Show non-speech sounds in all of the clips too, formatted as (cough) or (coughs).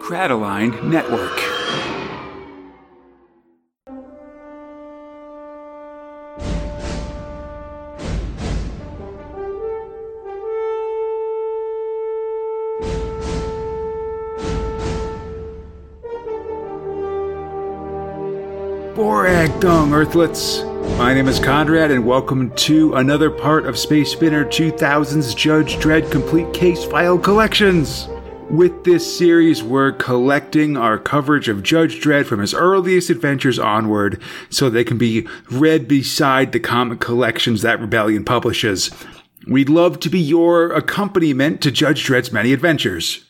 Crataline Network. Borag Thungg, Earthlets! My name is Conrad, and welcome to another part of Space Spinner 2000's Judge Dredd Complete Case File Collections! With this series, we're collecting our coverage of Judge Dredd from his earliest adventures onward so they can be read beside the comic collections that Rebellion publishes. We'd love to be your accompaniment to Judge Dredd's many adventures.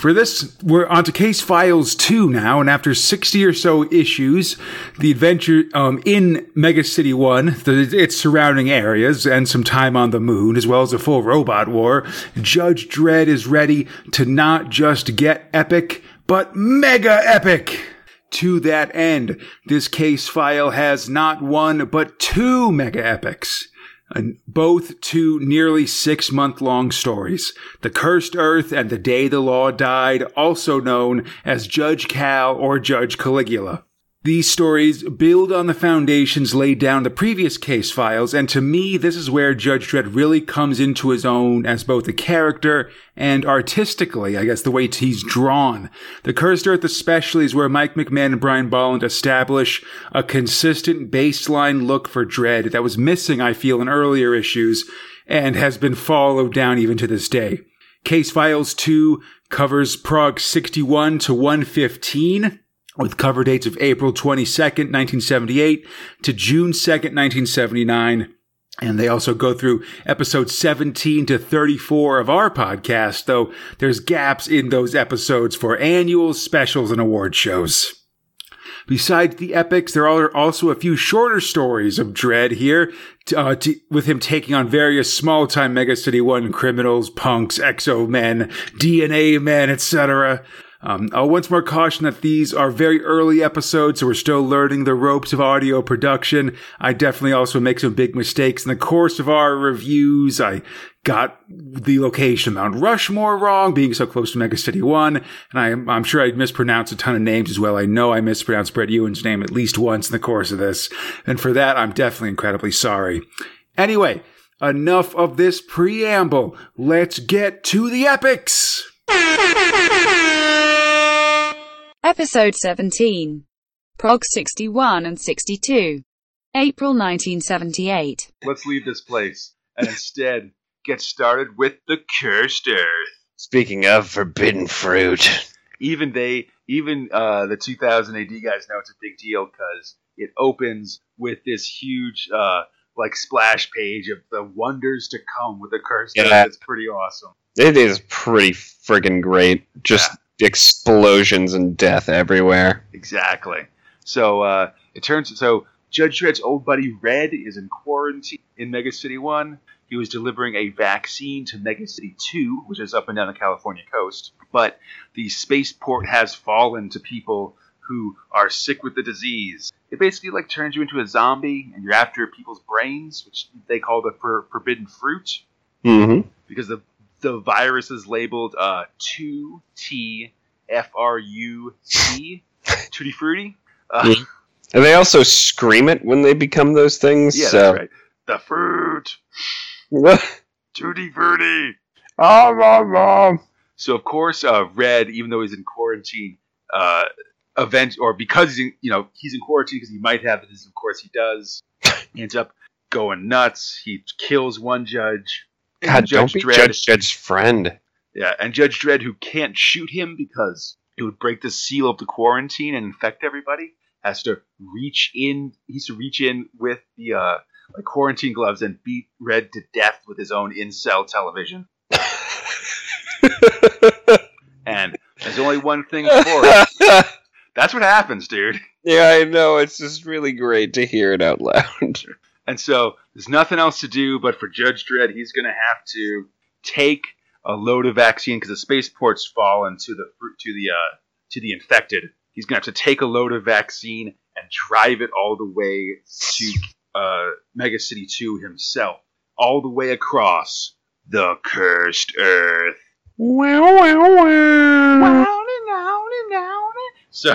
For this, we're on to Case Files 2 now, and after 60 or so issues, the adventure um, in Mega City 1, the, its surrounding areas, and some time on the moon, as well as a full robot war, Judge Dredd is ready to not just get epic, but mega epic! To that end, this case file has not one, but two mega epics and both two nearly six month long stories. The Cursed Earth and The Day the Law Died, also known as Judge Cal or Judge Caligula. These stories build on the foundations laid down the previous case files, and to me, this is where Judge Dredd really comes into his own as both a character and artistically, I guess, the way he's drawn. The Cursed Earth especially is where Mike McMahon and Brian Bolland establish a consistent baseline look for Dredd that was missing, I feel, in earlier issues and has been followed down even to this day. Case Files 2 covers Prog 61 to 115 with cover dates of April 22nd, 1978 to June 2nd, 1979. And they also go through episodes 17 to 34 of our podcast, though there's gaps in those episodes for annuals, specials, and award shows. Besides the epics, there are also a few shorter stories of Dredd here, uh, to, with him taking on various small-time Mega City 1 criminals, punks, exo men, DNA men, etc. Um, I'll once more caution that these are very early episodes, so we're still learning the ropes of audio production. I definitely also make some big mistakes in the course of our reviews. I got the location Mount Rushmore wrong, being so close to Mega City 1, and I, I'm sure I mispronounced a ton of names as well. I know I mispronounced Brett Ewins' name at least once in the course of this, and for that, I'm definitely incredibly sorry. Anyway, enough of this preamble. Let's get to the epics! Episode 17. Prog 61 and 62. April 1978. Let's leave this place and instead get started with the cursed earth. Speaking of forbidden fruit, Even they, even uh, the 2000 AD guys know it's a big deal because it opens with this huge, uh, like splash page of the wonders to come with the cursed Yeah. earth. It's pretty awesome. it is pretty friggin' great. Just explosions and death everywhere. Exactly. So uh, it turns so Judge Dredd's old buddy Red is in quarantine in Mega City One. He was delivering a vaccine to Mega City Two, which is up and down the California coast. But the spaceport has fallen to people who are sick with the disease. It basically like turns you into a zombie, and you're after people's brains, which they call the for- forbidden fruit, Mm-hmm. because the the virus is labeled uh, 2T F R U T, Tutti Frutti. Uh, Mhm. And they also scream it when they become those things. Yeah, so. that's right. The fruit, tutti frutti. oh, mom, mom. So of course, uh, Red, even though he's in quarantine, uh, event or because he's in, you know he's in quarantine because he might have this. Of course, he does. He ends up going nuts. He kills one judge. God, don't be Dredd- Judge Dredd's friend. Yeah, and Judge Dredd, who can't shoot him because it would break the seal of the quarantine and infect everybody, has to reach in. He has to reach in with the uh, like quarantine gloves and beat Red to death with his own in-cell television. (laughs) And there's only one thing for it. (laughs) That's what happens, dude. yeah, I know. It's just really great to hear it out loud. (laughs) And so there's nothing else to do but for Judge Dredd, he's going to have to take a load of vaccine because the spaceport's fallen to the to the uh, to the infected. He's going to have to take a load of vaccine and drive it all the way to uh, Mega City 2 himself, all the way across the cursed earth. wow, wow, wow. So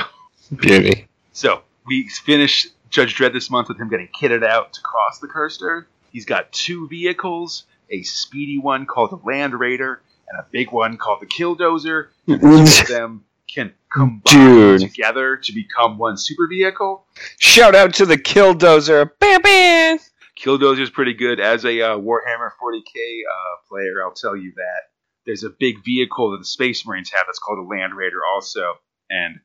Beauty. So we finish Judge Dredd this month with him getting kitted out to cross the cursed earth. He's got two vehicles, a speedy one called the Land Raider and a big one called the Killdozer. The two of (laughs) them can combine Dude. together to become one super vehicle. Shout out to the Killdozer. Bam, bam. Killdozer is pretty good as a uh, Warhammer 40k uh, player. I'll tell you that. There's a big vehicle that the Space Marines have that's called a Land Raider, also, and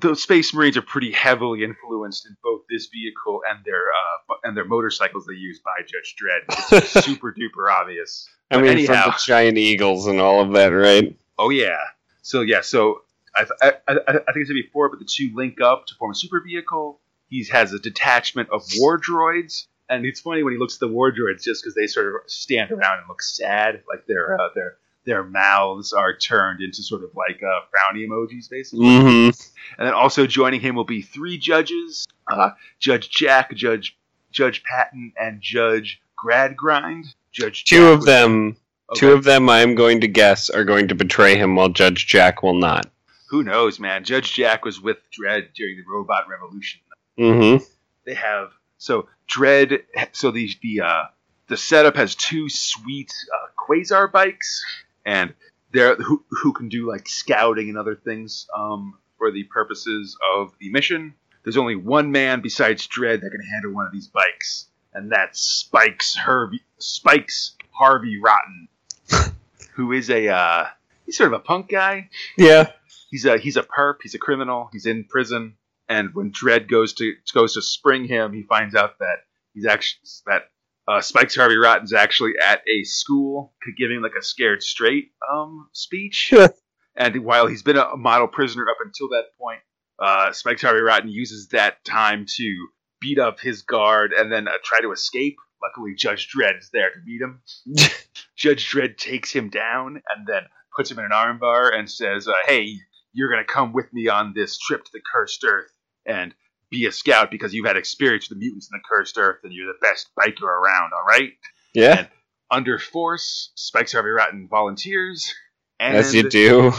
the Space Marines are pretty heavily influenced in both this vehicle and their uh, and their motorcycles they use by Judge Dredd. It's (laughs) super duper obvious. I But mean, anyhow. from the giant eagles and all of that, right? Oh yeah. So yeah. So I, I, I, I think I said before, but the two link up to form a super vehicle. He has a detachment of war droids, and it's funny when he looks at the war droids, just because they sort of stand around and look sad, like they're uh, their their mouths are turned into sort of like uh, frowny emojis, basically. Mm-hmm. And then also joining him will be three judges: uh, Judge Jack, Judge Judge Patton, and Judge Gradgrind. Judge Two Jack of them, two of them, I am going to guess, are going to betray him, while Judge Jack will not. Who knows, man? Judge Jack was with Dredd during the Robot Revolution. Mm-hmm. They have so Dredd. So the the uh, the setup has two sweet uh, Quasar bikes, and they're who who can do like scouting and other things um, for the purposes of the mission. There's only one man besides Dredd that can handle one of these bikes, and that's Spikes Harvey Spikes Harvey Rotten, (laughs) who is a uh, he's sort of a punk guy Yeah. he's a he's a perp. He's a criminal. He's in prison. And when Dredd goes to goes to spring him, he finds out that he's actually that uh, Spikes Harvey Rotten's actually at a school giving like a scared straight um, speech. (laughs) and while he's been a model prisoner up until that point, uh, Spikes Harvey Rotten uses that time to beat up his guard and then uh, try to escape. Luckily, Judge Dredd is there to meet him. (laughs) Judge Dredd takes him down and then puts him in an armbar and says, uh, "Hey, you're gonna come with me on this trip to the cursed earth and be a scout because you've had experience with the mutants in the cursed earth and you're the best biker around. All right." Yeah. And Under force, Spikes Harvey Rotten volunteers, and As you do.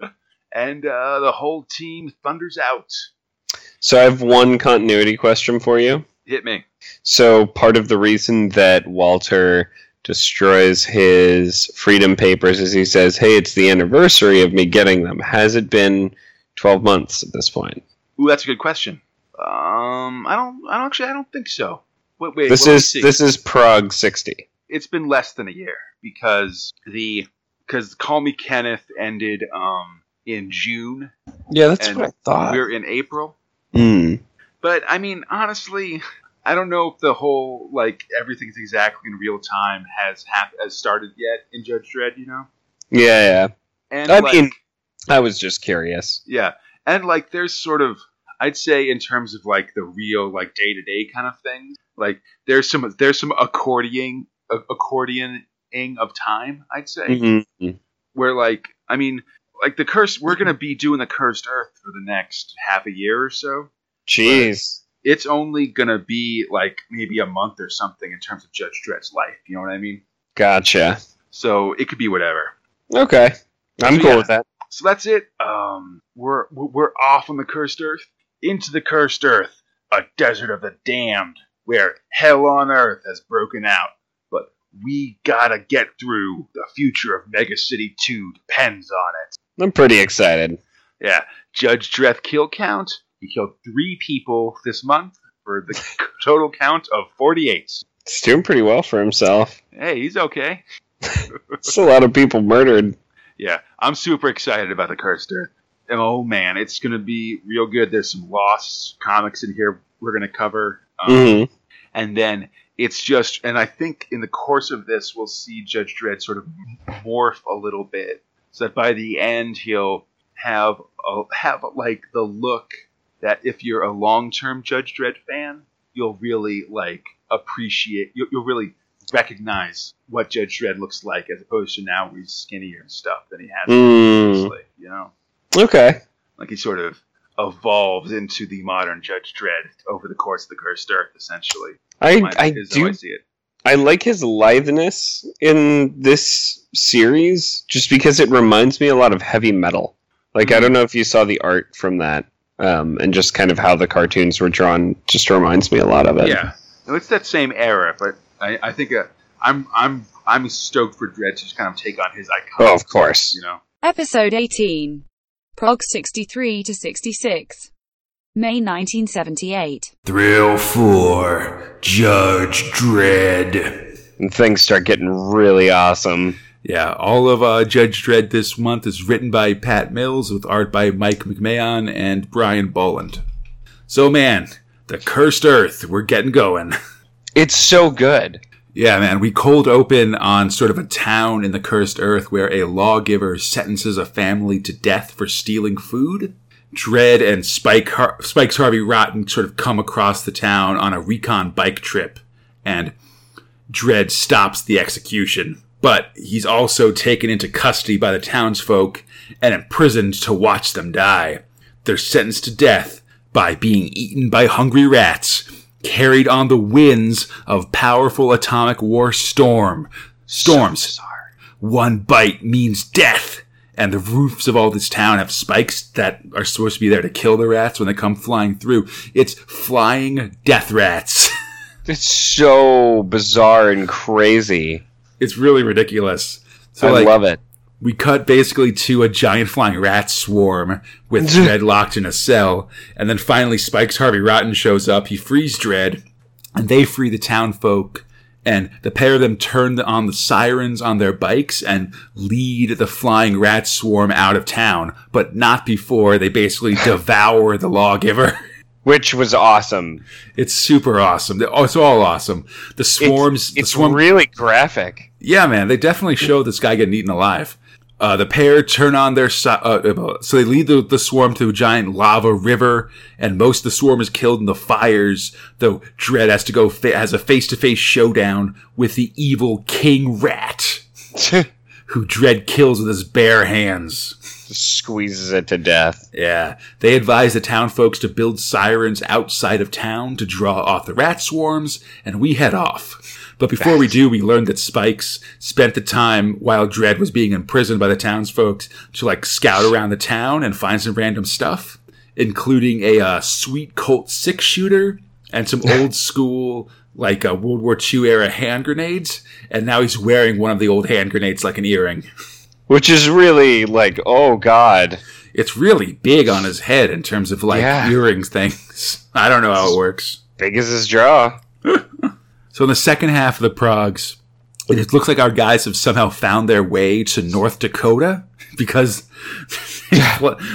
(laughs) and uh, the whole team thunders out. So I have one continuity question for you. Hit me. So part of the reason that Walter destroys his freedom papers is he says, "Hey, it's the anniversary of me getting them. Has it been 12 months at this point?" Ooh, that's a good question. Um, I don't. I don't actually. I don't think so. Wait, wait. This is this is Prog 60. it's been less than a year because the because Call Me Kenneth ended um in June. Yeah, that's And what I thought. We're in April. Mm. But I mean, honestly, (laughs) I don't know if the whole like everything's exactly in real time has hap- has started yet in Judge Dredd. You know, Yeah, yeah. and. I like, mean, I was just curious. yeah, and like there's sort of I'd say in terms of like the real like day to day kind of things, like there's some there's some accordion accordioning of time. I'd say. Mm-hmm. where like I mean like the curse we're gonna be doing the cursed earth for the next half a year or so. Jeez. It's only gonna be like maybe a month or something in terms of Judge Dredd's life. You know what I mean? Gotcha. So it could be whatever. Okay. I'm So, cool yeah. with that. So that's it. Um, we're we're off on the cursed earth into the cursed earth, a desert of the damned, where hell on earth has broken out. But we gotta get through. The future of Mega City Two depends on it. I'm pretty excited. Yeah, Judge Dredd kill count. He killed three people this month for the (laughs) total count of 48. He's doing pretty well for himself. Hey, he's okay. (laughs) It's a lot of people murdered. Yeah, I'm super excited about the Cursed Earth. Oh man, it's gonna be real good. There's some Lost comics in here we're gonna cover, um, Mhm. and then it's just. And I think in the course of this, we'll see Judge Dredd sort of morph a little bit, so that by the end he'll have a, have like the look that if you're a long term Judge Dredd fan, you'll really like appreciate. You'll, you'll really recognize what Judge Dredd looks like, as opposed to now where he's skinnier and stuff than he has Mm. previously. You know, Okay. like he sort of evolves into the modern Judge Dredd over the course of the Cursed Earth, essentially. I Mine I is how I do see it. I like his litheness in this series just because it reminds me a lot of heavy metal. Like I Mhm. don't know if you saw the art from that um, and just kind of how the cartoons were drawn just reminds me a lot of it. Yeah, no, it's that same era, but I, I think uh, I'm I'm I'm stoked for Dredd to just kind of take on his icon. Oh, of course. You know, Episode 18. Prog 63 to 66. May 1978. Thrill 4 Judge Dredd. And things start getting really awesome. Yeah, all of uh, Judge Dredd this month is written by Pat Mills with art by Mike McMahon and Brian Bolland. So, man, the cursed earth, we're getting going. (laughs) It's so good. Yeah, man, we cold open on sort of a town in the cursed earth where a lawgiver sentences a family to death for stealing food. Dredd and Spike Har- Spike's Harvey Rotten sort of come across the town on a recon bike trip, and Dredd stops the execution. But he's also taken into custody by the townsfolk and imprisoned to watch them die. They're sentenced to death by being eaten by hungry rats, carried on the winds of powerful atomic war storm. Storms. One bite means death. And the roofs of all this town have spikes that are supposed to be there to kill the rats when they come flying through. It's flying death rats. (laughs) It's so bizarre and crazy. it's really ridiculous. So I like, love it. We cut basically to a giant flying rat swarm with (laughs) Dredd locked in a cell, and then finally Spike's Harvey Rotten shows up. He frees Dredd, and they free the town folk. And the pair of them turn on the sirens on their bikes and lead the flying rat swarm out of town, but not before they basically (laughs) devour the lawgiver. Which was awesome. It's super awesome. Oh, It's all awesome. The It's, swarms, the it's swarm, really graphic. yeah, man, they definitely show this guy getting eaten alive. Uh, the pair turn on their si- uh, so they lead the, the swarm to a giant lava river, and most of the swarm is killed in the fires. Though Dredd has to go fa- has a face to face showdown with the evil King Rat, (laughs) who Dredd kills with his bare hands. Squeezes it to death. Yeah, they advise the town folks to build sirens outside of town to draw off the rat swarms, and we head off. But before we do, we learn that Spikes spent the time while Dredd was being imprisoned by the townsfolk to like scout around the town and find some random stuff, including a uh, sweet Colt six shooter and some (laughs) old school like uh, World War II era hand grenades. And now he's wearing one of the old hand grenades like an earring. Which is really like, oh god. It's really big on his head in terms of like Yeah. earrings things. (laughs) I don't know how it works. Big as his jaw. (laughs) So in the second half of the progs, it looks like our guys have somehow found their way to North Dakota (laughs) because (laughs)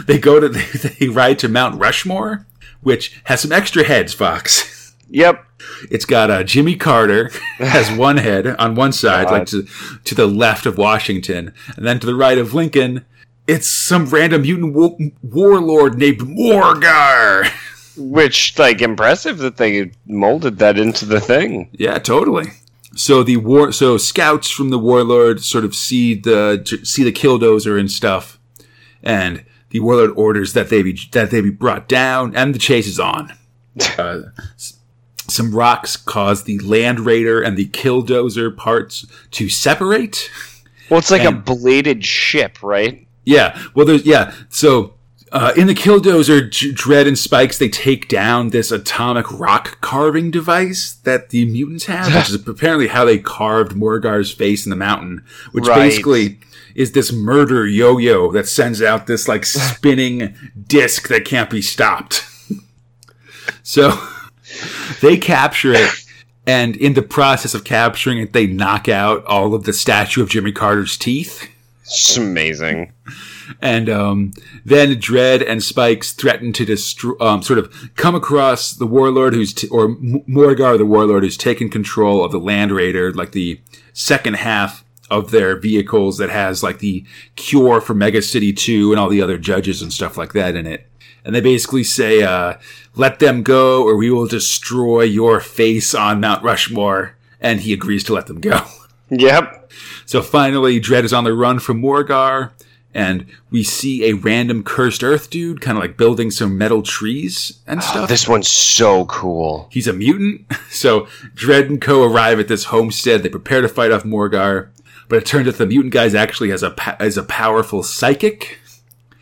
they go to (laughs) they, ride to Mount Rushmore, which has some extra heads. Fox. Yep. It's got uh, Jimmy Carter has one head on one side, like to to the left of Washington, and then to the right of Lincoln, it's some random mutant wa- warlord named Morgar. Which, like, impressive that they molded that into the thing. Yeah, totally. So the war, so scouts from the warlord sort of see the see the killdozer and stuff, and the warlord orders that they be that they be brought down, and the chase is on. (laughs) Uh, some rocks cause the land raider and the killdozer parts to separate. Well, it's like a bladed ship, right? Yeah. Well, there's yeah. So uh, in the Killdozer, J- Dredd and Spikes they take down this atomic rock carving device that the mutants have, which is (laughs) apparently how they carved Morgar's face in the mountain, which Right. basically is this murder yo-yo that sends out this like (laughs) spinning disc that can't be stopped. (laughs) so they capture it. And in the process of capturing it, they knock out all of the statue of Jimmy Carter's teeth. It's amazing. And um, then Dredd and Spikes threaten to destroy, um, sort of come across the warlord who's, t- or M- Morgar, the warlord who's taken control of the Land Raider, like the second half of their vehicles that has like the cure for Mega City 2 and all the other judges and stuff like that in it. And they basically say, uh, let them go or we will destroy your face on Mount Rushmore. And he agrees to let them go. Yep. So finally, Dredd is on the run from Morgar, and we see a random cursed Earth dude, kind of like building some metal trees and stuff. This one's so cool. He's a mutant. (laughs) So Dredd and Co. arrive at this homestead. They prepare to fight off Morgar, but it turns out the mutant guy's actually has a is a powerful psychic.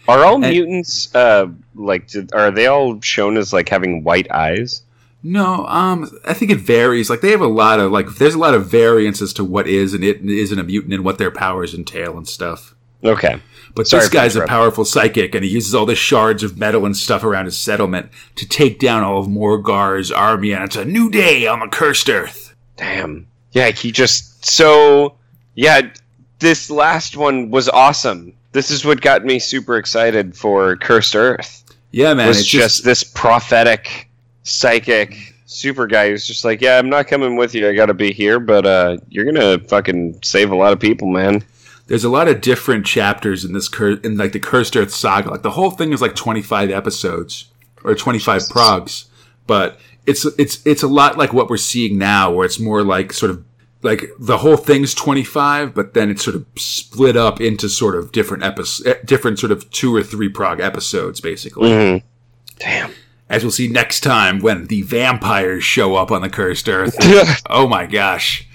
Are all And- mutants uh like did, are they all shown as like having white eyes? No, um, I think it varies. Like they have a lot of like, there's a lot of variance as to what is and it isn't a mutant and what their powers entail and stuff. Okay. But Sorry this guy's a powerful psychic, and he uses all the shards of metal and stuff around his settlement to take down all of Morgar's army, and it's a new day on the cursed earth. Damn. Yeah, he just so yeah, this last one was awesome. This is what got me super excited for Cursed Earth. Yeah, man, was it's just, just, this prophetic psychic super guy who's just like, Yeah, I'm not coming with you, I gotta be here, but uh you're gonna fucking save a lot of people, man. There's a lot of different chapters in this cur- in like the cursed earth saga. Like the whole thing is like 25 episodes or 25 progs, but it's it's it's a lot like what we're seeing now, where it's more like sort of like the whole thing's 25, but then it's sort of split up into sort of different episodes, different sort of two or three prog episodes, basically. Mhm. Damn. As we'll see next time when the vampires show up on the cursed earth. (laughs) oh my gosh.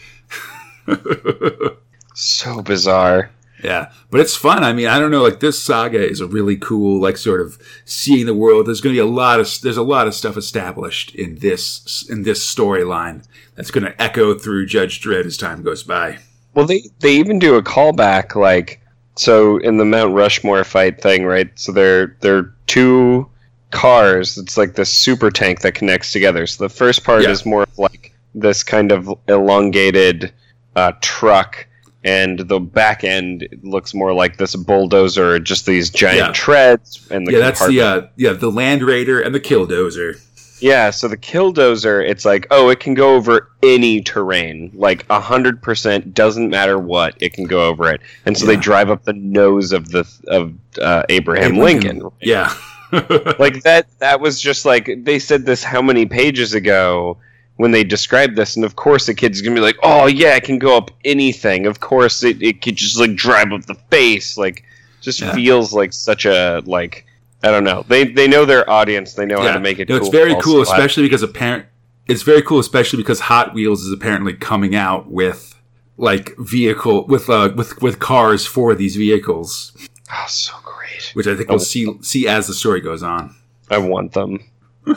(laughs) so bizarre. Yeah, but it's fun. I mean, I don't know. Like this saga is a really cool, like sort of seeing the world. There's going to be a lot of there's a lot of stuff established in this in this storyline that's going to echo through Judge Dredd as time goes by. Well, they they even do a callback, like so in the Mount Rushmore fight thing, right? So they're they're two cars. It's like this super tank that connects together. So the first part Yeah. is more of like this kind of elongated uh, truck, and the back end looks more like this bulldozer, just these giant Yeah. treads. And the yeah, that's the uh, yeah the Land Raider and the Killdozer. Yeah, so the killdozer, it's like, oh, it can go over any terrain, like a hundred percent, doesn't matter what, it can go over it, and so they drive up the nose of the of uh, Abraham Lincoln. Yeah. Like that, that was just like they said this how many pages ago when they describe this, and of course the kid's gonna be like, oh yeah, it can go up anything. Of course it, it could just like drive up the face, like just Yeah. feels like such a like. I don't know. They they know their audience. They know how to make it. No, cool it's very cool, especially because apparent. It's very cool, especially because Hot Wheels is apparently coming out with like vehicle with uh with with cars for these vehicles, Oh, so great. which I think we'll see see as the story goes on. I want them. (laughs)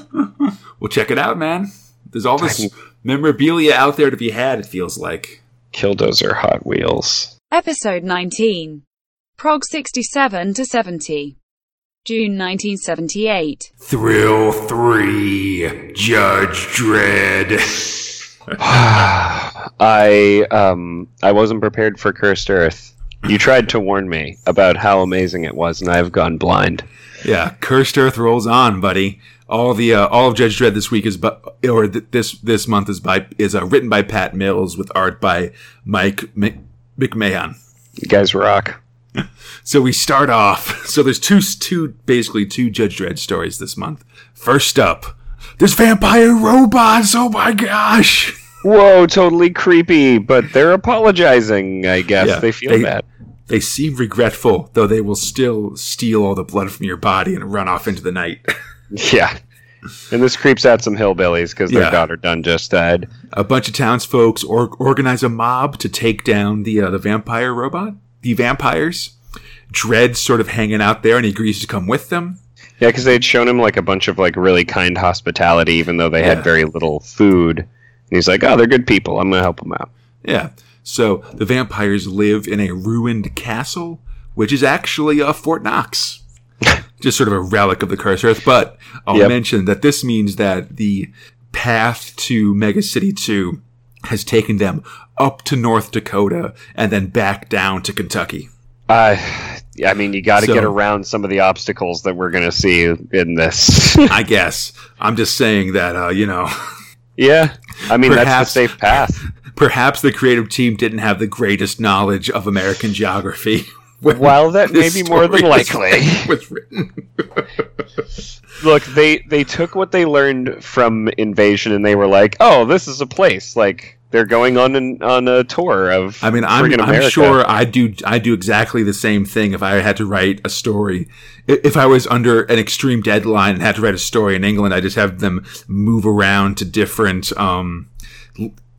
Well, check it out, man. There's all this memorabilia out there to be had. It feels like. Killdozer Hot Wheels. Episode 19. Prog 67 to 70. June 1978. Thrill three, Judge Dredd. (sighs) I um I wasn't prepared for Cursed Earth. You tried to warn me about how amazing it was, and I've gone blind. Yeah, Cursed Earth rolls on, buddy. All the uh, all of Judge Dredd this week is, bu- or th- this this month is by is uh, written by Pat Mills with art by Mike M- McMahon. You guys rock. (laughs) So we start off. (laughs) So there's two two basically two Judge Dredd stories this month. First up, there's vampire robots. Oh my gosh! (laughs) Whoa, totally creepy, but they're apologizing, I guess. Yeah, they feel they- bad. They seem regretful, though they will still steal all the blood from your body and run off into the night. (laughs) Yeah. And this creeps out some hillbillies because their Yeah. daughter done just died. a bunch of townsfolk or- organize a mob to take down the uh, the vampire robot, the vampires. Dredd's sort of hanging out there, and he agrees to come with them. Yeah, because they had shown him like a bunch of like really kind hospitality, even though they Yeah. had very little food. And he's like, "Oh, they're good people. I'm gonna help them out." Yeah. So the vampires live in a ruined castle, which is actually a Fort Knox. Just sort of a relic of the Cursed Earth. But I'll Yep. mention that this means that the path to Mega City 2 has taken them up to North Dakota and then back down to Kentucky. Uh, I mean, you got to So- get around some of the obstacles that we're gonna see in this. (laughs) I guess. I'm just saying that, uh, you know, yeah, I mean Perhaps- that's the safe path. perhaps the creative team didn't have the greatest knowledge of American geography. (laughs) While (laughs) that may be more than likely. (laughs) Was written. (laughs) Look, they they took what they learned from Invasion and they were like, "Oh, this is a place." Like they're going on an, on a tour of. I mean, I'm, I'm sure I do. I do exactly the same thing if I had to write a story. If I was under an extreme deadline and had to write a story in England, I just have them move around to different um,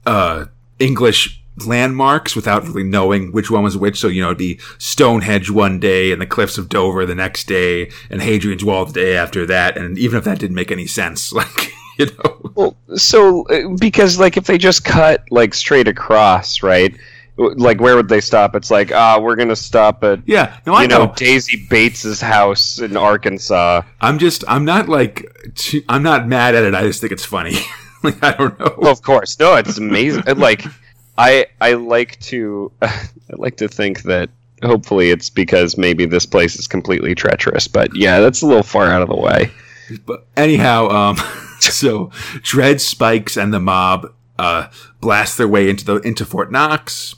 uh, English landmarks without really knowing which one was which. So, you know, it'd be Stonehenge one day and the Cliffs of Dover the next day and Hadrian's Wall the day after that. And even if that didn't make any sense, (laughs) like, you know. Well, so uh, because like if they just cut like straight across, right? Like where would they stop? It's like ah, we're gonna stop at Yeah, no, I you know, know. Daisy Bates's house in Arkansas. I'm just, I'm not like, too, I'm not mad at it. I just think it's funny. (laughs) like, I don't know. Well, of course, no, it's amazing. Like I I like to (laughs) I like to think that hopefully it's because maybe this place is completely treacherous. But yeah, that's a little far out of the way. But anyhow, um, (laughs) so Dredd, Spikes, and the mob uh, blast their way into the into Fort Knox.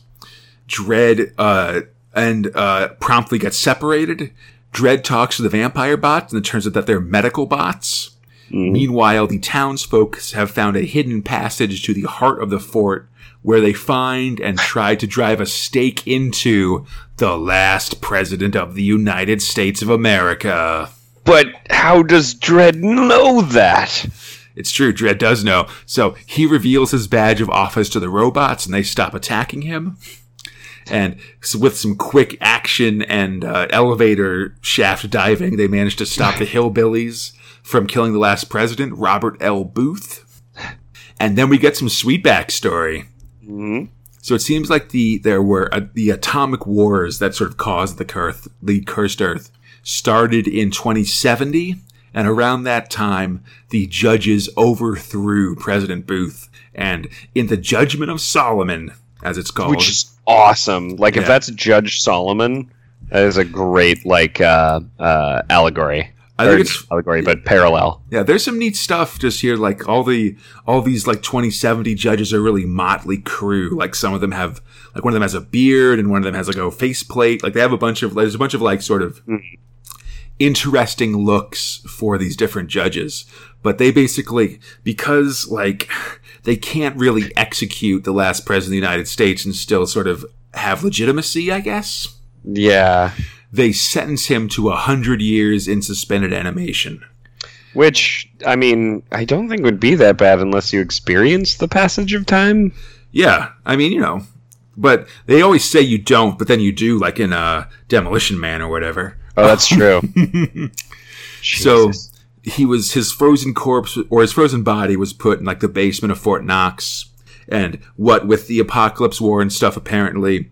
Dredd uh, and uh, promptly gets separated. Dredd talks to the vampire bots, and it turns out that they're medical bots. Meanwhile, the townsfolk have found a hidden passage to the heart of the fort where they find and try to drive a stake into the last president of the United States of America. But how does Dredd know that? It's true, Dredd does know. So he reveals his badge of office to the robots and they stop attacking him. And with some quick action and uh, elevator shaft diving, they manage to stop the hillbillies from killing the last president, Robert L. Booth. And then we get some sweet backstory. Mhm. So it seems like the there were uh, the atomic wars that sort of caused the curse, the cursed Earth started in 2070, and around that time, the judges overthrew President Booth, and in the Judgment of Solomon, as it's called, Which is awesome. Like if that's Judge Solomon, that is a great like uh, uh, allegory. I think it's- allegory, but parallel. yeah, there's some neat stuff just here. Like all the all these like 2070 judges are really motley crew. Like some of them have like one of them has a beard, and one of them has like a faceplate. Like they have a bunch of there's a bunch of like sort of hmm. interesting looks for these different judges. But they basically, because like they can't really execute the last president of the United States and still sort of have legitimacy, I guess, Yeah. They sentence him to a hundred years in suspended animation. Which I mean, I don't think would be that bad unless you experience the passage of time. Yeah, I mean, you know, but they always say you don't, but then you do, like in uh, Demolition Man or whatever. Oh, that's true. (laughs) So he was his frozen corpse or his frozen body was put in like the basement of Fort Knox, and what with the apocalypse war and stuff, apparently,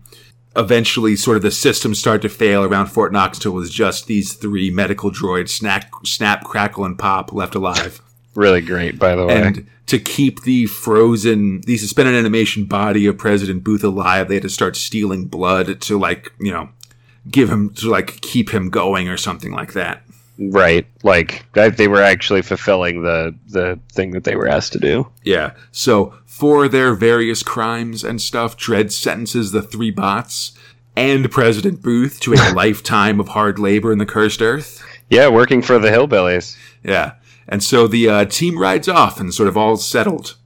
eventually, sort of the system started to fail around Fort Knox until it was just these three medical droids, Snap, Snap, Crackle, and Pop, left alive. really great, by the way. And to keep the frozen, the suspended animation body of President Booth alive, they had to start stealing blood to like, you know, give him to like keep him going or something like that. Right, like they were actually fulfilling the the thing that they were asked to do. Yeah. So for their various crimes and stuff, Dredd sentences the three bots and President Booth to a (laughs) lifetime of hard labor in the cursed earth. Yeah, working for the hillbillies. Yeah. And so the uh, team rides off and sort of all settled.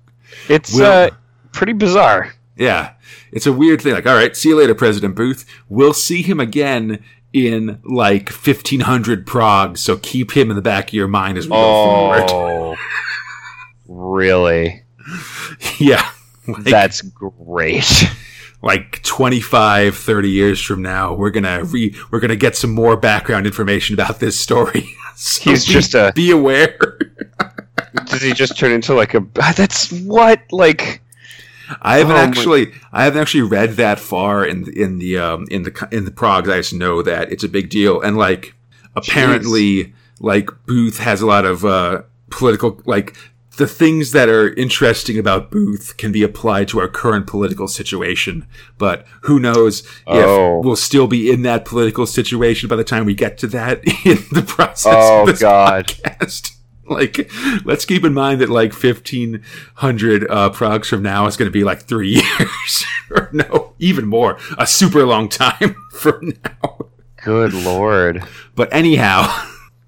It's Will- uh, pretty bizarre. Yeah. It's a weird thing. Like, all right, see you later, President Booth. We'll see him again in like 1500 Prog. So keep him in the back of your mind as we go oh. forward. Oh, (laughs) really? (laughs) Yeah. Like, That's great. like 25, 30 years from now, we're going to re, we're going to get some more background information about this story. (laughs) So He's just a- be aware. Does he just turn into like a? That's what like. I haven't Oh, my- actually, I haven't actually read that far in the, in the um in the in the Prog. I just know that it's a big deal, and like apparently, like Booth has a lot of uh political like the things that are interesting about Booth can be applied to our current political situation. But who knows if Oh. we'll still be in that political situation by the time we get to that (laughs) in the process Oh, of this God. podcast. (laughs) Like, let's keep in mind that like fifteen hundred uh, progs from now is going to be like three (laughs) years, or no, even more, a super long time (laughs) from now. Good lord. But anyhow,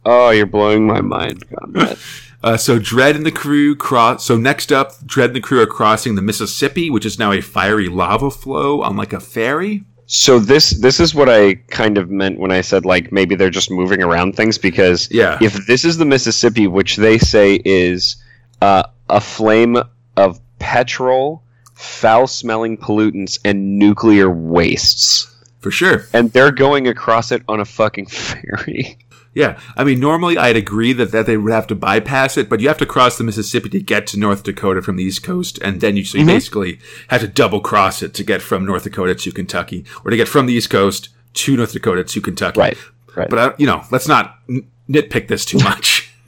Oh, you're blowing my mind, Conrad. uh, so Dredd and the crew cross. So next up, Dredd and the crew are crossing the Mississippi, which is now a fiery lava flow on like a ferry. So this this is what I kind of meant when I said like maybe they're just moving around things because Yeah. if this is the Mississippi, which they say is uh, a flame of petrol foul smelling pollutants and nuclear wastes. For sure. And they're going across it on a fucking (laughs) ferry. Yeah, I mean, normally I'd agree that, that they would have to bypass it, but you have to cross the Mississippi to get to North Dakota from the East Coast, and then you so you Mhm. basically have to double cross it to get from North Dakota to Kentucky, or to get from the East Coast to North Dakota to Kentucky. Right. Right. But I, you know, let's not n- nitpick this too much. (laughs)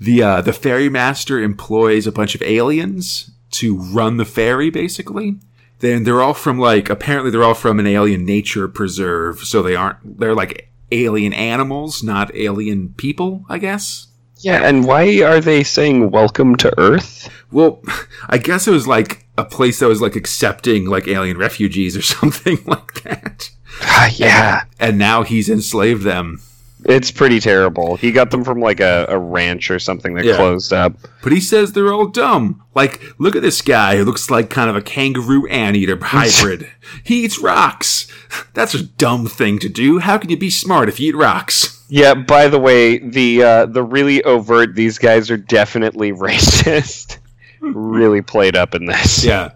the uh, the ferry master employs a bunch of aliens to run the ferry, basically. Then they're all from like apparently they're all from an alien nature preserve, so they aren't they're like alien animals, not alien people, I guess. yeah, and why are they saying welcome to Earth? Well, (laughs) I guess it was like a place that was like accepting like alien refugees or (laughs) something like that. Ah, yeah. And now he's enslaved them. It's pretty terrible. He got them from like a, a ranch or something that Yeah. closed up. But he says they're all dumb. Like, look at this guy who looks like kind of a kangaroo anteater (laughs) hybrid. he eats rocks. That's a dumb thing to do. How can you be smart if you eat rocks? Yeah, by the way, the uh, the really overt these guys are definitely (laughs) racist. really played up in this. Yeah.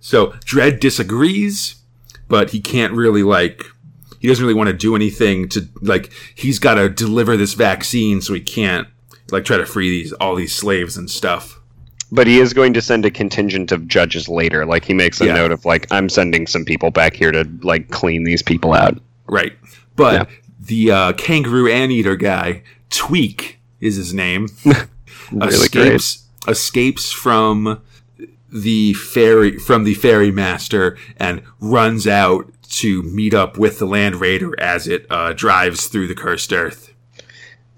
So Dredd disagrees, but he can't really like he doesn't really want to do anything to like he's got to deliver this vaccine so he can't like try to free these all these slaves and stuff. But he is going to send a contingent of judges later. Like he makes a Yeah. note of like I'm sending some people back here to like clean these people out. Right. But Yeah. the uh, kangaroo anteater guy, Tweak is his name, (laughs) Really escapes escapes from the fairy from the ferry master and runs out to meet up with the land raider as it uh, drives through the cursed earth.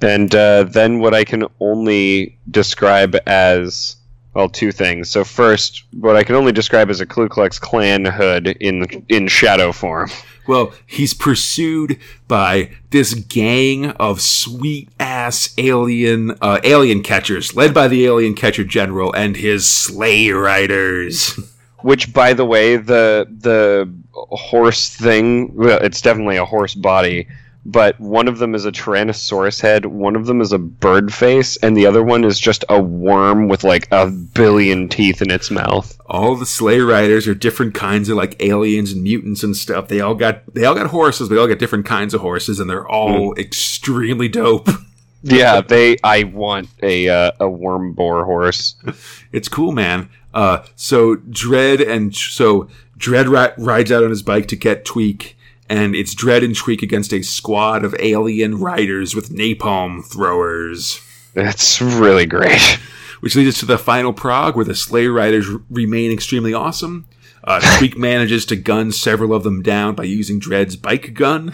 And uh, then what I can only describe as well, two things. So first, what I can only describe as a Ku Klux Klan hood in in shadow form. (laughs) Well, he's pursued by this gang of sweet ass alien uh, alien catchers, led by the alien catcher general and his Slay Riders. (laughs) Which, by the way, the the horse thing, well, it's definitely a horse body, but one of them is a Tyrannosaurus head, one of them is a bird face, and the other one is just a worm with like a billion teeth in its mouth. all the Slay Riders are different kinds of like aliens and mutants and stuff. They all got they all got horses. They all got different kinds of horses, and they're all extremely dope. (laughs) Yeah, they. I want a uh, a worm boar horse. It's cool, man. Uh, so Dredd and so Dredd ri- rides out on his bike to get Tweak, and it's Dredd and Tweak against a squad of alien riders with napalm throwers. That's really great. which leads us to the final prog where the Slay Riders r- remain extremely awesome. Uh, (laughs) Tweak manages to gun several of them down by using Dredd's bike gun,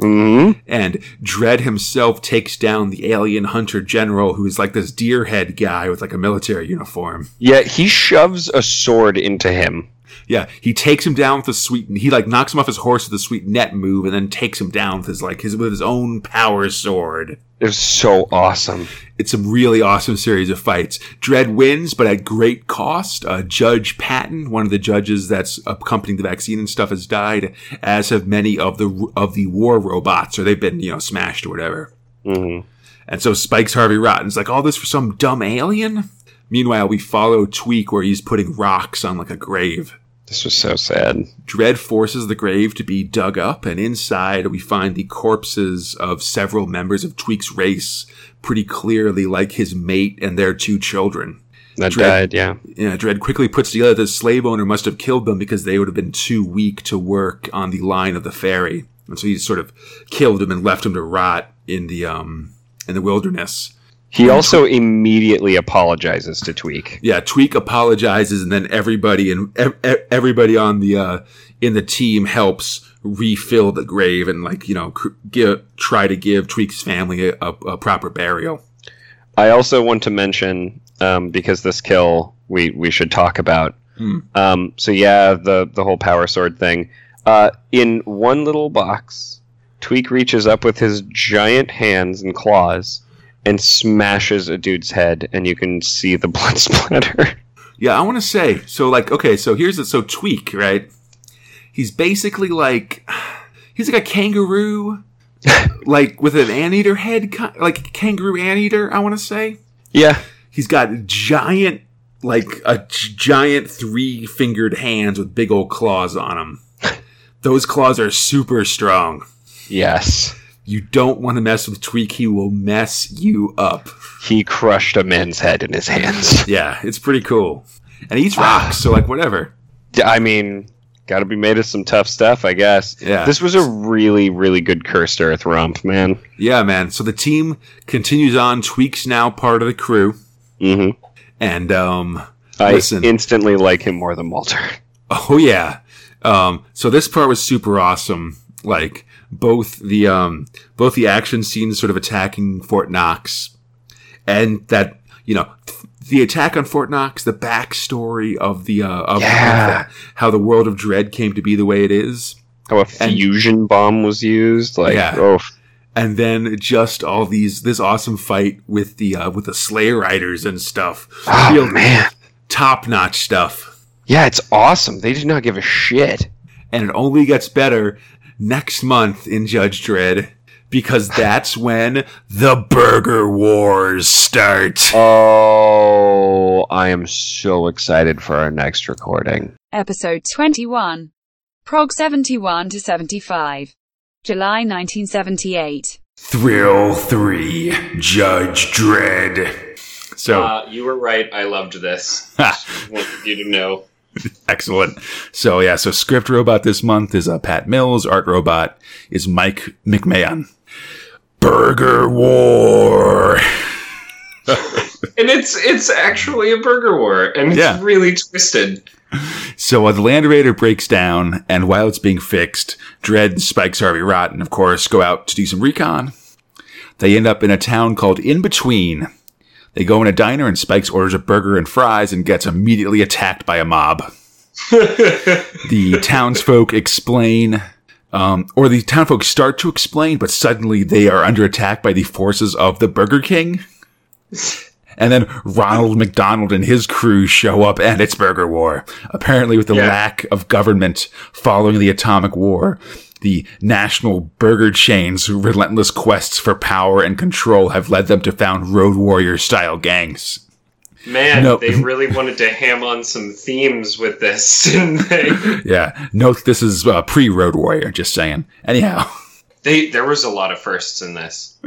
hmm and Dredd himself takes down the alien hunter general, who is like this deer head guy with like a military uniform. Yeah, he shoves a sword into him. Yeah, he takes him down with a sweet. He like knocks him off his horse with a sweet net move, and then takes him down with his like his with his own power sword. It's so awesome. It's a really awesome series of fights. Dredd wins, but at great cost. Uh, Judge Patton, one of the judges that's accompanying the vaccine and stuff, has died, as have many of the of the war robots, or they've been you know smashed or whatever. hmm And so Spike's Harvey Rotten's like, all this for some dumb alien. Meanwhile, we follow Tweak where he's putting rocks on like a grave. This was so sad. Dredd forces the grave to be dug up, and inside we find the corpses of several members of Tweak's race, pretty clearly like his mate and their two children. That Dredd- died, yeah. Yeah, Dredd quickly puts together the slave owner must have killed them because they would have been too weak to work on the line of the ferry, and so he sort of killed them and left them to rot in the um in the wilderness. He also immediately apologizes to Tweak. Yeah, Tweak apologizes, and then everybody and ev- ev- everybody on the uh, in the team helps refill the grave and like you know cr- give, try to give Tweak's family a, a, a proper burial. I also want to mention um, because this kill we we should talk about. Hmm. Um, so yeah, the the whole power sword thing. Uh, in one little box, Tweak reaches up with his giant hands and claws and smashes a dude's head, and you can see the (laughs) blood splatter. Yeah, I want to say so. Like, okay, so here's it. So Tweak, right? He's basically like (sighs) he's like a kangaroo, (laughs) like with an anteater head, like kangaroo anteater. I want to say yeah, he's got giant like a giant three fingered hands with big old claws on them. (laughs) Those claws are super strong. Yes. You don't want to mess with Tweak; he will mess you up. He crushed a man's head in his hands. (laughs) Yeah, it's pretty cool. And he eats Ah. rocks, so like whatever. I mean, got to be made of some tough stuff, I guess. Yeah. This was a really, really good cursed earth romp, man. Yeah, man. So the team continues on. Tweak's now part of the crew, hmm and um, I Listen. instantly like him more than Walter. Oh yeah. Um, so this part was super awesome. Like both the um, both the action scenes, sort of attacking Fort Knox, and that you know th- the attack on Fort Knox, the backstory of the uh, of Yeah. the- how the world of Dredd came to be the way it is, How a fusion bomb was used. Like, Yeah. oh, and then just all these this awesome fight with the uh, with the Slay Riders and stuff. oh Real man. top notch stuff. Yeah, it's awesome. They did not give a shit. and it only gets better next month in Judge Dredd because that's when the Burger Wars start. Oh, I am so excited for our next recording. Episode 21. Prog 71 to 75. July 1978. Thrill 3 Judge Dredd. So, Uh, you were right. I loved this. (laughs) Ha. wanted you to know. (laughs) excellent. So, yeah, so script robot this month is uh, Pat Mills, art robot is Mike McMahon. Burger War. (laughs) And it's it's actually a burger war, and it's Yeah. really twisted. So uh, the Land Raider breaks down, and while it's being fixed, Dredd and Spikes Harvey Rotten, of course, go out to do some recon. They end up in a town called In Between. They go in a diner, and Spikes orders a burger and fries and gets immediately attacked by a mob. (laughs) the townsfolk explain, um, or the townfolk start to explain, but suddenly they are under attack by the forces of the Burger King. And then Ronald McDonald and his crew show up and it's Burger War. Apparently with the Yeah. lack of government following the atomic war, the national burger chains' relentless quests for power and control have led them to found road warrior style gangs. Man, they really (laughs) wanted to ham on some themes with this, (laughs) didn't they? Yeah. Note this is uh, pre-road warrior, just saying. Anyhow. they there was a lot of firsts in this.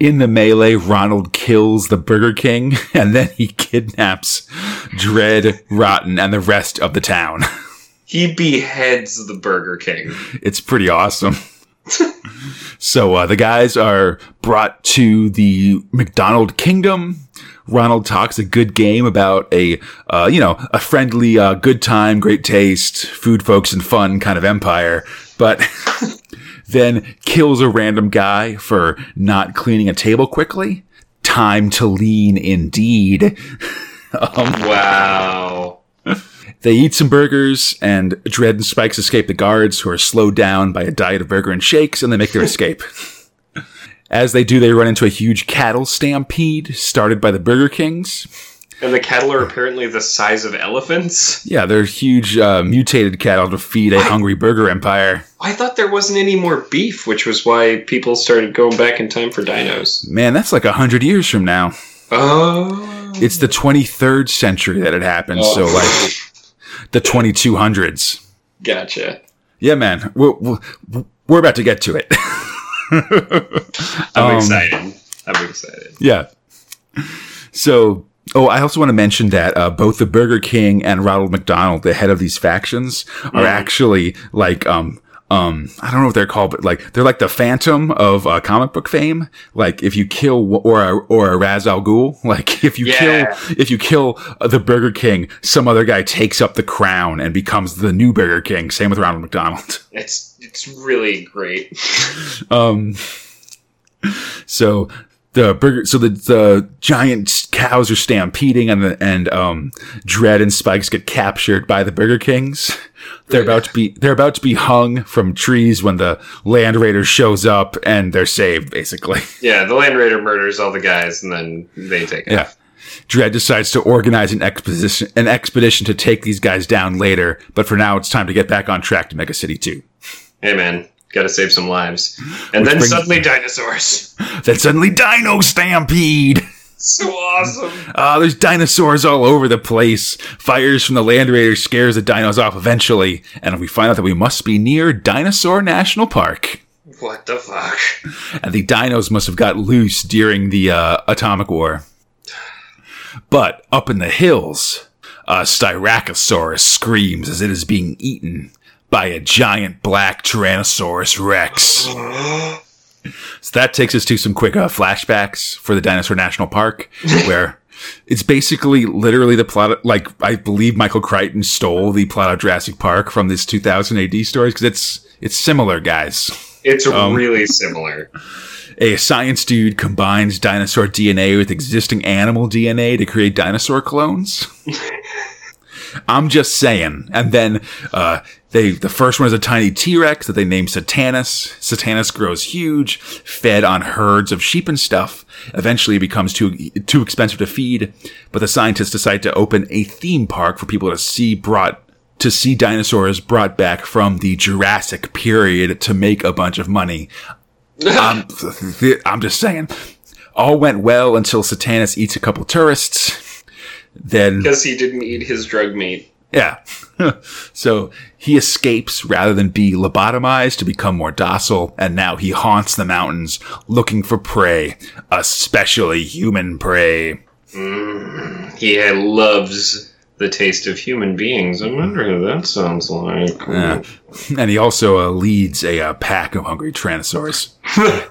In the melee, Ronald kills the Burger King (laughs) and then he kidnaps Dredd, Rotten, and the rest of the town. He beheads the Burger King. It's pretty awesome. (laughs) so uh, the guys are brought to the McDonald Kingdom. Ronald talks a good game about a, uh, you know, a friendly, uh, good time, great taste, food, folks, and fun kind of empire, but (laughs) then kills a random guy for not cleaning a table quickly. Time to lean, indeed. (laughs) Wow. They eat some burgers, and Dredd and Spikes escape the guards, who are slowed down by a diet of burger and shakes, and they make their escape. (laughs) As they do, they run into a huge cattle stampede started by the Burger Kings. And the cattle are apparently the size of elephants. Yeah, they're huge uh, mutated cattle to feed a hungry burger empire. I thought there wasn't any more beef, which was why people started going back in time for dinos. Man, that's like a hundred years from now. Oh. It's the 23rd century that it happened, so like the 2200s. Gotcha. Yeah, man, we're, we're, we're about to get to it. (laughs) I'm Um, excited. I'm excited. Yeah. So, oh, I also want to mention that uh, both the Burger King and Ronald McDonald, the head of these factions, are actually like um um I don't know what they're called, but like they're like the Phantom of uh, comic book fame. Like if you kill or a, or a Ra's al Ghul, (laughs) like if you Yeah. kill if you kill uh, the Burger King, some other guy takes up the crown and becomes the new Burger King. Same with Ronald McDonald. (laughs) It's it's really great. Um, so the burger, so the, the giant cows are stampeding and the, and, um, Dredd and Spikes get captured by the Burger Kings. They're about to be, they're about to be hung from trees when the Land Raider shows up and they're saved, basically. (laughs) Yeah, the Land Raider murders all the guys, and then they take it. Yeah. Dredd decides to organize an expedition, an expedition to take these guys down later, but for now it's time to get back on track to Mega City 2. Hey man, gotta save some lives. And then brings- suddenly (laughs) dinosaurs. Then suddenly Dino Stampede! so awesome. Uh, there's dinosaurs all over the place. Fires from the Land Raiders scares the dinos off eventually, and we find out that we must be near Dinosaur National Park. What the fuck? And the dinos must have got loose during the uh, atomic war. But up in the hills, a Styracosaurus screams as it is being eaten by a giant black Tyrannosaurus Rex. So that takes us to some quick uh, flashbacks for the Dinosaur National Park, (laughs) where it's basically literally the plot. Of, like I believe Michael Crichton stole the plot of Jurassic Park from this 2000 AD stories because it's it's similar, guys. It's really similar. A science dude combines dinosaur DNA with existing animal DNA to create dinosaur clones. (laughs) I'm just saying. And then uh, they the first one is a tiny T-Rex that they named Satanus. Satanus grows huge, fed on herds of sheep and stuff. Eventually, it becomes too too expensive to feed. But the scientists decide to open a theme park for people to see brought to see dinosaurs brought back from the Jurassic period to make a bunch of money. (laughs) Um, I'm, I'm just saying. All went well until Satanus eats a couple tourists. Then Because he didn't eat his drug meat. Yeah. (laughs) so he escapes rather than be lobotomized to become more docile, and now he haunts the mountains looking for prey, especially human prey. He uh, loves the taste of human beings. I wonder who that sounds like. Yeah. And he also uh, leads a uh, pack of hungry Tyrannosaurs. (laughs)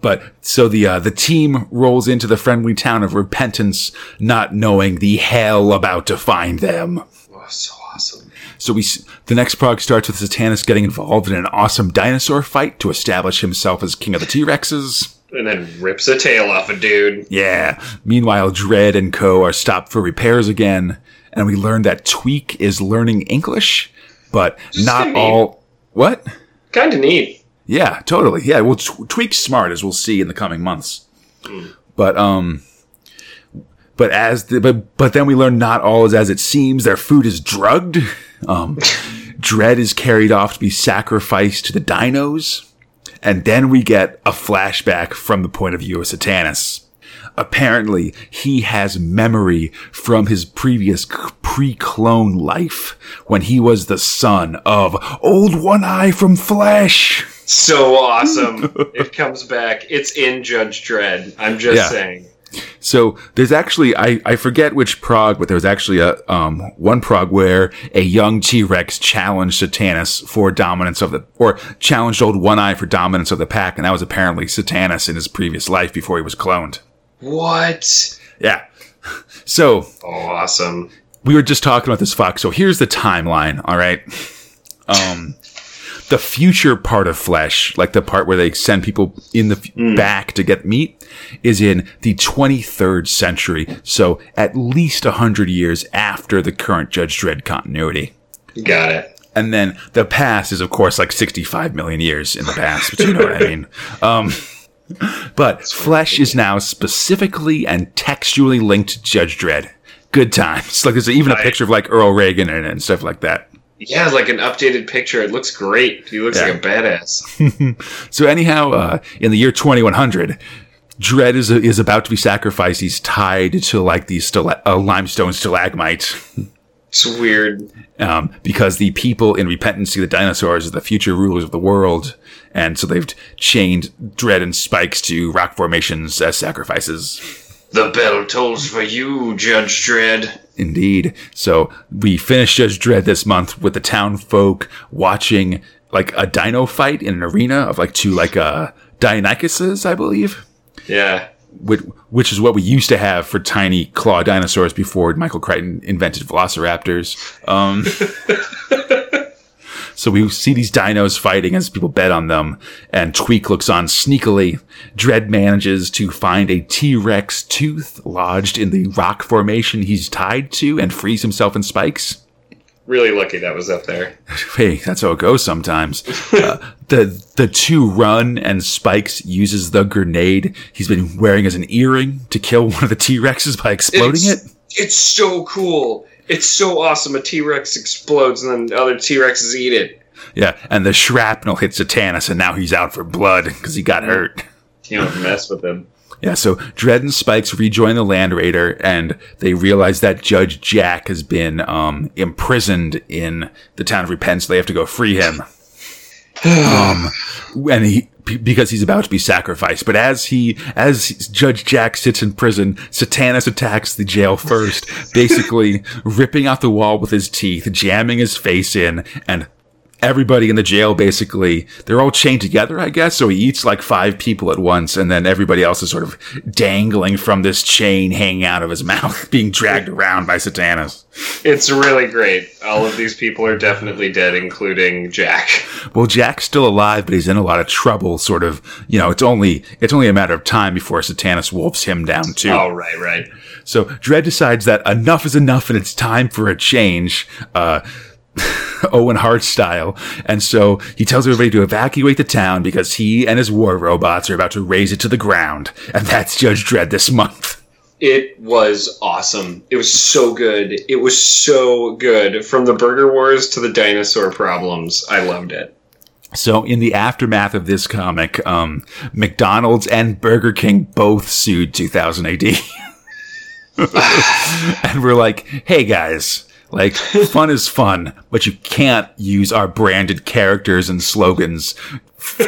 but so the uh, the team rolls into the friendly town of Repentance, not knowing the hell about to find them. Oh, so awesome. So we the next prog starts with Satanus getting involved in an awesome dinosaur fight to establish himself as king of the T Rexes. And then rips a tail off a dude. Yeah. Meanwhile, Dredd and Co. are stopped for repairs again, and we learn that Tweak is learning English, but not kinda all. What? Kind of neat. Yeah, totally. Yeah, well, Tw- Tweak's smart, as we'll see in the coming months. But um, but as the, but but then we learn not all is as it seems. Their food is drugged. Um, (laughs) Dredd is carried off to be sacrificed to the dinos, and then we get a flashback from the point of view of Satanus. Apparently, he has memory from his previous pre-clone life when he was the son of Old One Eye from Flesh. So awesome. it comes back. It's in Judge Dredd. I'm just Yeah. saying. So there's actually I, I forget which prog, but there was actually a um one prog where a young T Rex challenged Satanus for dominance of the or challenged old One Eye for dominance of the pack, and that was apparently Satanus in his previous life before he was cloned. What? Yeah. (laughs) So Oh, awesome. we were just talking about this Fox. So here's the timeline. All right. Um, the future part of Flesh, like the part where they send people in the f- back to get meat, is in the 23rd century. So at least 100 years after the current Judge Dredd continuity. Got it. And then the past is, of course, like 65 million years in the past, but you know what I mean. (laughs) Um, but Flesh is now specifically and textually linked to Judge Dredd. Good times. (laughs) Like there's even a picture of like Earl Reagan and stuff like that. Yeah, like an updated picture. It looks great. He looks Yeah. like a badass. (laughs) So anyhow, uh, in the year 2100, Dredd is is about to be sacrificed. He's tied to like these stala- uh, limestone stalagmite. It's weird. um, because the people in Repentance see the dinosaurs as the future rulers of the world, and so they've chained Dredd and Spikes to rock formations as sacrifices. The bell tolls for you, Judge Dredd. Indeed. So we finished Judge Dredd this month with the town folk watching like a dino fight in an arena of like two like uh Deinonychuses, I believe. Yeah. Which, which is what we used to have for tiny claw dinosaurs before Michael Crichton invented velociraptors. Um, (laughs) so we see these dinos fighting as people bet on them, and Tweak looks on sneakily. Dredd manages to find a T-Rex tooth lodged in the rock formation he's tied to and frees himself in spikes. Really lucky that was up there. (laughs) Hey, that's how it goes sometimes. (laughs) uh, the the two run and Spikes uses the grenade he's been wearing as an earring to kill one of the T Rexes by exploding It's- it. It's so cool. It's so awesome. A T Rex explodes and then other T Rexes eat it. Yeah, and the shrapnel hits Satanus, and now he's out for blood because he got hurt. You don't mess with him. Yeah, so Dredd and Spikes rejoin the Land Raider, and they realize that Judge Jack has been um, imprisoned in the town of Repent, so they have to go free him. (sighs) um, and he because he's about to be sacrificed. But as he, as Judge Jack sits in prison, Satanus attacks the jail first, basically (laughs) ripping out the wall with his teeth, jamming his face in, and everybody in the jail basically they're all chained together i guess. So he eats like five people at once and then everybody else is sort of dangling from this chain hanging out of his (laughs) mouth being dragged around by satanus it's really great. All of these people are definitely dead including jack. Well jack's still alive but he's in a lot of trouble sort of you know it's only it's only a matter of time before satanus wolfs him down too. Oh right right. So dredd decides that enough is enough and it's time for a change. Uh (laughs) Owen Hart style. And so he tells everybody to evacuate the town because he and his war robots are about to raze it to the ground. And that's Judge Dredd this month. It was awesome. It was so good. It was so good. From the Burger Wars to the dinosaur problems, I loved it. So, in the aftermath of this comic, um, McDonald's and Burger King both sued 2000 AD. (laughs) (sighs) and we're like, hey guys, like, (laughs) fun is fun, but you can't use our branded characters and slogans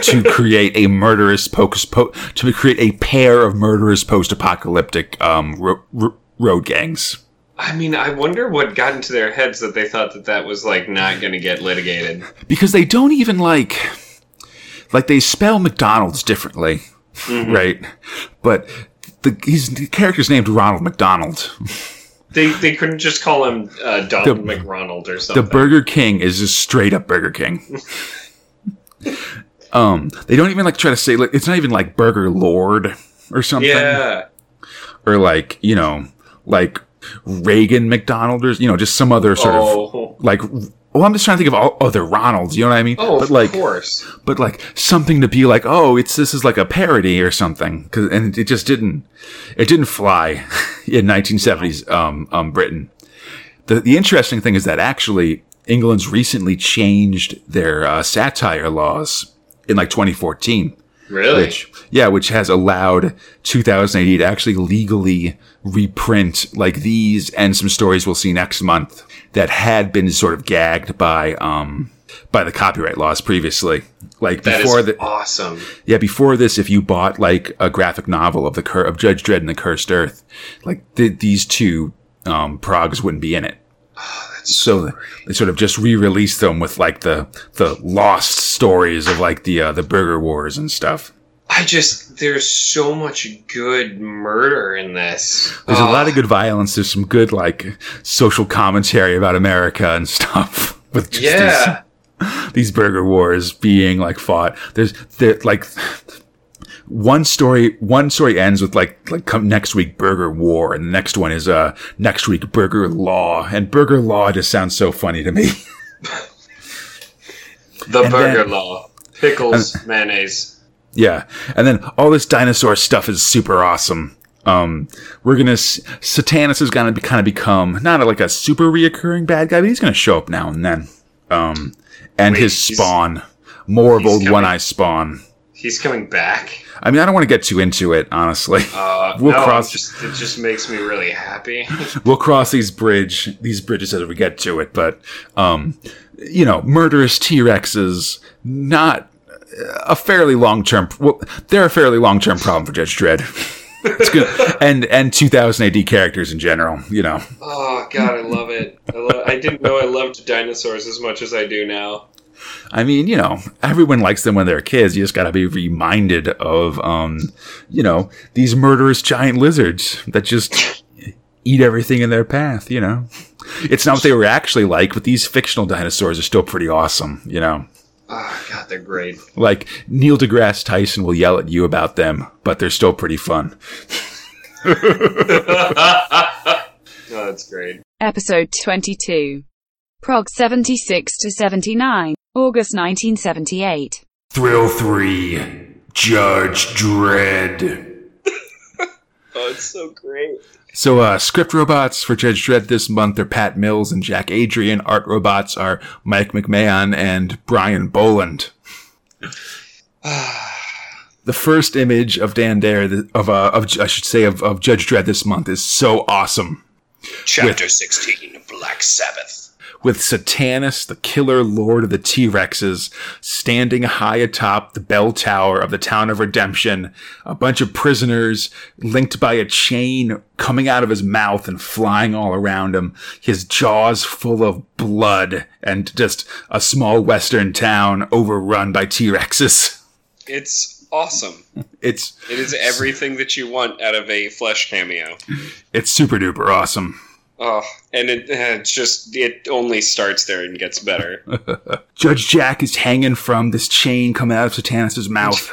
to create a murderous pocus po- to create a pair of murderous post-apocalyptic um, ro- ro- road gangs. I mean, I wonder what got into their heads that they thought that that was like not going to get litigated. Because they don't even like, like they spell McDonald's differently, mm-hmm. right? But the his the character's named Ronald McDonald. They, they couldn't just call him uh, Donald the, McRonald or something. The Burger King is just straight up Burger King. (laughs) um, they don't even like try to say like it's not even like Burger Lord or something. Yeah. Or like you know like Reagan McDonald or you know just some other sort oh. of like well, I'm just trying to think of all other Ronalds. You know what I mean? Oh, but like, of course. But like something to be like, oh, it's this is like a parody or something. Cause, and it just didn't, it didn't fly (laughs) in 1970s um, um, Britain. The the interesting thing is that actually England's recently changed their uh, satire laws in like 2014. Really? Which, yeah, which has allowed 2000 AD to actually legally reprint like these and some stories we'll see next month that had been sort of gagged by um by the copyright laws previously. Like that before the awesome. Yeah, before this, if you bought like a graphic novel of the cur- of Judge Dredd and the Cursed Earth, like th- these two um, progs wouldn't be in it. Oh, so they sort of just re-released them with like the the lost stories of like the uh, the Burger Wars and stuff. I just there's so much good murder in this. There's a lot of good violence. There's some good like social commentary about America and (laughs) stuff. With just yeah. these, these burger wars being like fought. There's there like one story one story ends with like like come next week burger war and the next one is uh next week burger law and burger law just sounds so funny to me (laughs) the and burger then, law pickles and, mayonnaise yeah and then all this dinosaur stuff is super awesome um we're gonna satanus is gonna be, kind of become not a, like a super reoccurring bad guy but he's gonna show up now and then um and Wait, his spawn more of old one eye spawn he's coming back I mean, I don't want to get too into it, honestly. Uh, (laughs) we'll no, cross. Just, it just makes me really happy. (laughs) we'll cross these bridge these bridges as we get to it, but um, you know, murderous T Rexes not a fairly long term. Well, they're a fairly long term problem for Judge Dredd. (laughs) it's good, and and 2000 AD characters in general. You know. Oh God, I love it. I, lo- I didn't know I loved dinosaurs as much as I do now. I mean, you know, everyone likes them when they're kids. You just got to be reminded of, um, you know, these murderous giant lizards that just eat everything in their path. You know, it's not what they were actually like, but these fictional dinosaurs are still pretty awesome. You know. Oh, God, they're great. Like Neil deGrasse Tyson will yell at you about them, but they're still pretty fun. (laughs) oh, that's great. Episode 22. Prog 76 to 79. August 1978. Thrill 3 Judge Dredd. (laughs) oh, it's so great. So, uh, script robots for Judge Dredd this month are Pat Mills and Jack Adrian. Art robots are Mike McMahon and Brian Bolland. (sighs) the first image of Dan Dare of uh, of I should say of, of Judge Dredd this month is so awesome. Chapter 16 Black Sabbath. With Satanus, the killer lord of the T Rexes, standing high atop the bell tower of the town of Redemption, a bunch of prisoners linked by a chain coming out of his mouth and flying all around him, his jaws full of blood, and just a small western town overrun by T Rexes. It's awesome. (laughs) It's It is everything that you want out of a flesh cameo. it's super duper awesome. Oh, and it, (laughs) it's just, it only starts there and gets better. (laughs) Judge Jack is hanging from this chain coming out of Satanus' mouth.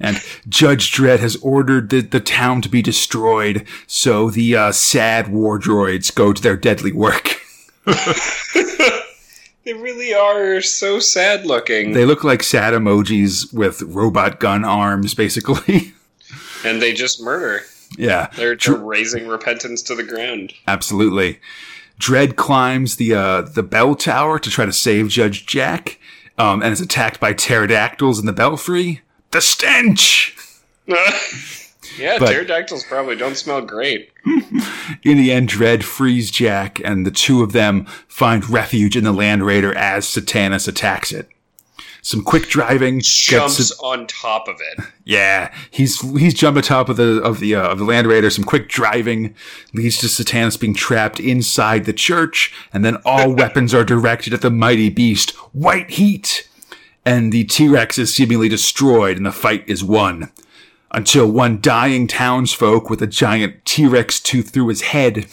And Judge Dredd has ordered the, the town to be destroyed, so the uh, sad war droids go to their deadly work. (laughs) they really are so sad looking. They look like sad emojis with robot gun arms, basically. and they just murder. Yeah, They're, they're razing repentance to the ground. absolutely. Dredd climbs the uh, the bell tower to try to save Judge Jack, um, and is attacked by pterodactyls in the belfry. The stench! (laughs) yeah, But- pterodactyls probably don't smell great. (laughs) In the end, Dredd frees Jack, and the two of them find refuge in the Land Raider as Satanus attacks it. Some quick driving gets Jumps on top of it. yeah, he's he's jumped on top of the of the uh, of the Land Raider. Some quick driving leads to Satanus being trapped inside the church, and then all (laughs) weapons are directed at the mighty beast, White Heat, and the T Rex is seemingly destroyed, and the fight is won. Until one dying townsfolk with a giant T Rex tooth through his head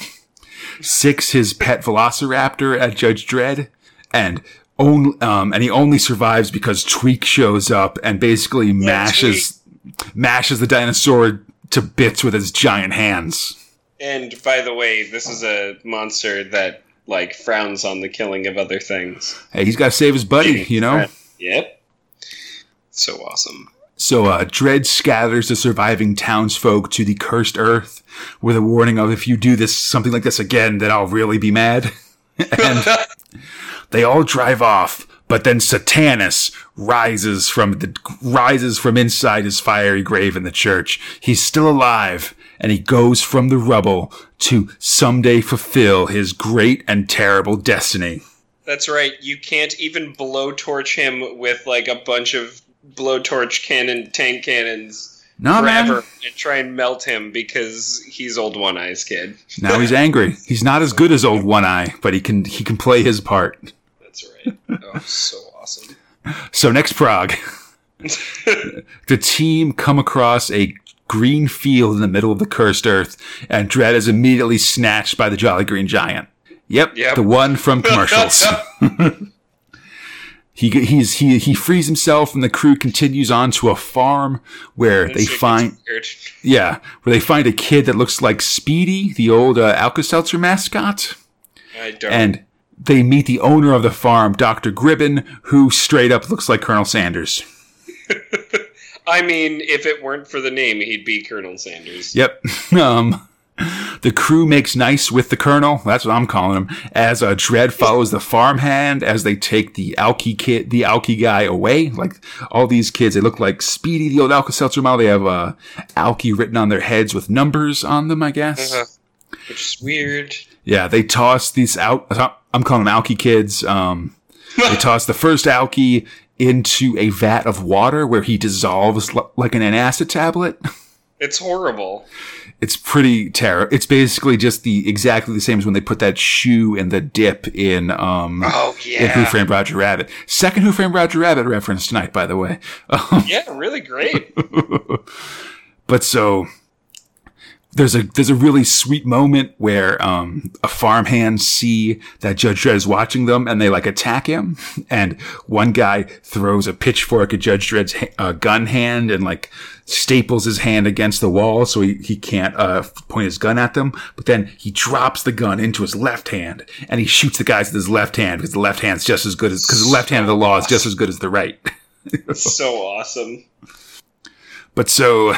sicks his pet Velociraptor at Judge Dredd, and only um, and he only survives because Tweak shows up and basically mashes mashes the dinosaur to bits with his giant hands. And by the way, this is a monster that like frowns on the killing of other things. Hey, he's got to save his buddy, you know. Yep. So awesome. So uh, Dredd scatters the surviving townsfolk to the cursed earth with a warning of if you do this something like this again, then I'll really be mad. (laughs) and (laughs) they all drive off, but then Satanus rises from the rises from inside his fiery grave in the church. He's still alive, and he goes from the rubble to someday fulfill his great and terrible destiny. That's right. You can't even blowtorch him with like a bunch of blowtorch cannon tank cannons No, forever man. and try and melt him because he's old one eyes kid. Now he's angry. He's not as good as old One Eye, but he can he can play his part. Oh, so awesome. So next Prog, (laughs) the team come across a green field in the middle of the cursed earth, and Dredd is immediately snatched by the Jolly Green Giant. Yep, Yep. the one from commercials. (laughs) he he's he he frees himself, and the crew continues on to a farm where they find yeah where they find a kid that looks like Speedy, the old uh, Alka-Seltzer mascot I don't. and they meet the owner of the farm, Dr. Gribben, who straight up looks like Colonel Sanders. (laughs) I mean, if it weren't for the name, he'd be Colonel Sanders. Yep. (laughs) um, the crew makes nice with the colonel. That's what I'm calling him. As uh, Dredd follows the farmhand as they take the Alki kid, the Alki guy away. Like all these kids, they look like Speedy, the old Alka-Seltzer model. They have uh, Alki written on their heads with numbers on them, I guess. Uh-huh. Which is weird. Yeah, they toss these out. I'm calling them Alki kids. Um, (laughs) they toss the first Alki into a vat of water where he dissolves l- like an acid tablet. (laughs) It's horrible. It's pretty terrible. It's basically just the exactly the same as when they put that shoe in the dip in um Oh in Who. Framed Roger Rabbit. Second Who Framed Roger Rabbit reference tonight, by the way. Um, (laughs) Yeah, really great. But so there's a there's a really sweet moment where um, a farmhand see that Judge Dredd is watching them and they like attack him, (laughs) and one guy throws a pitchfork at Judge Dredd's uh, gun hand and like staples his hand against the wall so he, he can't uh, point his gun at them. But then he drops the gun into his left hand and he shoots the guys with his left hand because the left hand's just as good as because the left hand of the law is just as good as the right. (laughs) so awesome. But so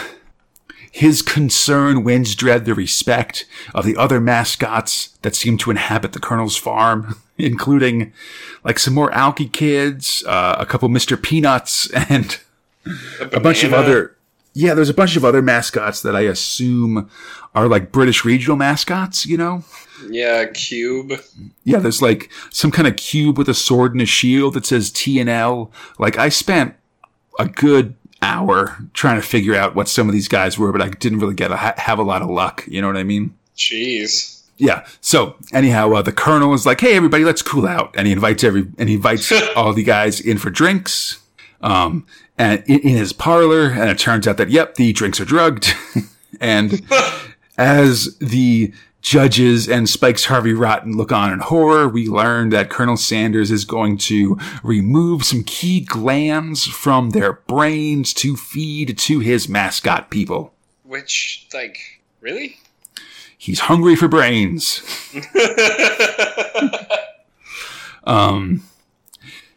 his concern wins Dredd the respect of the other mascots that seem to inhabit the Colonel's farm, (laughs) including like some more Alky kids, uh, a couple Mr. Peanuts, (laughs) and a bunch of other yeah there's a bunch of other mascots that i assume are like british regional mascots you know Yeah, cube. yeah there's like some kind of cube with a sword and a shield that says t and l like i spent a good hour trying to figure out what some of these guys were but i didn't really get a, have a lot of luck you know what i mean Jeez. yeah. So anyhow, uh, the colonel is like, "Hey, everybody, let's cool out," and he invites every and he invites (laughs) all the guys in for drinks, um, and in, in his parlor. And it turns out that yep, the drinks are drugged, (laughs) and (laughs) as the judges and Spikes Harvey Rotten look on in horror, we learn that Colonel Sanders is going to remove some key glands from their brains to feed to his mascot people. Which, like, really? He's hungry for brains. (laughs) Um,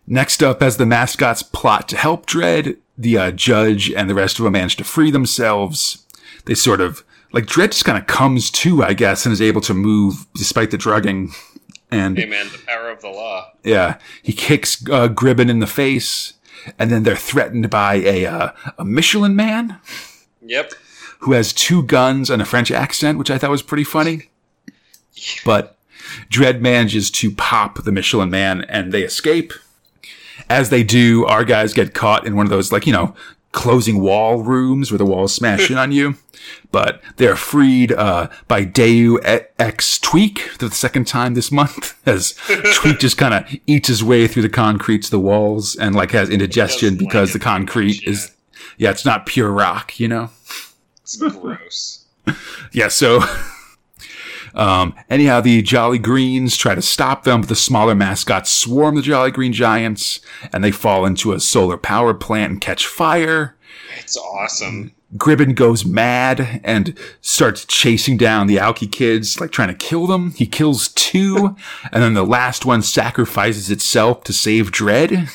next up, as the mascots plot to help Dredd, the uh, judge and the rest of them manage to free themselves. They sort of like Dredd just kind of comes to, I guess, and is able to move despite the drugging. And hey, man, the power of the law. yeah, he kicks uh, in the face, and then they're threatened by a uh, a Michelin man Yep. who has two guns and a French accent, which I thought was pretty funny. (laughs) But Dredd manages to pop the Michelin man and they escape. As they do, our guys get caught in one of those, like, you know, closing wall rooms where the walls smash in on you. But they're freed uh, by Deus ex Tweak for the second time this month, (laughs) as Tweak just kind of eats his way through the concrete to the walls and, like, has indigestion because the concrete much, is, yeah, it's not pure rock, you know? It's gross. (laughs) Yeah, so um, anyhow, the Jolly Greens try to stop them, but the smaller mascots swarm the Jolly Green Giants, and they fall into a solar power plant and catch fire. It's awesome. Gribben goes mad and starts chasing down the Alki kids, like trying to kill them. He kills two, and then the last one sacrifices itself to save Dredd.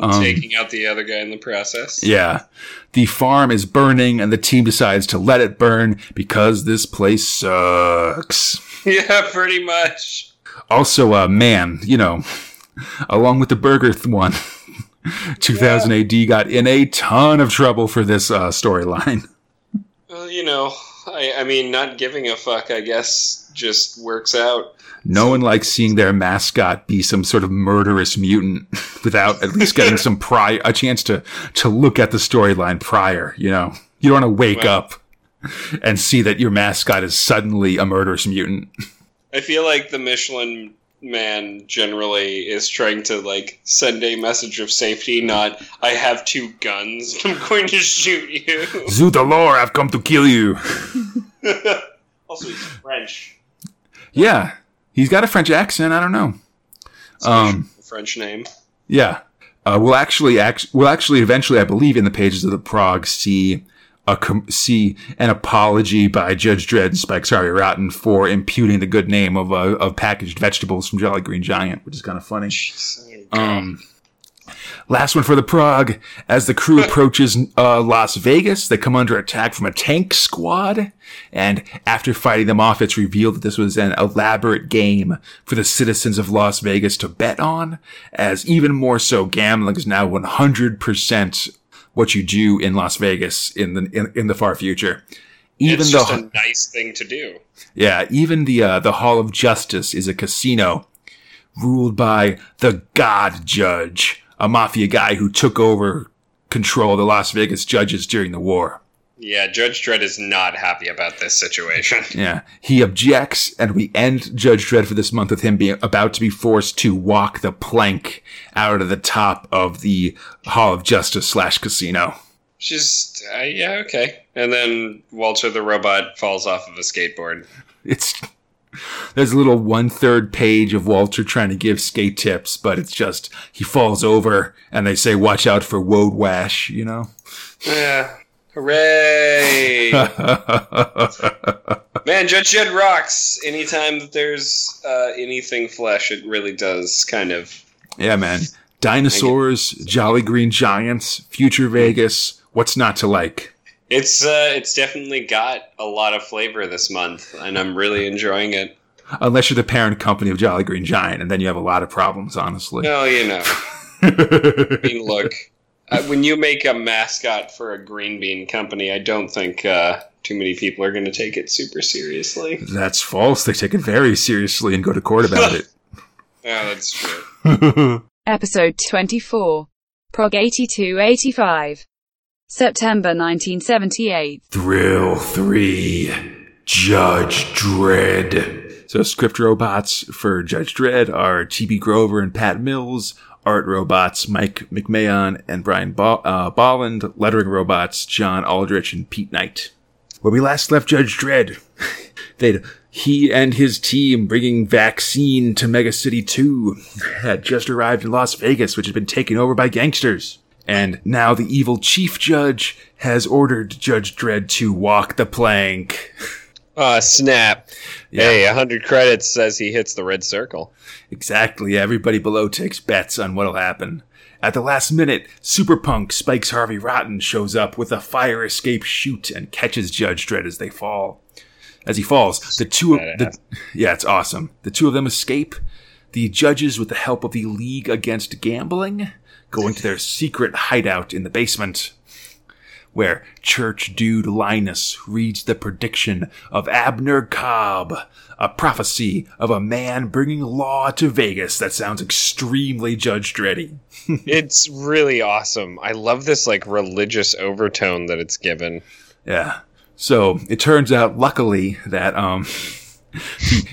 Um, Taking out the other guy in the process. Yeah. The farm is burning, and the team decides to let it burn because this place sucks. (laughs) Yeah, pretty much. Also, uh, man, you know, along with the Burger th- one, (laughs) 2000 AD got in a ton of trouble for this uh, storyline. (laughs) Well, you know, I, I mean, not giving a fuck, I guess, just works out. No one likes seeing their mascot be some sort of murderous mutant (laughs) without at least getting some prior a chance to to look at the storyline prior. You know, you don't want to wake Well- up and see that your mascot is suddenly a murderous mutant. I feel like the Michelin man generally is trying to like send a message of safety, not I have two guns. (laughs) I'm going to shoot you. (laughs) Zudalor, I've come to kill you. also, he's French. Yeah, he's got a French accent. I don't know. Um, French name. Yeah. Uh, we'll actually act- we'll actually eventually, I believe, in the pages of the Prog, see a com- see an apology by Judge Dredd and Spike Sorry Rotten for imputing the good name of uh, of packaged vegetables from Jolly Green Giant, which is kind of funny. Um, last one for the Prog. As the crew approaches uh, Las Vegas, they come under attack from a tank squad. And after fighting them off, it's revealed that this was an elaborate game for the citizens of Las Vegas to bet on. As even more so, gambling is now 100% what you do in Las Vegas in the in, in the far future. Even it's just a nice thing to do. yeah, even the uh, the Hall of Justice is a casino ruled by the God Judge, a mafia guy who took over control of the Las Vegas judges during the war. Yeah, Judge Dredd is not happy about this situation. (laughs) Yeah, he objects, and we end Judge Dredd for this month with him being about to be forced to walk the plank out of the top of the Hall of Justice slash casino. She's uh, yeah okay, and then Walter the robot falls off of a skateboard. It's there's a little one third page of Walter trying to give skate tips, but it's just he falls over, and they say, "Watch out for Woad Wash," you know. Yeah, hooray! (laughs) Man, Judge Dredd rocks. Anytime that there's uh, anything flesh, it really does kind of. yeah, man. Dinosaurs, Jolly Green Giants, Future Vegas. What's not to like? It's uh, it's definitely got a lot of flavor this month, and I'm really enjoying it. Unless you're the parent company of Jolly Green Giant, and then you have a lot of problems, honestly. No, you know, (laughs) I mean, look, Uh, when you make a mascot for a green bean company, I don't think uh, too many people are going to take it super seriously. That's false. They take it very seriously and go to court about it. (laughs) (laughs) Yeah, that's true. Episode 24. Prog 8285. September 1978. Thrill 3. Judge Dredd. So, script robots for Judge Dredd are T.B. Grover and Pat Mills. Art robots Mike McMahon and Brian ba- uh, Bolland. Lettering robots John Aldrich and Pete Knight. Where we last left Judge Dredd, (laughs) they'd he and his team bringing vaccine to Mega City 2 had just arrived in Las Vegas, which had been taken over by gangsters. And now the evil chief judge has ordered Judge Dredd to walk the plank. Uh, snap. Yeah. Hey, 100 credits says he hits the red circle. Exactly. Everybody below takes bets on what'll happen. At the last minute, Super Punk Spikes Harvey Rotten shows up with a fire escape chute and catches Judge Dredd as they fall. As he falls, the two of the, yeah, it's awesome. The two of them escape. The judges, with the help of the League Against Gambling, going to their secret hideout in the basement, where Church Dude Linus reads the prediction of Abner Cobb, a prophecy of a man bringing law to Vegas that sounds extremely Judge Dreddy. (laughs) it's really awesome. I love this like religious overtone that it's given. Yeah. So it turns out, luckily, that um, (laughs)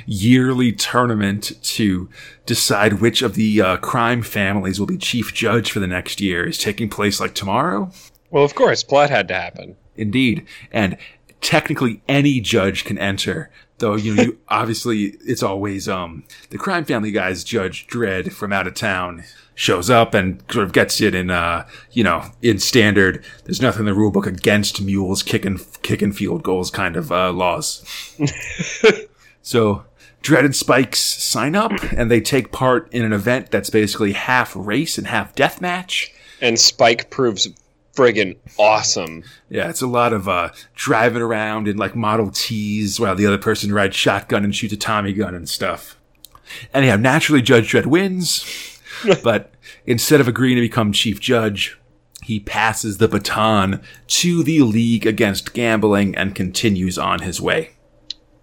yearly tournament to decide which of the uh, crime families will be chief judge for the next year is taking place like tomorrow. Well, of course, plot had to happen. Indeed, and technically any judge can enter. Though you know, you (laughs) obviously it's always um the crime family guy's Judge Dredd from out of town shows up and sort of gets it in uh you know in standard. There's nothing in the rule book against mules kicking kicking field goals kind of uh, laws. (laughs) so Dredd and Spikes sign up and they take part in an event that's basically half race and half death match. And Spike proves friggin' awesome. Yeah, it's a lot of uh, driving around in like Model Ts while the other person rides shotgun and shoots a Tommy gun and stuff. Anyhow, naturally, Judge Dredd wins, (laughs) but instead of agreeing to become chief judge, he passes the baton to the League Against Gambling and continues on his way.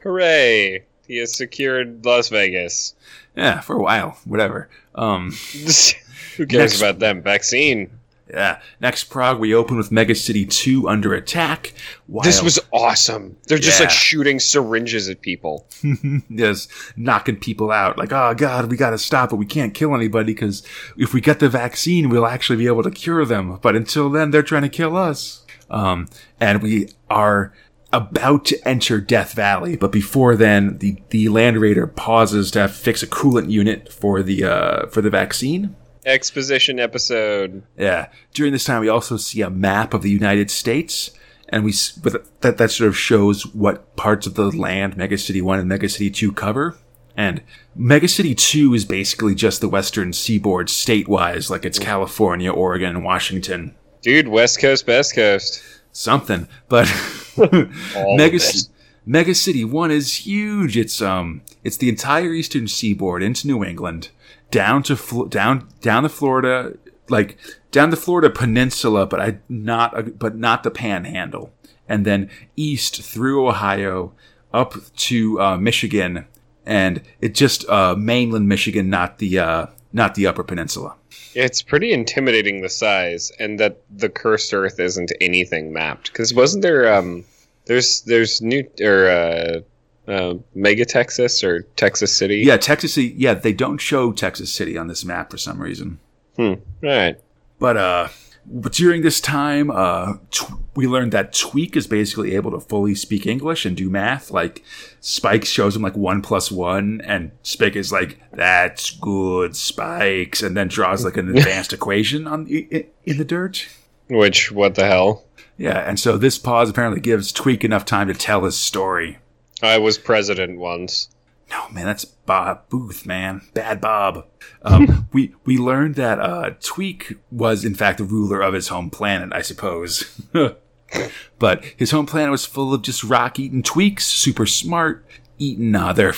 Hooray! He has secured Las Vegas. Yeah, for a while, whatever. Um, (laughs) Who cares Next- about them? Vaccine. yeah. Next Prog, we open with Mega City 2 under attack. While This was awesome. They're just like shooting syringes at people. (laughs) just knocking people out. Like, oh god, we got to stop it. We can't kill anybody because if we get the vaccine, we'll actually be able to cure them. But until then, they're trying to kill us. Um, and we are about to enter Death Valley, but before then, the the Land Raider pauses to fix a coolant unit for the uh, for the vaccine. Exposition episode. Yeah. During this time, we also see a map of the United States, and we but that that sort of shows what parts of the land Mega City One and Mega City Two cover. And Mega City Two is basically just the Western Seaboard state-wise, like it's California, Oregon, and Washington, Dude, West Coast, Best Coast. Something. But (laughs) Mega of it. Ci- Mega City One is huge. It's um, it's the entire Eastern Seaboard into New England, down to Flo- down down the Florida, like down the Florida Peninsula, but I not but not the Panhandle, and then east through Ohio up to uh, Michigan, and it just uh, mainland Michigan, not the uh, not the Upper Peninsula. It's pretty intimidating the size, and that the cursed Earth isn't anything mapped. Because wasn't there um, there's there's new or uh, uh, Mega Texas or Texas City? Yeah, Texas City. Yeah, they don't show Texas City on this map for some reason. Hmm. Right. But uh, during this time, uh, tw- we learned that Tweak is basically able to fully speak English and do math. Like Spike shows him like one plus one, and Spike is like, "That's good, Spikes," and then draws like an (laughs) advanced equation on i- in the dirt. Which what the hell? Yeah, and so this pause apparently gives Tweak enough time to tell his story. I was president once. No, man, that's Bob Booth, man. Bad Bob. Um, (laughs) we we learned that uh, Tweak was in fact the ruler of his home planet, I suppose. (laughs) but his home planet was full of just rock-eating tweaks, super smart, eating uh, their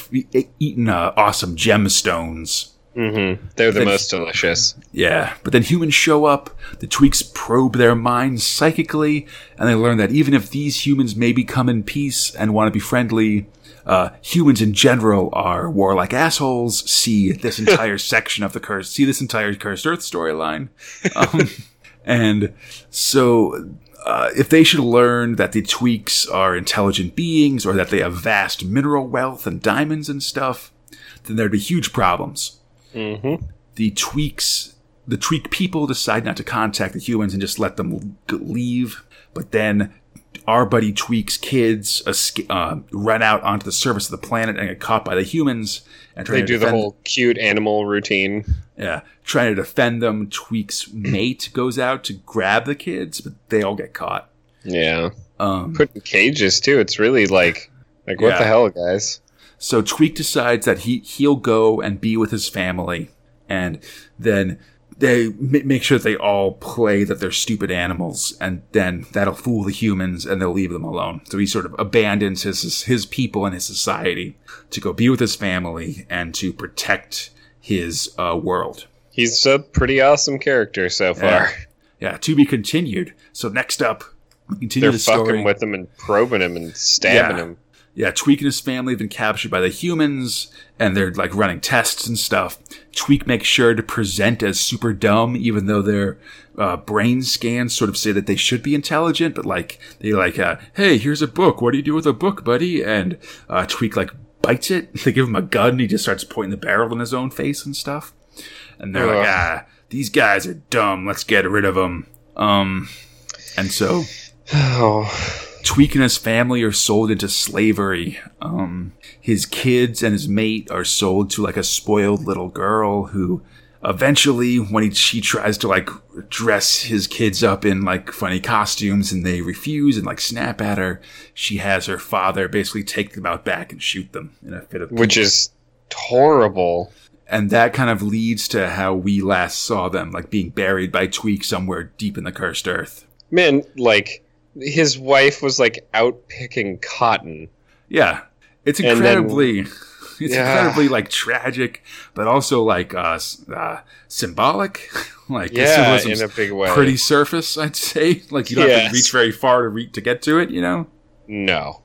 eating uh, awesome gemstones. Mm-hmm. They're the Then- most delicious. Yeah, but then humans show up, the tweaks probe their minds psychically, and they learn that even if these humans maybe come in peace and want to be friendly, uh, humans in general are warlike assholes. See this (laughs) entire section of the curse, see this entire cursed Earth storyline. Um, (laughs) and so, uh, if they should learn that the tweaks are intelligent beings or that they have vast mineral wealth and diamonds and stuff, then there'd be huge problems Mm-hmm. the tweaks the tweak people decide not to contact the humans and just let them leave but then our buddy tweaks kids uh, run out onto the surface of the planet and get caught by the humans and They do the whole cute animal routine. yeah trying to defend them tweaks mate goes out to grab the kids but they all get caught Yeah. um, Put in cages too. It's really like like what Yeah. the hell, guys? So Tweak decides that he he'll go and be with his family, and then they m- make sure that they all play that they're stupid animals, and then that'll fool the humans, and they'll leave them alone. So he sort of abandons his his people and his society to go be with his family and to protect his uh, world. He's a pretty awesome character so far. Yeah, to be continued. So next up, we continue They're the story. fucking with him and probing him and stabbing Yeah. him. Yeah, Tweak and his family have been captured by the humans, and they're like running tests and stuff. Tweak makes sure to present as super dumb, even though their uh, brain scans sort of say that they should be intelligent. But like they like, uh, hey, here's a book. What do you do with a book, buddy? And uh, Tweak like bites it. (laughs) They give him a gun. And he just starts pointing the barrel in his own face and stuff. And they're like, ah, these guys are dumb. Let's get rid of them. Um, and so (sighs) Oh, Tweak and his family are sold into slavery. Um, his kids and his mate are sold to like a spoiled little girl who eventually, when he, she tries to like dress his kids up in like funny costumes and they refuse and like snap at her, she has her father basically take them out back and shoot them in a fit of which is horrible. and that kind of leads to how we last saw them, like being buried by Tweak somewhere deep in the cursed earth. Man, like his wife was like out picking cotton. Yeah, it's And then- incredibly, (laughs) it's Yeah. incredibly like tragic, but also like uh, uh symbolic. (laughs) like Yeah, in a big way. pretty surface, I'd say. (laughs) Like you don't have to reach very far to re- to get to it, you know. No.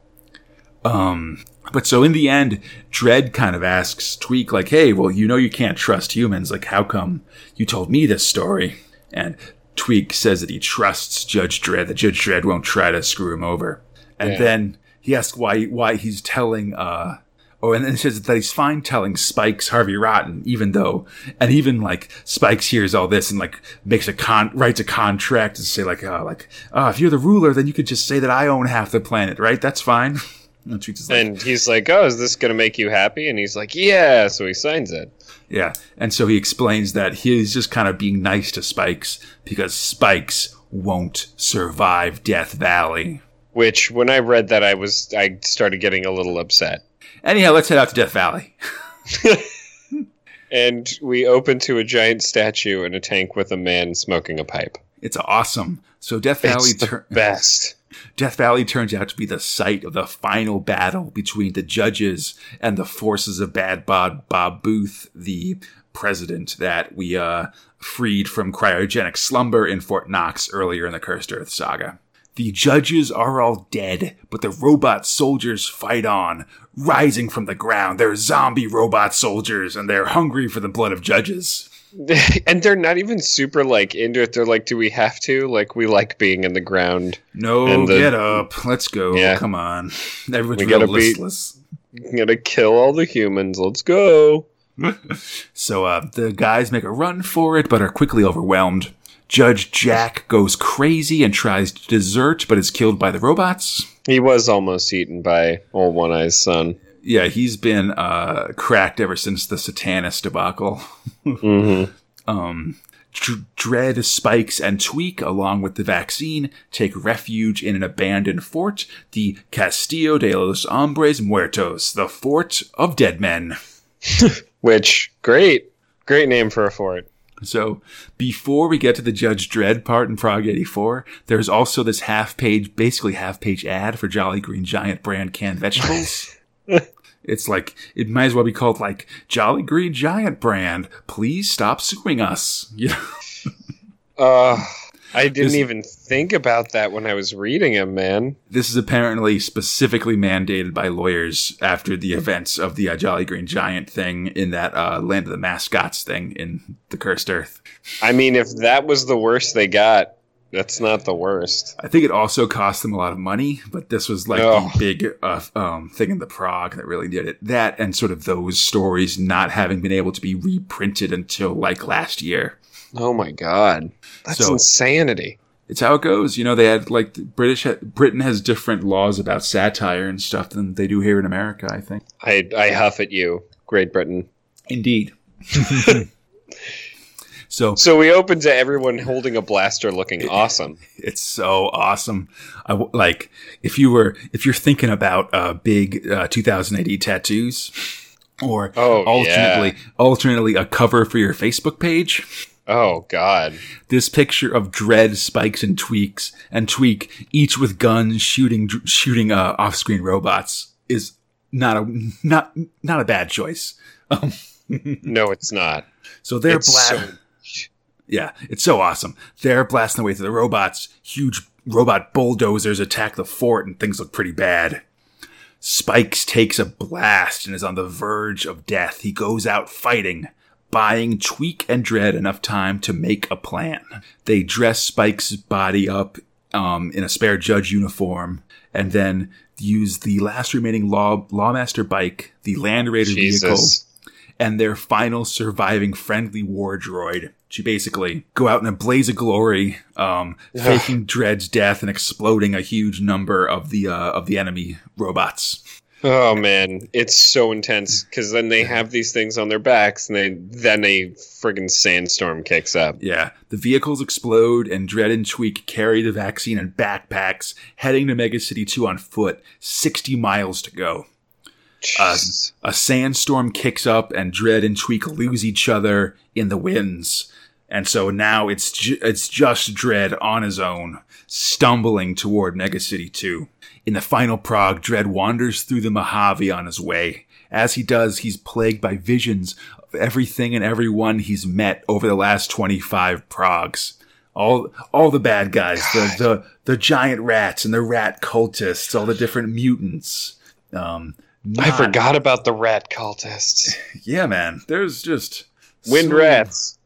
Um, but so in the end, Dredd kind of asks Tweak, like, "Hey, well, you know you can't trust humans. Like, how come you told me this story?" And Tweak says that he trusts Judge Dredd. That Judge Dredd won't try to screw him over. And Yeah. then he asks why why he's telling. uh Oh, and then he says that he's fine telling Spikes Harvey Rotten, even though, and even like Spikes hears all this and like makes a con, writes a contract and say like, uh, like, oh, if you're the ruler, then you could just say that I own half the planet, right? That's fine. (laughs) And like, And he's like, "Oh, is this gonna make you happy?" And he's like, "Yeah." So he signs it. Yeah. And so he explains that he's just kind of being nice to Spikes because Spikes won't survive Death Valley. Which, when I read that, I was I started getting a little upset. Anyhow, let's head out to Death Valley. (laughs) And we open to a giant statue in a tank with a man smoking a pipe. It's awesome. So Death Valley, It's the tur- best. Death Valley turns out to be the site of the final battle between the judges and the forces of Bad Bob Bob Booth, the president that we uh, freed from cryogenic slumber in Fort Knox earlier in the Cursed Earth saga. The judges are all dead, but the robot soldiers fight on, rising from the ground. They're zombie robot soldiers, and they're hungry for the blood of judges. (laughs) and they're not even super like into it. They're like, "Do we have to? Like, we like being in the ground. No, the- get up. Let's go. Yeah. Come on. (laughs) Everyone's We gotta listless. I'm gonna kill all the humans. Let's go." (laughs) So uh, the guys make a run for it, but are quickly overwhelmed. Judge Jack goes crazy and tries to desert, but is killed by the robots. He was almost eaten by old One Eye's son. Yeah, he's been uh, cracked ever since the Satanist debacle. hmm (laughs) Um, Dr- Dredd, Spikes, and Tweak, along with the vaccine, take refuge in an abandoned fort, the Castillo de los Hombres Muertos, the Fort of Dead Men. (laughs) Which great, great name for a fort. So before we get to the Judge Dredd part in Prog 84, there's also this half page, basically half page ad for Jolly Green Giant brand canned vegetables. (laughs) It's like it might as well be called like Jolly Green Giant brand. Please stop suing us. (laughs) You know? Uh, I didn't This- even think about that when I was reading him, man. This is apparently specifically mandated by lawyers after the events of the uh, Jolly Green Giant thing in that uh, Land of the Mascots thing in the Cursed Earth. I mean, if that was the worst they got, that's not the worst. I think it also cost them a lot of money, but this was like Oh. the big uh, um, thing in the Prog that really did it. That and sort of those stories not having been able to be reprinted until like last year. Oh my god, that's So- insanity. It's how it goes. You know, they had like the British Britain has different laws about satire and stuff than they do here in America. I think. I I huff at you, Great Britain. Indeed. (laughs) so So we open to everyone holding a blaster, looking awesome. it's so awesome. I like if you were if you're thinking about uh, big uh, 2000 AD tattoos, or Oh, alternately alternately a cover for your Facebook page. Oh god, This picture of Dredd, Spikes, and Tweaks, and Tweak, each with guns shooting shooting uh, off-screen robots, is not a not not a bad choice. (laughs) Um, no, it's not. so they're It's bla- so Yeah, it's so awesome. They're blasting away through the robots. Huge robot bulldozers attack the fort, and things look pretty bad. Spikes takes a blast and is on the verge of death. He goes out fighting, buying Tweak and Dredd enough time to make a plan. They dress Spike's body up um, in a spare judge uniform, and then use the last remaining law lawmaster bike, the Land Raider vehicle, Jesus. And their final surviving friendly war droid to basically go out in a blaze of glory, um, faking Dredd's death and exploding a huge number of the uh, of the enemy robots. Oh man, it's so intense because then they have these things on their backs, and they then a friggin' sandstorm kicks up. Yeah, the vehicles explode, and Dredd and Tweak carry the vaccine in backpacks, heading to Mega City 2 on foot, 60 miles to go. Uh, a sandstorm kicks up, and Dredd and Tweak lose each other in the winds. And so now it's ju- it's just Dredd on his own, stumbling toward Mega City 2. In the final Prog, Dredd wanders through the Mojave on his way. As he does, he's plagued by visions of everything and everyone he's met over the last 25 Progs. All, all the bad guys, the, the, the giant rats and the rat cultists, all the different mutants. Um, I forgot about the rat cultists. (laughs) yeah, man. There's just Wind so- rats.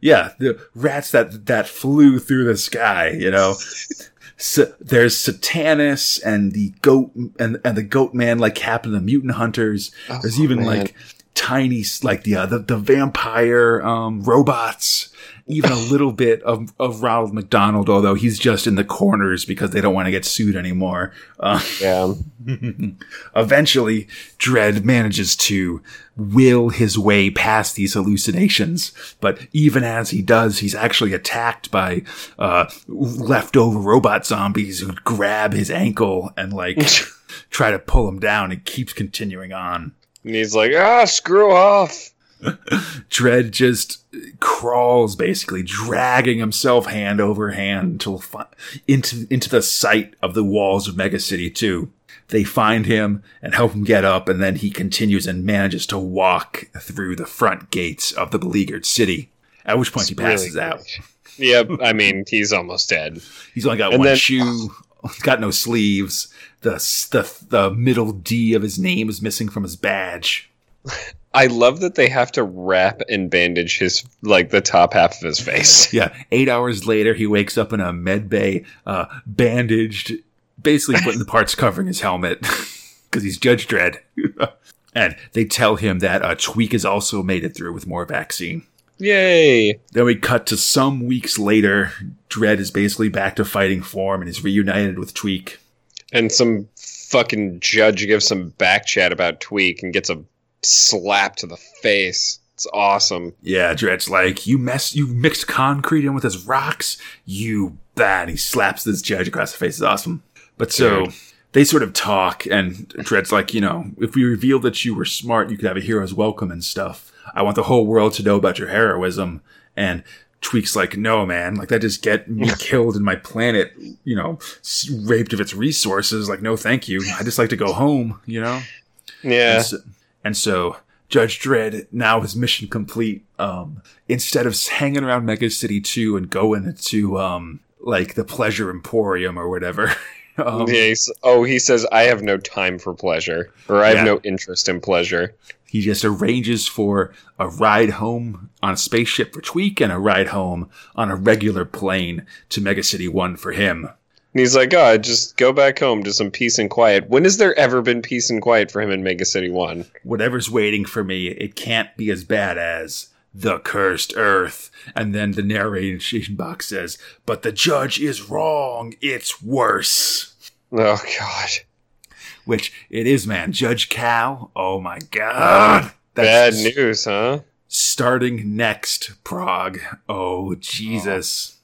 Yeah, the rats that that flew through the sky. You know, (laughs) so, there's Satanus and the goat and and the goat man like Captain of the Mutant Hunters. Oh, there's Oh, even man. like tiny like the uh, the, the vampire um, robots. Even a little (laughs) bit of, of Ronald McDonald, although he's just in the corners because they don't want to get sued anymore. Uh, Yeah. (laughs) Eventually, Dredd manages to will his way past these hallucinations, but even as he does, he's actually attacked by uh, leftover robot zombies who grab his ankle and like (laughs) try to pull him down. and keeps continuing on. And he's like, ah, screw off. (laughs) Dredd just crawls, basically dragging himself hand over hand until fi- into into the sight of the walls of Mega City Two. They find him and help him get up, and then he continues and manages to walk through the front gates of the beleaguered city. At which point he passes Really out. Yep. I mean, he's almost dead. He's only got And one then- shoe. He's got no sleeves. The, the the middle D of his name is missing from his badge. (laughs) I love that they have to wrap and bandage his like the top half of his face. (laughs) Yeah, eight hours later, he wakes up in a med bay, uh, bandaged, basically putting the parts covering his helmet (laughs) because he's Judge Dredd. and they tell him that uh, Tweak has also made it through with more vaccine. Yay! Then we cut to some weeks later. Dredd is basically back to fighting form and is reunited with Tweak. And some fucking judge gives some back chat about Tweak and gets a slap to the face. It's awesome. Yeah, Dredd's like, you mess, you mixed concrete in with his rocks, you bad. He slaps this judge across the face. It's awesome. But so Dude. they sort of talk, and Dredd's like, you know, if we reveal that you were smart, you could have a hero's welcome and stuff. I want the whole world to know about your heroism. And Tweak's like, no, man, like that just get me killed and my planet, you know, raped of its resources. Like, no, thank you. I just like to go home, you know? Yeah. And so, and so Judge Dredd now his mission complete. Um, instead of hanging around Mega City Two and going to um like the Pleasure Emporium or whatever. (laughs) um, yeah oh, he says, I have no time for pleasure, or I have Yeah. no interest in pleasure. He just arranges for a ride home on a spaceship for Tweak and a ride home on a regular plane to Mega City One for him. And he's like, oh, just go back home to some peace and quiet. When has there ever been peace and quiet for him in Mega City 1? Whatever's waiting for me, it can't be as bad as the cursed Earth. And then the narration box says, "But the judge is wrong. It's worse." Oh, God. Which it is, man. Judge Cal. Oh my god. Bad news, huh? starting next, Prog. Oh Jesus.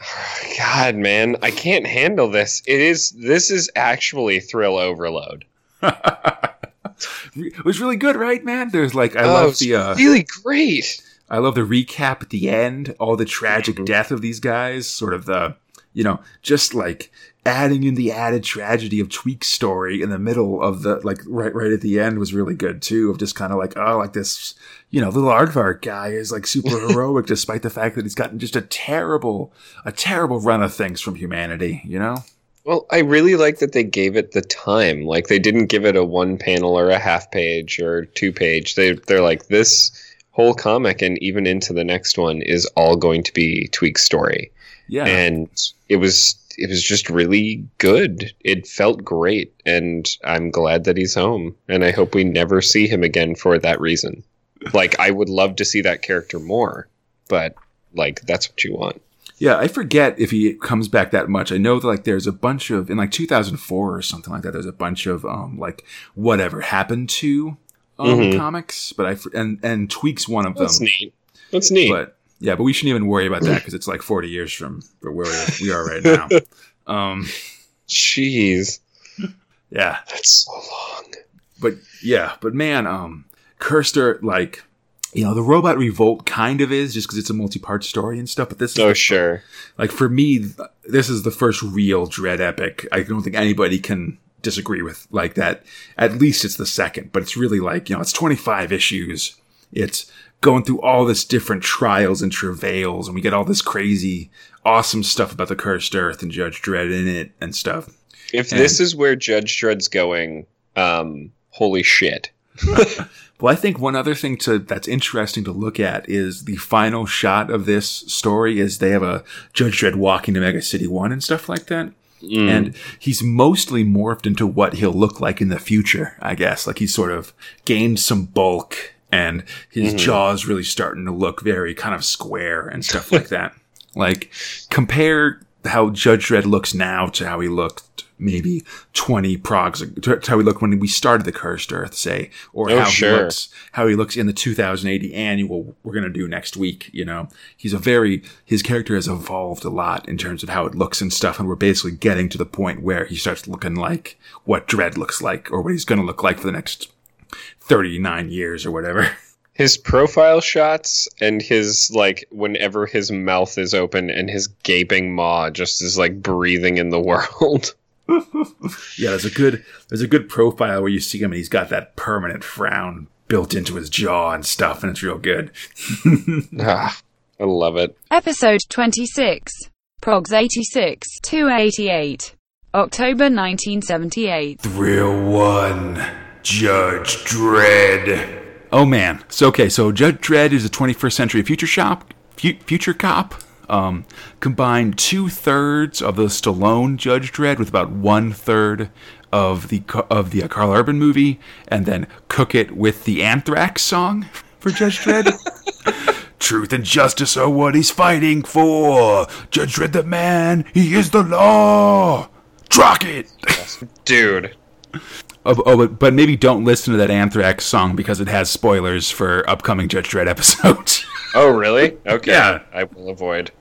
(sighs) God, man, I can't handle this. It is this is actually thrill overload. (laughs) it was really good, right, man? There's like I oh, love the uh, really great. I love the recap at the end, all the tragic Mhm. death of these guys, sort of the, you know, just like adding in the added tragedy of Tweak's story in the middle of the, like right, right at the end was really good too. Of just kind of like, oh, like this, you know, little aardvark guy is like super (laughs) heroic despite the fact that he's gotten just a terrible, a terrible run of things from humanity, you know? Well, I really like that they gave it the time. Like they didn't give it a one panel or a half page or two page. They they're like this whole comic and even into the next one is all going to be Tweak's story. Yeah. and it was it was just really good. It felt great, and I'm glad that he's home. And I hope we never see him again for that reason. Like I would love to see that character more, but like that's what you want. Yeah, I forget if he comes back that much. I know that like there's a bunch of in like 2004 or something like that. There's a bunch of um like whatever happened to um Mhm. comics, but I and and tweaks one of them. That's neat. That's neat. But yeah, but we shouldn't even worry about that (clears throat) because it's like 40 years from where we are right now. (laughs) Um, Jeez, yeah, that's so long. but yeah, but man, um, Kirster like. You know, the robot revolt kind of is just because it's a multi-part story and stuff, but this is Oh sure. Like for me, th- this is the first real Dredd epic. I don't think anybody can disagree with like that. At least it's the second, but it's really like, you know, it's 25 issues. It's going through all this different trials and travails and we get all this crazy, awesome stuff about the cursed earth and Judge Dredd in it and stuff. If And- this is where Judge Dredd's going, um, holy shit. (laughs) Well, I think one other thing to that's interesting to look at is the final shot of this story is they have a Judge Dredd walking to Mega City One and stuff like that. Mm. and he's mostly morphed into what he'll look like in the future, I guess. Like he's sort of gained some bulk and his Mhm. jaw's really starting to look very kind of square and stuff like (laughs) that. Like compare how Judge Dredd looks now to how he looked maybe 20 progs to to how he looked when we started the Cursed Earth, say, or Oh, how sure. he looks how he looks in the 2000 AD annual we're going to do next week, you know. He's a very his character has evolved a lot in terms of how it looks and stuff and we're basically getting to the point where he starts looking like what Dredd looks like or what he's going to look like for the next 39 years or whatever. (laughs) his profile shots and his like whenever his mouth is open and his gaping maw just is like breathing in the (laughs) world. (laughs) yeah, there's a good there's a good profile where you see him and he's got that permanent frown built into his jaw and stuff and it's real good. ah, I love it. Episode 26. Progs 86 288. October 1978. Thrill 1 Judge Dredd. Oh man. So okay, so Judge Dredd is a 21st century future shop fu- future cop. Um, combine two thirds of the Stallone Judge Dredd with about one third of the of the uh, Karl Urban movie, and then cook it with the Anthrax song for Judge Dredd. (laughs) Truth and justice are what he's fighting for. Judge Dredd the man, he is the law. Drokk it. Dude. Oh, oh but, but maybe don't listen to that Anthrax song because it has spoilers for upcoming Judge Dredd (laughs) episodes. Oh really? Okay. Yeah. I will avoid.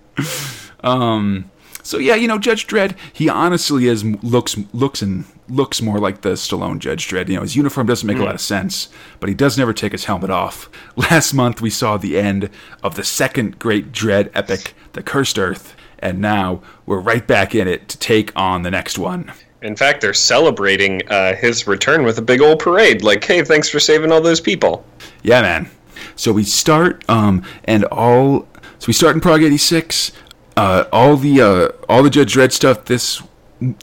um, so yeah, you know, Judge Dredd, he honestly is looks looks and looks more like the Stallone Judge Dredd. You know, his uniform doesn't make a lot of sense, but he does never take his helmet off. Last month we saw the end of the second great Dredd epic, The Cursed Earth, and now we're right back in it to take on the next one. In fact, they're celebrating uh, his return with a big old parade. Like, hey, thanks for saving all those people. Yeah, man. So we start, um, and all. So we start in Prog '86. Uh, all the uh, all the Judge Dredd stuff this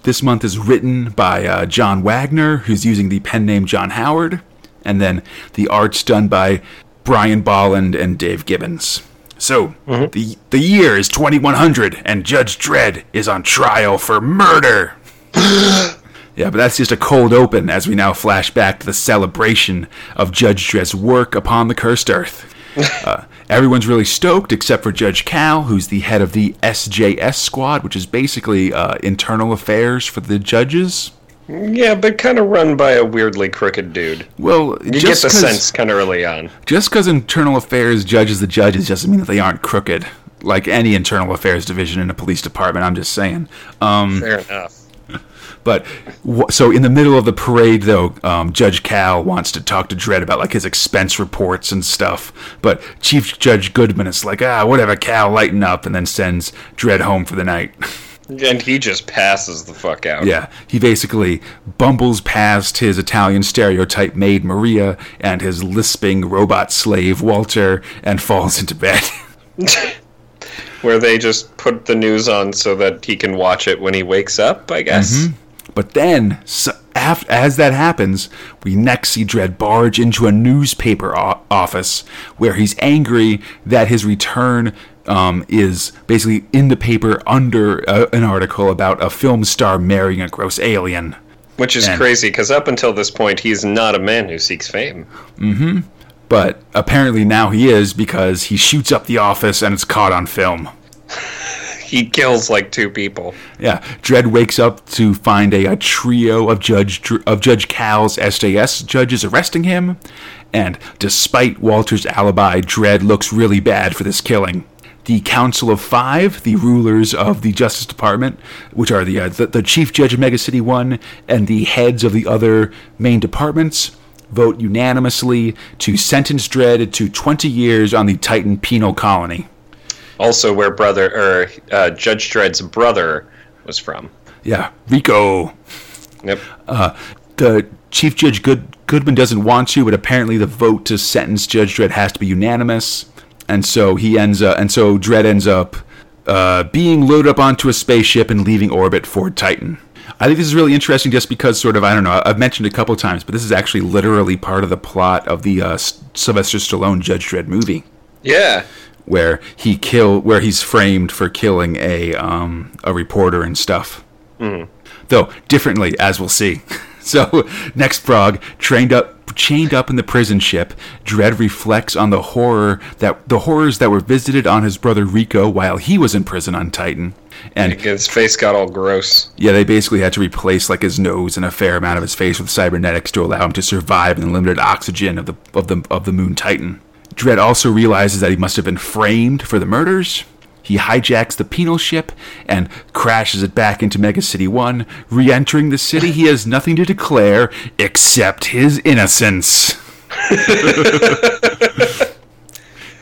this month is written by uh, John Wagner, who's using the pen name John Howard, and then the art's done by Brian Bolland and Dave Gibbons. So the the year is 2100, and Judge Dredd is on trial for murder. Yeah, but that's just a cold open as we now flash back to the celebration of Judge Dredd's work upon the cursed earth. (laughs) Uh, everyone's really stoked except for Judge Cal, who's the head of the SJS squad, which is basically uh, internal affairs for the judges. Yeah, but kind of run by a weirdly crooked dude. Well, You just get the sense kind of early on. Just because internal affairs judges the judges doesn't mean that they aren't crooked. Like any internal affairs division in a police department, I'm just saying. Um, Fair enough. But so in the middle of the parade, though, um, Judge Cal wants to talk to Dredd about like his expense reports and stuff. But Chief Judge Goodman is like, ah, whatever, Cal, lighten up, and then sends Dredd home for the night. (laughs) And he just passes the fuck out. yeah, he basically bumbles past his Italian stereotype maid Maria and his lisping robot slave Walter and falls into bed. (laughs) Where they just put the news on so that he can watch it when he wakes up, I guess. But then, so af as that happens, we next see Dredd barge into a newspaper o- office where he's angry that his return um, is basically in the paper under uh, an article about a film star marrying a gross alien. Which is And- crazy because up until this point, he's not a man who seeks fame. Mm-hmm. But apparently now he is because he shoots up the office and it's caught on film. (laughs) He kills like two people. Yeah, Dredd wakes up to find a, a trio of Judge of Judge Cal's SJS judges arresting him, and despite Walter's alibi, Dredd looks really bad for this killing. The Council of Five, the rulers of the Justice Department, which are the uh, the, the Chief Judge of Mega City One and the heads of the other main departments, vote unanimously to sentence Dredd to 20 years on the Titan penal colony. Also, where brother or uh, Judge Dredd's brother was from. Yeah, Rico. Yep. Uh, the Chief Judge Good- Goodman doesn't want to, but apparently the vote to sentence Judge Dredd has to be unanimous, and so he ends up, and so Dredd ends up uh, being loaded up onto a spaceship and leaving orbit for Titan. I think this is really interesting, just because sort of I don't know I've mentioned it a couple times, but this is actually literally part of the plot of the uh, Sylvester Stallone Judge Dredd movie Yeah. Where he kill where he's framed for killing a um, a reporter and stuff. Though differently, as we'll see. (laughs) So next Prog, trained up chained up in the prison ship, Dredd reflects on the horror that the horrors that were visited on his brother Rico while he was in prison on Titan. And His face got all gross. yeah, they basically had to replace like his nose and a fair amount of his face with cybernetics to allow him to survive in the limited oxygen of the of the of the Moon Titan. Dredd also realizes that he must have been framed for the murders. He hijacks the penal ship and crashes it back into Mega City 1. Re entering the city, he has nothing to declare except his innocence. (laughs)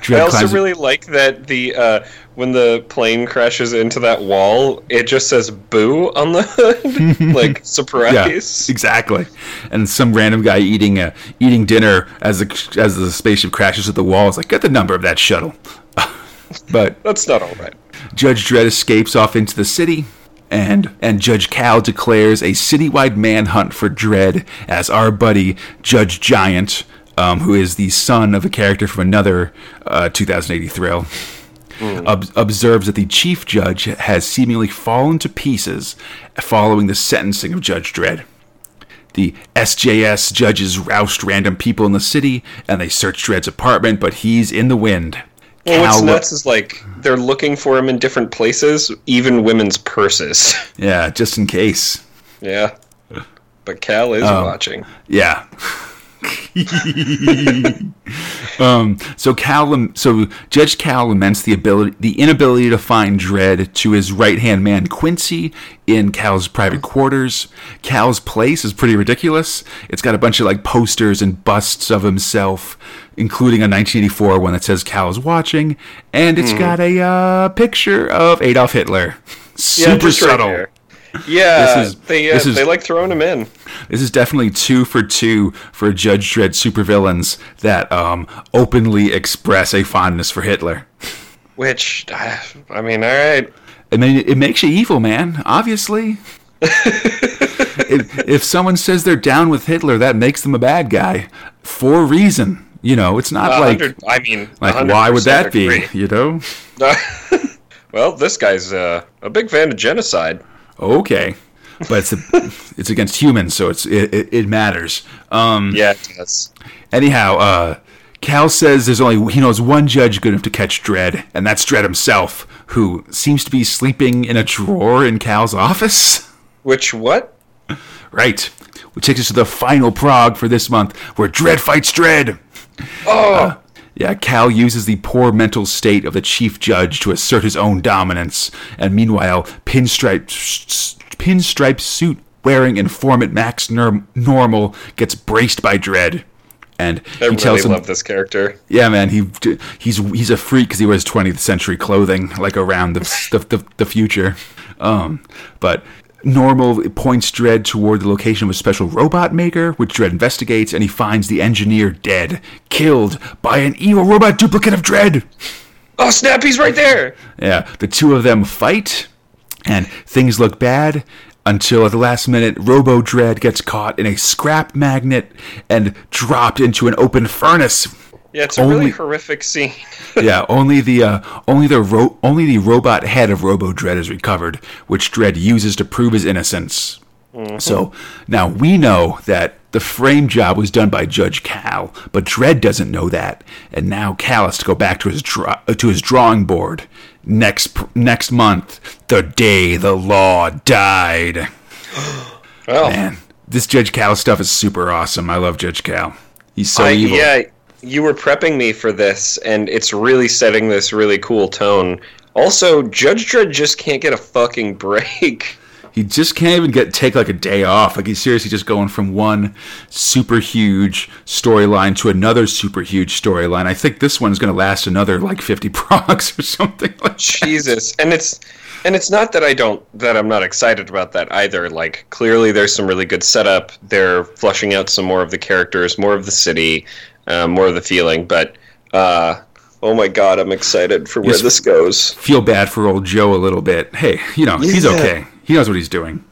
Dredd I also really like that the uh, when the plane crashes into that wall, it just says "boo" on the hood, (laughs) like (laughs) surprise. Yeah, exactly. And some random guy eating uh, eating dinner as the as the spaceship crashes to the wall is like, get the number of that shuttle. (laughs) but That's not all right. Judge Dredd escapes off into the city, and and Judge Cal declares a citywide manhunt for Dredd as our buddy Judge Giant, um, who is the son of a character from another uh, 2000 AD thrill. ob- observes that the chief judge has seemingly fallen to pieces following the sentencing of Judge Dredd. The SJS judges roust random people in the city and they search Dredd's apartment, but he's in the wind. Well, what's Cal- nuts is like they're looking for him in different places, even women's purses. (laughs) Yeah, just in case. yeah, but Cal is Oh. watching. Yeah. (laughs) um, so Cal, so Judge Cal laments the ability, the inability to find Dredd to his right hand man Quincy in Cal's private quarters. Cal's place is pretty ridiculous. It's got a bunch of like posters and busts of himself, including a 1984 one that says Cal is watching, and it's got a uh, picture of Adolf Hitler. Super right subtle. there. Yeah, This is- they uh, this is- they like throwing him in. This is definitely two for two for Judge Dredd supervillains that um, openly express a fondness for Hitler. Which uh, I mean, all right. I mean, it makes you evil, man. Obviously. (laughs) if, if someone says they're down with Hitler, that makes them a bad guy for reason. You know, it's not A like I mean, like why would that be? You know? (laughs) well, this guy's uh, a big fan of genocide. Okay, but it's a, (laughs) it's against humans, so it's it, it, it matters. Um, Yeah, it does. Anyhow, uh, Cal says there's only he knows one judge good enough to catch Dredd, and that's Dredd himself, who seems to be sleeping in a drawer in Cal's office. Which what? Right. Which takes us to the final prog for this month, where Dredd fights Dredd. Oh, Yeah, Cal uses the poor mental state of the chief judge to assert his own dominance, and meanwhile, pinstripe pinstripe suit wearing informant Max Ner- Normal gets braced by Dredd. and I he really tells him, love this character. "Yeah, man, he he's he's a freak because he wears 20th century clothing, like around the the, the, the future." Um, but Normal points Dredd toward the location of a special robot maker, which Dredd investigates, and he finds the engineer dead, killed by an evil robot duplicate of Dredd. Oh snap! He's right there. Yeah, the two of them fight, and things look bad until at the last minute, Robo Dredd gets caught in a scrap magnet and dropped into an open furnace. Yeah, it's a Only- really horrific scene. (laughs) yeah, only the uh, only the ro- only the robot head of Robo Dredd is recovered, which Dredd uses to prove his innocence. So now we know that the frame job was done by Judge Cal, but Dredd doesn't know that, and now Cal has to go back to his dra- uh, to his drawing board next pr- next month, the day the law died. (gasps) Well, Man, this Judge Cal stuff is super awesome. I love Judge Cal. He's so I, evil. yeah, you were prepping me for this, and it's really setting this really cool tone. Also, Judge Dredd just can't get a fucking break. (laughs) He just can't even get take like a day off. Like he's seriously just going from one super huge storyline to another super huge storyline. I think this one's going to last another like 50 (laughs) progs or something like. Jesus, and it's and it's not that I don't that I'm not excited about that either. Like clearly, there's some really good setup. They're flushing out some more of the characters, more of the city, uh, more of the feeling. But uh, oh my god, I'm excited for where Yes. this goes. Feel bad for old Joe a little bit. Hey, you know, he's okay. He knows what he's doing.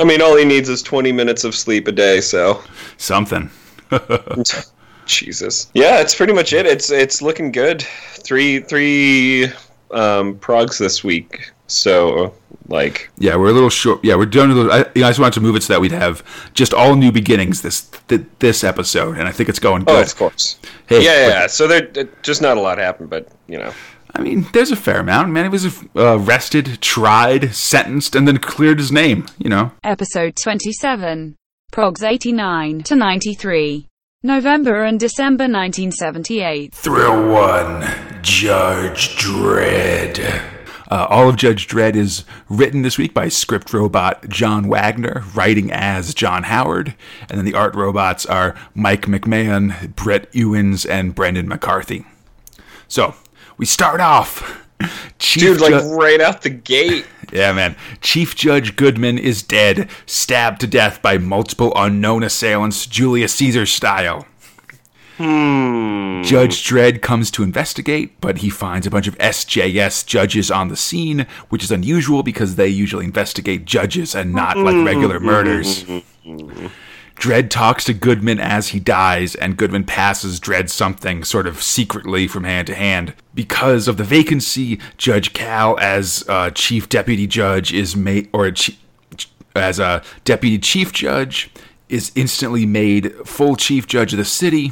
I mean, all he needs is 20 minutes of sleep a day, so. Something. (laughs) Jesus. Yeah, it's pretty much it. It's it's looking good. Three three um, progs this week. So like Yeah, we're a little short. Yeah, we're doing a little. I, you know, I just wanted to move it so that we'd have just all new beginnings this th- this episode, and I think it's going good. oh, of course. Hey, yeah, yeah, but- yeah. So there there- just not a lot happened, but you know. I mean, there's a fair amount. Man, he was uh, arrested, tried, sentenced, and then cleared his name. You know. Episode 27. Progs 89 to 93. November and December 1978. Thrill one, Judge Dredd. Uh, all of Judge Dredd is written this week by script robot John Wagner, writing as John Howard, and then the art robots are Mike McMahon, Brett Ewins, and Brendan McCarthy. So we start off. (laughs) Chief Dude, like Ju- right out the gate. (laughs) yeah, man. Chief Judge Goodman is dead, stabbed to death by multiple unknown assailants, Julius Caesar style. Hmm. Judge Dredd comes to investigate, but he finds a bunch of SJS judges on the scene, which is unusual because they usually investigate judges and not like regular murders. Dredd talks to Goodman as he dies, and Goodman passes Dredd something sort of secretly from hand to hand. Because of the vacancy, Judge Cal, as uh, chief deputy judge, is made, or chi- as a deputy chief judge, is instantly made full chief judge of the city.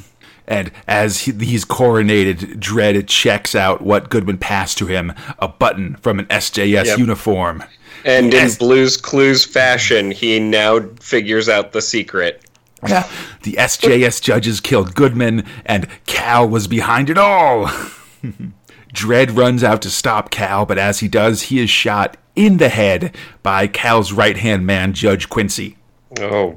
And as he, he's coronated, Dredd checks out what Goodman passed to him a button from an SJS Yep. uniform. And Yes. in Blue's Clues fashion, he now figures out the secret. Yeah, the SJS judges killed Goodman, and Cal was behind it all. (laughs) Dredd runs out to stop Cal, but as he does, he is shot in the head by Cal's right hand man, Judge Quincy. Oh.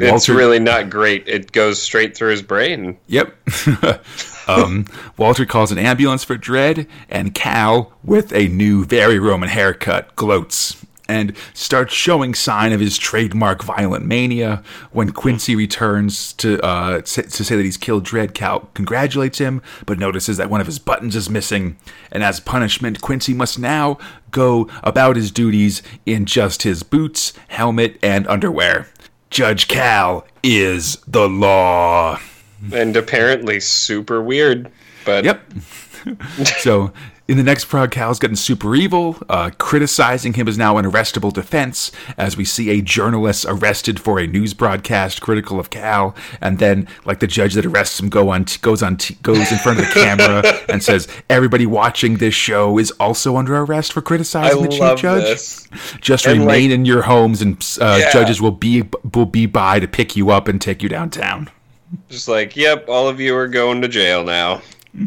It's really not great. It goes straight through his brain. Yep. (laughs) um, Walter calls an ambulance for Dredd, and Cal, with a new, very Roman haircut, gloats. and starts showing sign of his trademark violent mania. When Quincy returns to uh, to say that he's killed Dredd, Cal congratulates him, but notices that one of his buttons is missing. And as punishment, Quincy must now go about his duties in just his boots, helmet, and underwear. Judge Cal is the law. And apparently super weird. But Yep. (laughs) so in the next prog, Cal's getting super evil. Uh, criticizing him is now an arrestable defense, as we see a journalist arrested for a news broadcast critical of Cal, and then like the judge that arrests him go on t- goes on t- goes in front of the (laughs) camera and says everybody watching this show is also under arrest for I criticizing the chief judge. this. Just And, remain like- in your homes, and uh, Yeah. judges will be will be by to pick you up and take you downtown. Just like, yep, all of you are going to jail now. (laughs)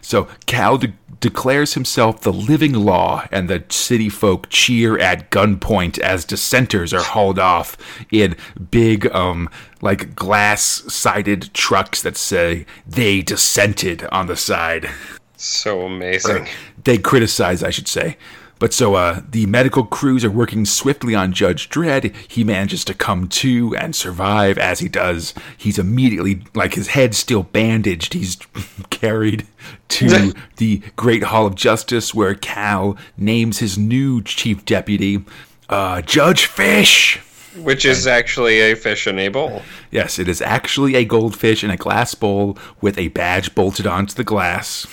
So Cal de- declares himself the living law, and the city folk cheer at gunpoint as dissenters are hauled off in big, um, like glass-sided trucks that say they dissented on the side. So amazing. They criticize, I should say. But so uh, the medical crews are working swiftly on Judge Dredd. He manages to come to and survive as he does. He's immediately, like his head still bandaged, he's (laughs) carried to (laughs) the Great Hall of Justice where Cal names his new chief deputy, uh, Judge Fish. Which is actually a fish in a bowl. Yes, it is actually a goldfish in a glass bowl with a badge bolted onto the glass.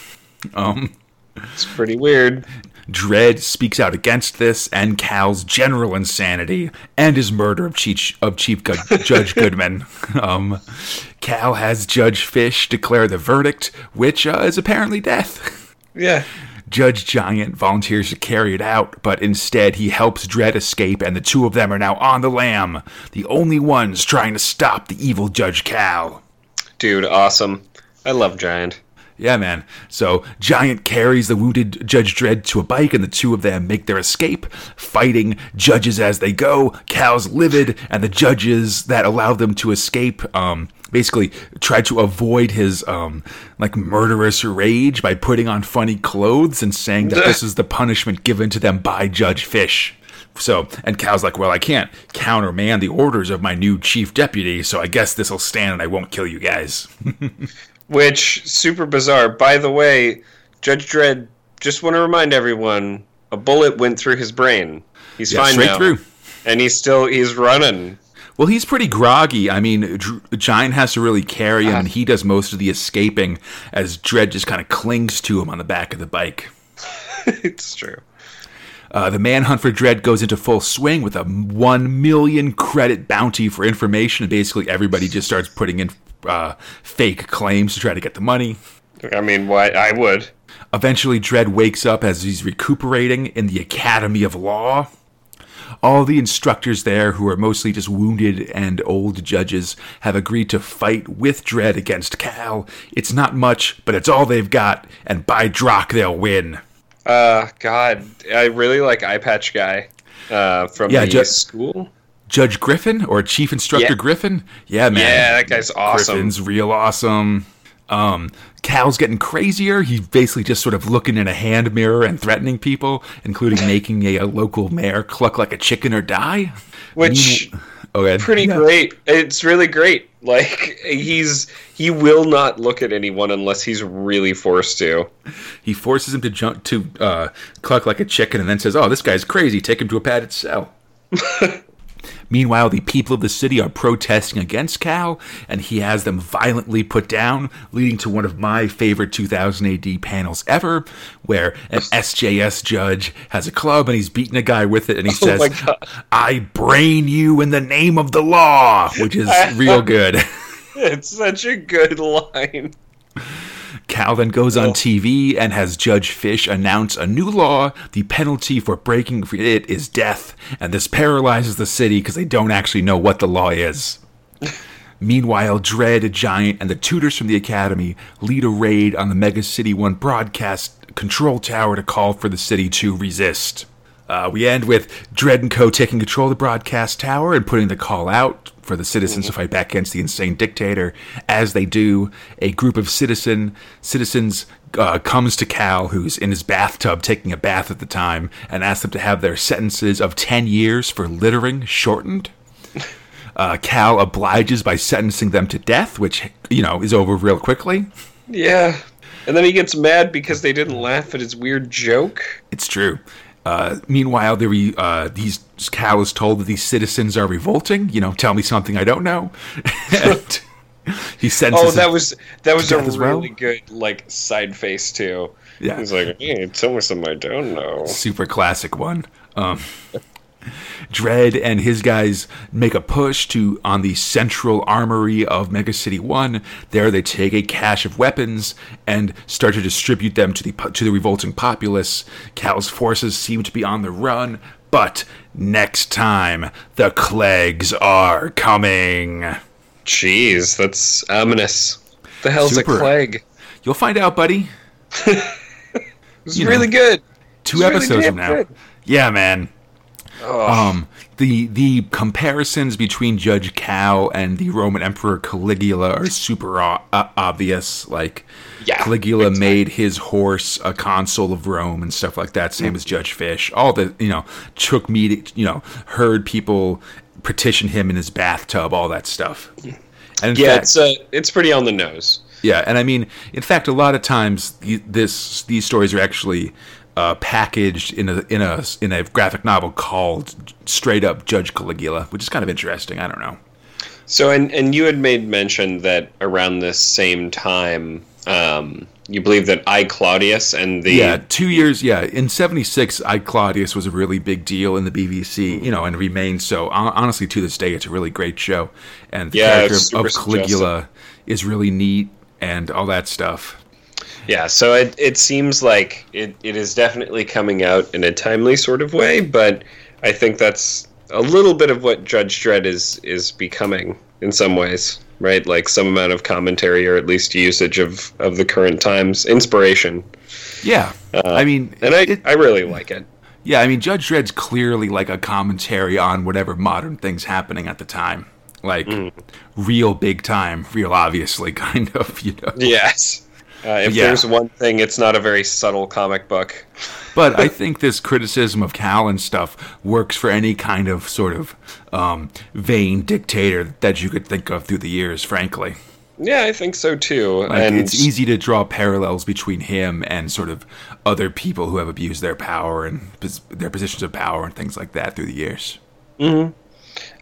Um, It's pretty weird. Dredd speaks out against this and Cal's general insanity and his murder of Chief, of Chief Good, Judge Goodman. (laughs) Um, Cal has Judge Fish declare the verdict, which uh, is apparently death. (laughs) Yeah. Judge Giant volunteers to carry it out, but instead he helps Dredd escape, and the two of them are now on the lam, the only ones trying to stop the evil Judge Cal. Dude, awesome. I love Giant. Yeah, man. So Giant carries the wounded Judge Dredd to a bike, and the two of them make their escape, fighting judges as they go. Cal's livid, and the judges that allow them to escape, um, basically try to avoid his um, like murderous rage by putting on funny clothes and saying that this (laughs) is the punishment given to them by Judge Fish. So, and Cal's like, well, I can't countermand the orders of my new chief deputy, so I guess this'll stand and I won't kill you guys. (laughs) Which, super bizarre. By the way, Judge Dredd, just want to remind everyone, a bullet went through his brain. He's Yeah, fine straight now. through. And he's still, he's running. Well, he's pretty groggy. I mean, Dr- Giant has to really carry him, and he does most of the escaping as Dredd just kind of clings to him on the back of the bike. (laughs) it's true. Uh, the manhunt for Dredd goes into full swing with a 1 million credit bounty for information, and basically everybody just starts putting in uh, fake claims to try to get the money. I mean, why? I would. Eventually, Dredd wakes up as he's recuperating in the Academy of Law. All the instructors there, who are mostly just wounded and old judges, have agreed to fight with Dredd against Cal. It's not much, but it's all they've got, and by Drokk, they'll win. Uh, God, I really like Eye Patch Guy uh, from Yeah, the ju- school. Judge Griffin, or Chief Instructor Yeah. Griffin? Yeah, man. Yeah, that guy's awesome. Griffin's real awesome. Um, Cal's getting crazier. He's basically just sort of looking in a hand mirror and threatening people, including (laughs) making a, a local mayor cluck like a chicken or die. Which Meanwhile- okay, pretty Yeah. great. It's really great. Like he's he will not look at anyone unless he's really forced to. He forces him to jump to uh, cluck like a chicken, and then says, "Oh, this guy's crazy. Take him to a padded cell." (laughs) Meanwhile, the people of the city are protesting against Cal, and he has them violently put down, leading to one of my favorite 2000 AD panels ever, where an (laughs) SJS judge has a club and he's beating a guy with it, and he oh says, "I brain you in the name of the law," which is real (laughs) good. It's such a good line. (laughs) Cal then goes on TV and has Judge Fish announce a new law. The penalty for breaking it is death, and this paralyzes the city because they don't actually know what the law is. (laughs) Meanwhile, Dredd, Giant, and the tutors from the Academy lead a raid on the Mega City 1 broadcast control tower to call for the city to resist. Uh, we end with Dredd and Co. taking control of the broadcast tower and putting the call out for the citizens to fight back against the insane dictator. As they do, a group of citizen citizens uh, comes to Cal, who's in his bathtub taking a bath at the time, and asks them to have their sentences of ten years for littering shortened. (laughs) Uh, Cal obliges by sentencing them to death, which you know is over real quickly. Yeah. And then he gets mad because they didn't laugh at his weird joke. It's true. Uh, meanwhile, the re, uh, these Cal is told that these citizens are revolting. You know, tell me something I don't know. (laughs) and he senses. Oh, that was that was a as well? really good like side face too. Yeah. He's like, hey, tell me something I don't know. super classic one. Um, Dredd and his guys make a push to on the central armory of Mega City One. There, they take a cache of weapons and start to distribute them to the to the revolting populace. Cal's forces seem to be on the run, but next time the Kleggs are coming. Jeez, that's ominous. The hell's Super. a plague? You'll find out, buddy. (laughs) It's You know. really good. Two It's really episodes damn from now. good. Yeah, man. Um, the the comparisons between Judge Cal and the Roman Emperor Caligula are super o- uh, obvious. Like Yeah, Caligula made his horse a consul of Rome and stuff like that. Same as Judge Fish. All the you know took me to, you know heard people petition him in his bathtub. All that stuff. And yeah, fact- it's uh, it's pretty on the nose. yeah, and I mean, in fact, a lot of times this these stories are actually uh, packaged in a in a in a graphic novel called straight up Judge Caligula, which is kind of interesting. I don't know. So, and and you had made mention that around this same time, um, you believe that I Claudius and the Yeah, two years. Yeah, in '76, I Claudius was a really big deal in the BBC, you know, and remains so. Honestly, to this day, it's a really great show, and the Yeah, character of, Caligula is really neat and all that stuff. Yeah, so it, it seems like it, it is definitely coming out in a timely sort of way, but I think that's a little bit of what Judge Dredd is is becoming in some ways, right? Like some amount of commentary or at least usage of, of the current times, inspiration. Yeah, I mean, And I, it- I really like it. Yeah, I mean, Judge Dredd's clearly like a commentary on whatever modern things happening at the time. Like, Mm. real big time, real obviously, (laughs) kind of, you know. Yes. Uh, if Yeah. there's one thing, it's not a very subtle comic book. But I think this criticism of Cal and stuff works for any kind of sort of um, vain dictator that you could think of through the years, frankly. Yeah, I think so too. Like, and it's easy to draw parallels between him and sort of other people who have abused their power and pos- their positions of power and things like that through the years.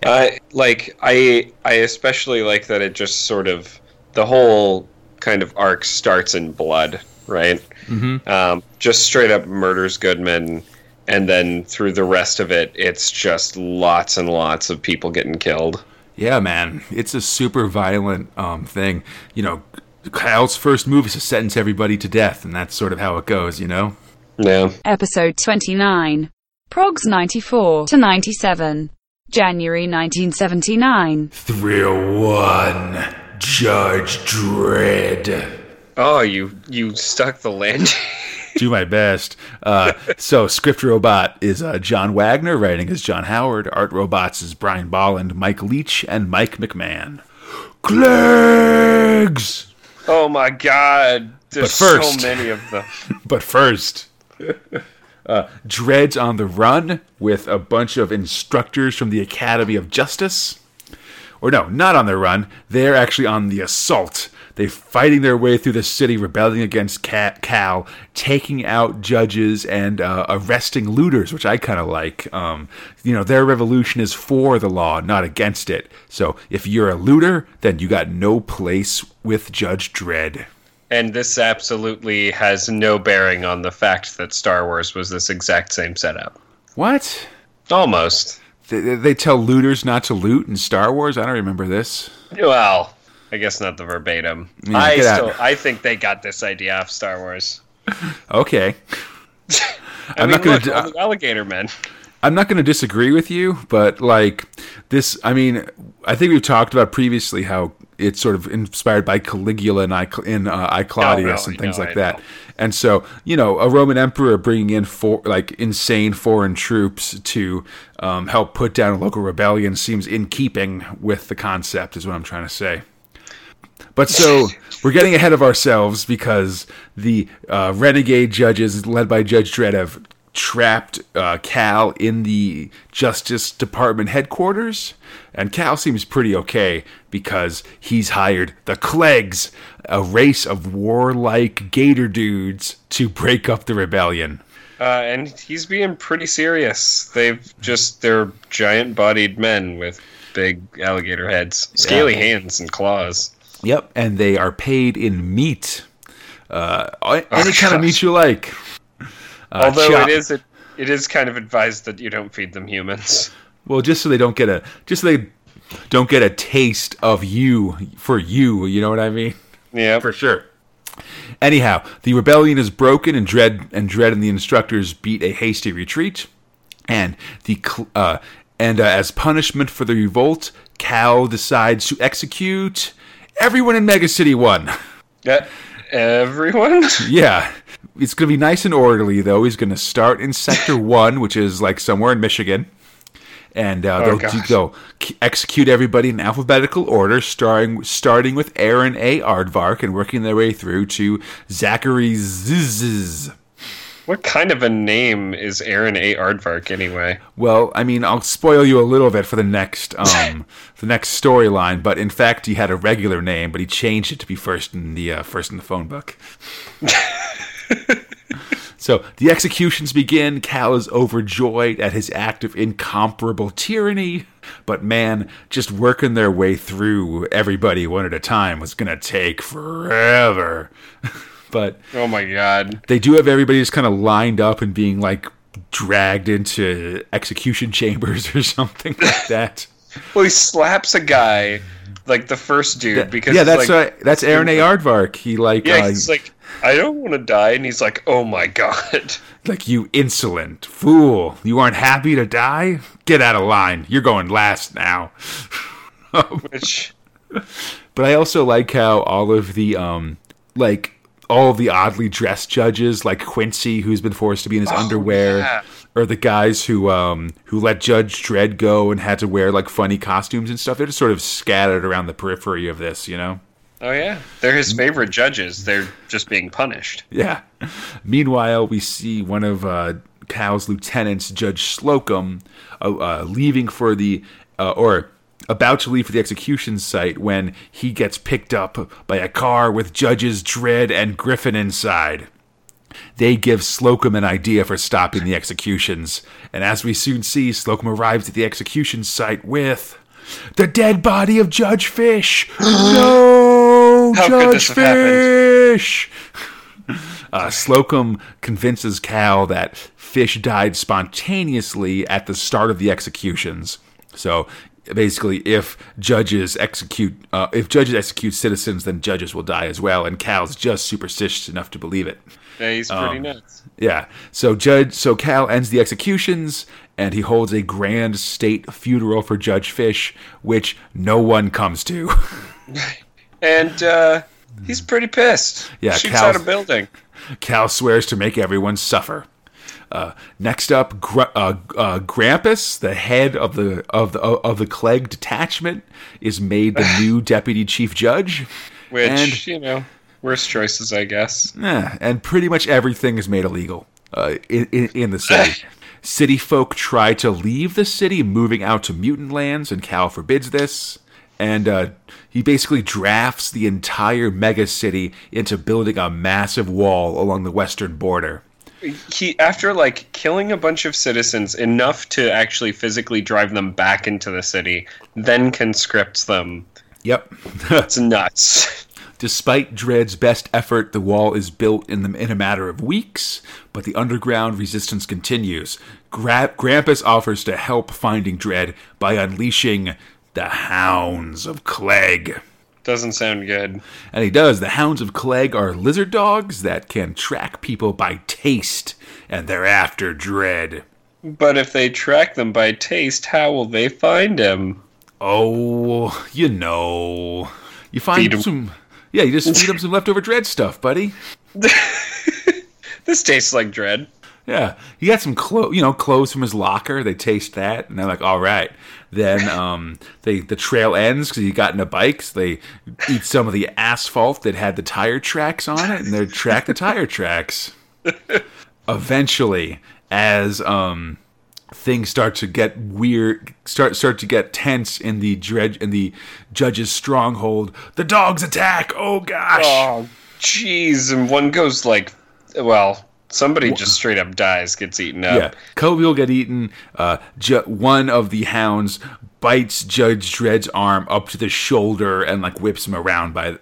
I like I I especially like that it just sort of the whole kind of arc starts in blood, right? Mm-hmm. Um, just straight up murders Goodman, and then through the rest of it, it's just lots and lots of people getting killed. Yeah, man, it's a super violent um, thing. You know, Cal's first move is to sentence everybody to death, and that's sort of how it goes. You know. Yeah, Episode 29. Progs 94 to 97. January 1979. Thrill one, Judge Dredd. Oh, you you stuck the landing. (laughs) Do my best. Uh, so, script robot is uh, John Wagner, writing is John Howard. Art robots is Brian Bolland, Mike Leach, and Mike McMahon. Kleggs! oh my god! There's first- so many of them. (laughs) But first, uh, Dredd's on the run with a bunch of instructors from the Academy of Justice. Or no, not on the run. They're actually on the assault. They're fighting their way through the city, rebelling against Cal, taking out judges and uh, arresting looters, which I kind of like. Um, you know, their revolution is for the law, not against it. So if you're a looter, then you got no place with Judge Dredd. And this absolutely has no bearing on the fact that Star Wars was this exact same setup. What? Almost. They, they tell looters not to loot in Star Wars. I don't remember this. Well, I guess not the verbatim. Yeah, I get out. I think they got this idea off Star Wars. Okay, (laughs) I I'm mean, not gonna look, d- all the alligator men. I'm not going to disagree with you, but like this, I mean, I think we've talked about previously how it's sort of inspired by Caligula and I in uh, I Claudius no, and things no, like that. And so, you know, a Roman emperor bringing in for like insane foreign troops to um, help put down a local rebellion seems in keeping with the concept, is what I'm trying to say. But so (laughs) we're getting ahead of ourselves because the uh, renegade judges, led by Judge Dredd, have trapped uh, Cal in the Justice Department headquarters. And Cal seems pretty okay because he's hired the Kleggs, a race of warlike gator dudes, to break up the rebellion. Uh, and he's being pretty serious. They've just they're giant-bodied men with big alligator heads, scaly Yeah. hands and claws. Yep, and they are paid in meat. Uh, (laughs) any kind of meat you like. Uh, Although chop- it is a, it is kind of advised that you don't feed them humans. (laughs) Well, just so they don't get a just so they don't get a taste of you for you. You know what I mean? Yeah, For sure. Anyhow, the rebellion is broken, and Dredd and Dredd and the instructors beat a hasty retreat. And the uh, and uh, as punishment for the revolt, Cal decides to execute everyone in Mega City One. (laughs) Yeah, everyone. (laughs) Yeah. It's going to be nice and orderly, though. He's going to start in Sector (laughs) 1, which is like somewhere in Michigan. And uh, Oh, they'll gosh. execute everybody in alphabetical order, starting starting with Aaron A. Aardvark and working their way through to Zachary Ziz. What kind of a name is Aaron A. Aardvark anyway? Well, I mean, I'll spoil you a little bit for the next um, (laughs) the next storyline, but in fact, he had a regular name, but he changed it to be first in the uh, first in the phone book. (laughs) (laughs) so the executions begin. Cal is overjoyed at his act of incomparable tyranny, but man, just working their way through everybody one at a time was gonna take forever. (laughs) but Oh my god. they do have everybody just kind of lined up and being like dragged into execution (laughs) chambers or something like that. Well, he slaps a guy, like the first dude, because yeah, that's like, uh, that's Aaron A. Aardvark. He like yeah, uh, he's like, I don't want to die, and he's like, oh my god. (laughs) like you insolent fool. You aren't happy to die? Get out of line. You're going last now. (laughs) Which, (laughs) But I also like how all of the um like all of the oddly dressed judges, like Quincy, who's been forced to be in his underwear, Oh, yeah. Or the guys who um who let Judge Dredd go and had to wear like funny costumes and stuff. They're just sort of scattered around the periphery of this, you know. oh yeah, they're his favorite judges. They're just being punished. Yeah. Meanwhile, we see one of uh, Cal's lieutenants, Judge Slocum, uh, uh, leaving for the uh, or about to leave for the execution site when he gets picked up by a car with Judges Dredd and Griffin inside. They give Slocum an idea for stopping the executions, and as we soon see, Slocum arrives at the execution site with the dead body of Judge Fish. (gasps) no, How Judge this have happened? Fish. (laughs) Uh, Slocum convinces Cal that Fish died spontaneously at the start of the executions. So basically, if judges execute, uh, if judges execute citizens, then judges will die as well. And Cal's just superstitious enough to believe it. Yeah, he's pretty Um, nuts. Yeah. So Judge, so Cal ends the executions, and he holds a grand state funeral for Judge Fish, which no one comes to. (laughs) And uh, he's pretty pissed. Yeah, shoots Cal's- out a building. Cal swears to make everyone suffer. Uh, next up, Gr- uh, uh, Grampus, the head of the of the of the Klegg detachment, is made the (laughs) new deputy chief judge, Which and you know, worst choices, I guess. eh, and pretty much everything is made illegal uh, in, in in the city. (laughs) city folk try to leave the city, moving out to mutant lands, and Cal forbids this. And uh, he basically drafts the entire mega city into building a massive wall along the western border. He after like killing a bunch of citizens enough to actually physically drive them back into the city, then conscripts them. Yep. (laughs) It's nuts. Despite Dredd's best effort, the wall is built in, the, in a matter of weeks, but the underground resistance continues. Gra- Grampus offers to help finding Dredd by unleashing the Hounds of Klegg. Doesn't sound good. And he does. The Hounds of Klegg are lizard dogs that can track people by taste, and they're after Dredd. But if they track them by taste, how will they find him? Oh, you know. You find Feed some. Yeah, you just feed him (laughs) some leftover Dredd stuff, buddy. This tastes like Dredd. Yeah, he got some clothes, you know, clothes from his locker. They taste that, and they're like, "All right." Then (laughs) um, they the trail ends because he got in into bikes. They eat some of the asphalt that had the tire tracks on it, and they track the tire tracks. (laughs) Eventually, as um, things start to get weird, start start to get tense in the dredge in the judge's stronghold, the dogs attack. Oh gosh! Oh, jeez. And one goes like, well, somebody just straight up dies, gets eaten up. Yeah, Kobe will get eaten. Uh, ju- one of the hounds bites Judge Dredd's arm up to the shoulder and like whips him around by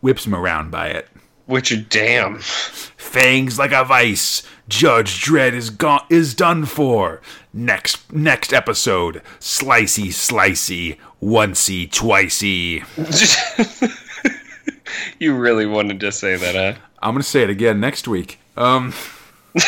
whips him around by it. Which, damn. Fangs like a vice. Judge Dredd is gone is done for. Next next episode. Slicey slicey. Oncey twicey. (laughs) you really wanted to say that, huh? I'm gonna say it again next week. Um, (laughs) but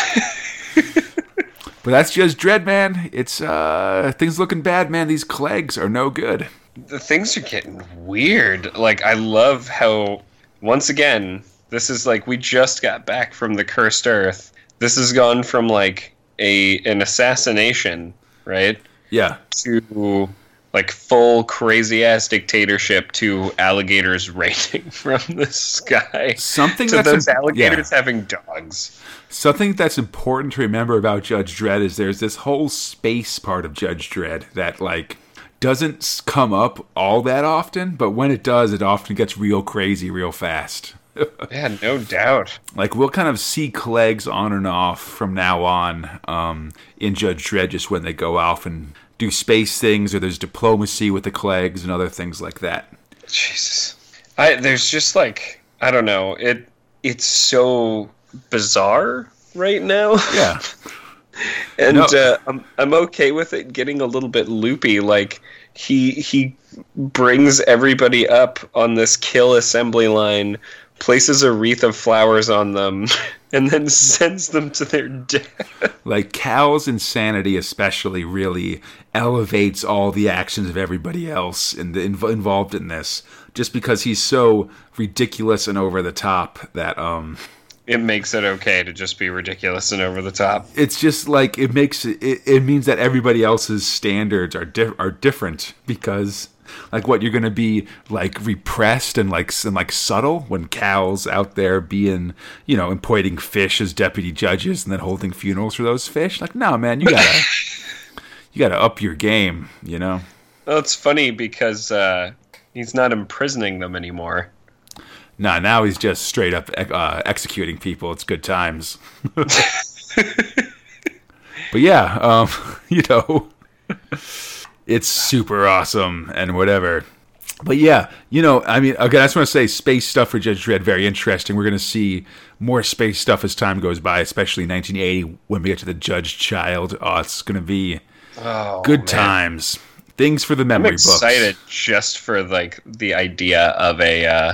that's just Dredd, man. It's uh, things looking bad, man. These Kleggs are no good. the things are getting weird. Like I love how once again this is like we just got back from the cursed earth. This has gone from like a an assassination, right? Yeah, To like full crazy ass dictatorship to alligators (laughs) raining from the sky. Something to that's those im- alligators having dogs. something that's important to remember about Judge Dredd is there's this whole space part of Judge Dredd that like doesn't come up all that often, but when it does, it often gets real crazy real fast. (laughs) Yeah, no doubt. like we'll kind of see Kleggs on and off from now on um, in Judge Dredd just when they go off and do space things or there's diplomacy with the Kleggs and other things like that. Jesus. I there's just like I don't know. It it's so bizarre right now. Yeah. (laughs) and No. uh, I'm I'm okay with it getting a little bit loopy. Like he he brings everybody up on this kill assembly line, places a wreath of flowers on them, (laughs) and then sends them to their death. like Cal's insanity especially really elevates all the actions of everybody else in the, inv- involved in this just because he's so ridiculous and over the top that um It makes it okay to just be ridiculous and over the top. it's just like it makes it it, it means that everybody else's standards are di- are different because like what you're going to be like repressed and like and like subtle when Cal's out there being you know appointing fish as deputy judges and then holding funerals for those fish? Like no man you gotta (laughs) you gotta up your game you know? Well, it's funny because uh, he's not imprisoning them anymore. nah now he's just straight up uh, executing people. It's good times. (laughs) (laughs) But yeah um you know it's super awesome and whatever but yeah, you know, I mean, okay, I just want to say space stuff for Judge Dredd, very interesting. We're going to see more space stuff as time goes by, especially 1980 when we get to the Judge Child. Oh, it's going to be Oh, good man. times. Things for the I'm memory books. excited just for like the idea of a uh,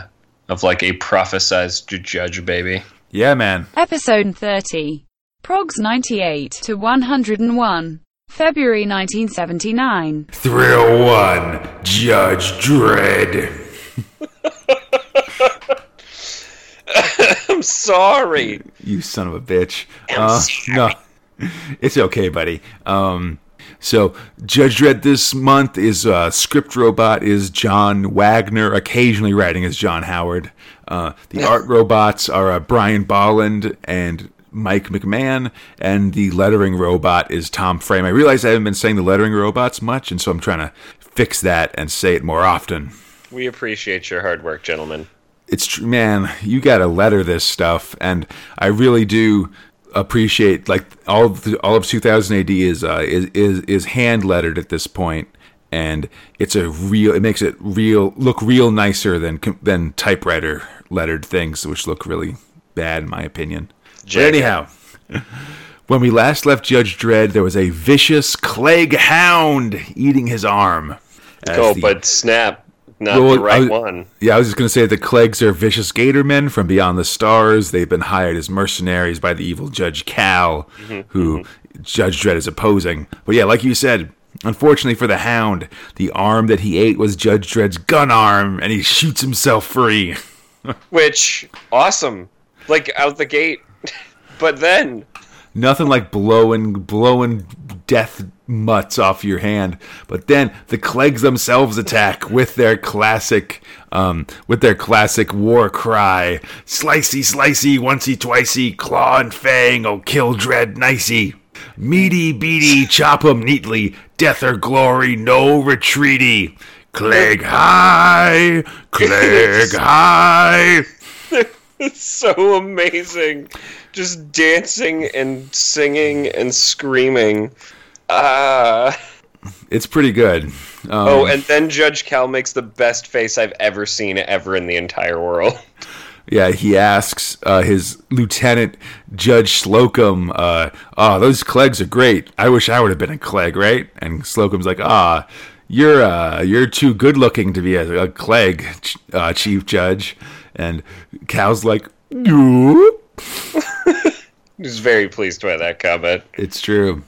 of like a prophesized judge baby. Yeah, man. Episode 30. Progs 98 to 101. February 1979. Thrill 1, Judge Dredd. (laughs) I'm sorry. You son of a bitch. Uh, no, it's okay, buddy. Um, so Judge Dredd this month is uh, script robot is John Wagner, occasionally writing as John Howard. Uh, the (laughs) art robots are uh, Brian Bolland and Mike McMahon, and the lettering robot is Tom Frame. I realize I haven't been saying the lettering robots much, and so I'm trying to fix that and say it more often. We appreciate your hard work, gentlemen. it's tr- man, you got to letter this stuff, and I really do appreciate like all of the, all of 2000 AD is uh, is is is hand lettered at this point, and it's a real. It makes it real look real nicer than than typewriter lettered things, which look really bad in my opinion. But anyhow. (laughs) When we last left Judge Dredd, there was a vicious Klegg hound eating his arm. Oh, the- but snap, not Well, the right I- one. yeah, I was just going to say the Kleggs are vicious gator men from beyond the stars. They've been hired as mercenaries by the evil Judge Cal, mm-hmm, who mm-hmm. Judge Dredd is opposing. But yeah, like you said, Unfortunately for the Hound, the arm that he ate was Judge Dredd's gun arm, and he shoots himself free. (laughs) Which awesome, like out the gate. But then Nothing like blowing blowing death mutts off your hand. But then the Kleggs themselves attack with their classic um, with their classic war cry. Slicey slicey oncey twicey, claw and fang, oh kill Dredd nicey. Meaty beady, chop 'em neatly, death or glory, no retreaty. Klegg high, (laughs) Klegg high. (laughs) it's so amazing, just dancing and singing and screaming. Ah. It's pretty good. Um, Oh, and then Judge Cal makes the best face I've ever seen ever in the entire world. (laughs) Yeah, he asks uh, his lieutenant, Judge Slocum, uh, "Ah, those Kleggs are great. I wish I would have been a Klegg, right?" And Slocum's like, "Ah, you're uh, you're too good looking to be a, a Klegg, uh, Chief Judge." And Cal's like, "No, (laughs) He's very pleased by that comment. it's true."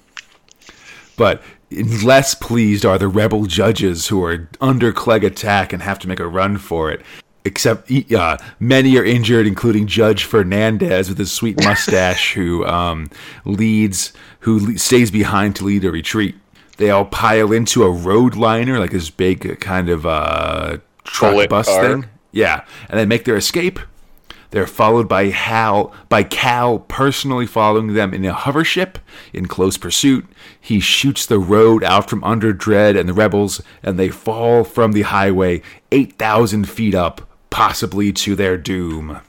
But less pleased are the rebel judges who are under Klegg attack and have to make a run for it. Except uh, many are injured, including Judge Fernandez with his sweet mustache, who um, leads, who le- stays behind to lead a retreat. They all pile into a road liner, like this big kind of uh, truck Bullet bus car. thing. Yeah, and they make their escape. They're followed by Hal, by Cal personally following them in a hover ship in close pursuit. He shoots the road out from under Dredd and the rebels, and they fall from the highway 8,000 feet up, possibly to their doom.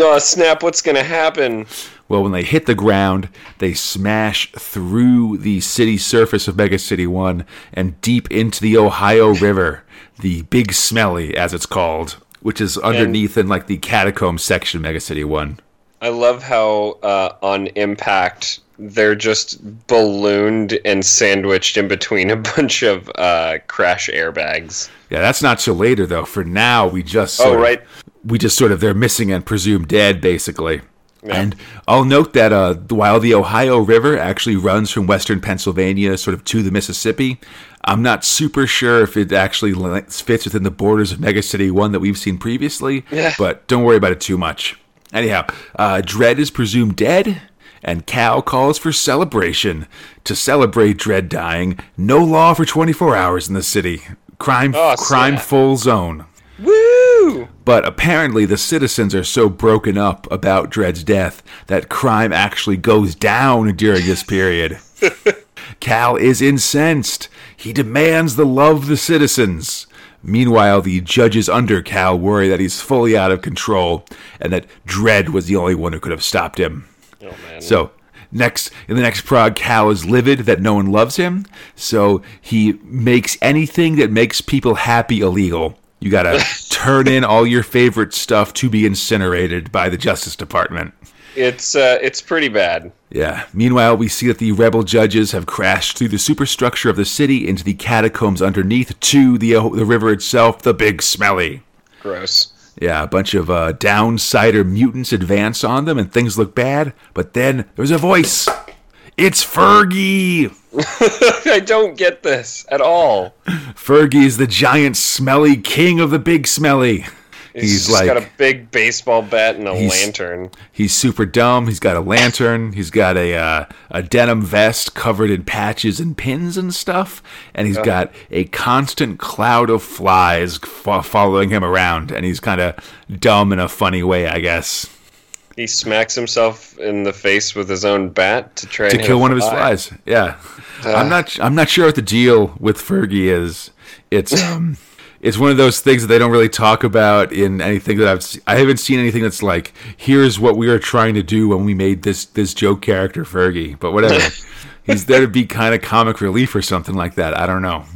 Oh, snap, what's gonna happen? Well, when they hit the ground, they smash through the city surface of Mega City 1 and deep into the Ohio River, the Big Smelly, as it's called, which is underneath in like the catacomb section Mega City 1. I love how uh, on impact they're just ballooned and sandwiched in between a (laughs) bunch of uh, crash airbags. Yeah, that's not till later though. For now, we just Oh, sort of- right. we just sort of they're missing and presumed dead basically. And I'll note that uh, while the Ohio River actually runs from western Pennsylvania sort of to the Mississippi, I'm not super sure if it actually fits within the borders of Mega City 1 that we've seen previously, Yeah. but don't worry about it too much. Anyhow, uh, Dredd is presumed dead, and Cal calls for celebration. To celebrate Dredd dying, no law for 24 hours in the city. Crime, Oh, crime full zone. Woo! But apparently, the citizens are so broken up about Dredd's death that crime actually goes down during this period. (laughs) Cal is incensed. He demands the love of the citizens. Meanwhile, the judges under Cal worry that he's fully out of control and that Dredd was the only one who could have stopped him. Oh. So next in the next prog, Cal is livid that no one loves him, so he makes anything that makes people happy illegal. You gotta (laughs) turn in all your favorite stuff to be incinerated by the Justice Department. It's uh, it's pretty bad. Yeah. Meanwhile, we see that the rebel judges have crashed through the superstructure of the city into the catacombs underneath to the the river itself, the Big Smelly. Gross. Yeah, a bunch of uh, downsider mutants advance on them, and things look bad. But then there's a voice. It's Fergie. (laughs) I don't get this at all. Fergie is the giant, smelly king of the Big Smelly. He's, He's like got a big baseball bat and a lantern. he's super dumb. He's got a lantern. He's got a uh, a denim vest covered in patches and pins and stuff, and he's got a constant cloud of flies fo- following him around. And he's kind of dumb in a funny way, I guess, He smacks himself in the face with his own bat to try to kill one of his flies. Yeah, I'm not. I'm not sure what the deal with Fergie is. It's (coughs) um. It's one of those things that they don't really talk about in anything that I've. Se- I haven't seen anything that's like, "Here's what we were trying to do when we made this this joke character Fergie." But whatever, (laughs) he's there to be kind of comic relief or something like that. I don't know.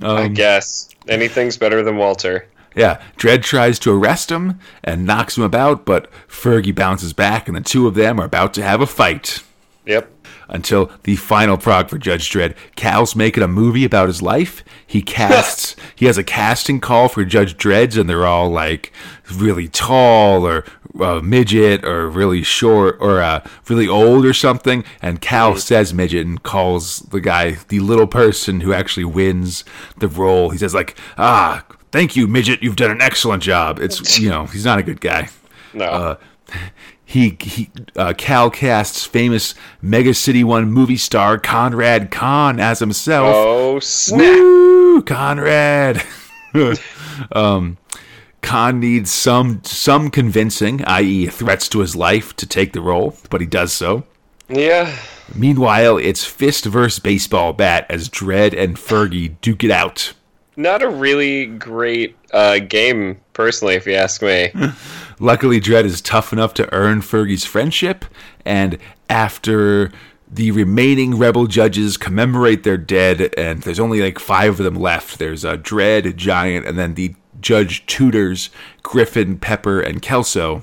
I um, guess anything's better than Walter. Yeah, Dredd tries to arrest him and knocks him about, but Fergie bounces back, and the two of them are about to have a fight. Yep. Until the final prog for Judge Dredd. Cal's making a movie about his life. He casts. (laughs) he has a casting call for Judge Dredd, and they're all like really tall or uh, midget or really short or uh, really old or something. And Cal says midget and calls the guy the little person who actually wins the role. He says like, "Ah, thank you, midget. You've done an excellent job." It's you know he's not a good guy No. Uh, he, he uh, Cal casts famous Mega City One movie star Conrad Kahn as himself. oh snap! Woo, Conrad. (laughs) um, Khan needs some some convincing, i.e., threats to his life, to take the role, but he does so. Yeah. Meanwhile, it's fist versus baseball bat as Dredd and Fergie duke it out. Not a really great uh, game, personally, if you ask me. (laughs) Luckily, Dredd is tough enough to earn Fergie's friendship, and after the remaining rebel judges commemorate their dead, and there's only like five of them left. There's a Dredd, Giant, and then the judge tutors Griffin, Pepper, and Kelso.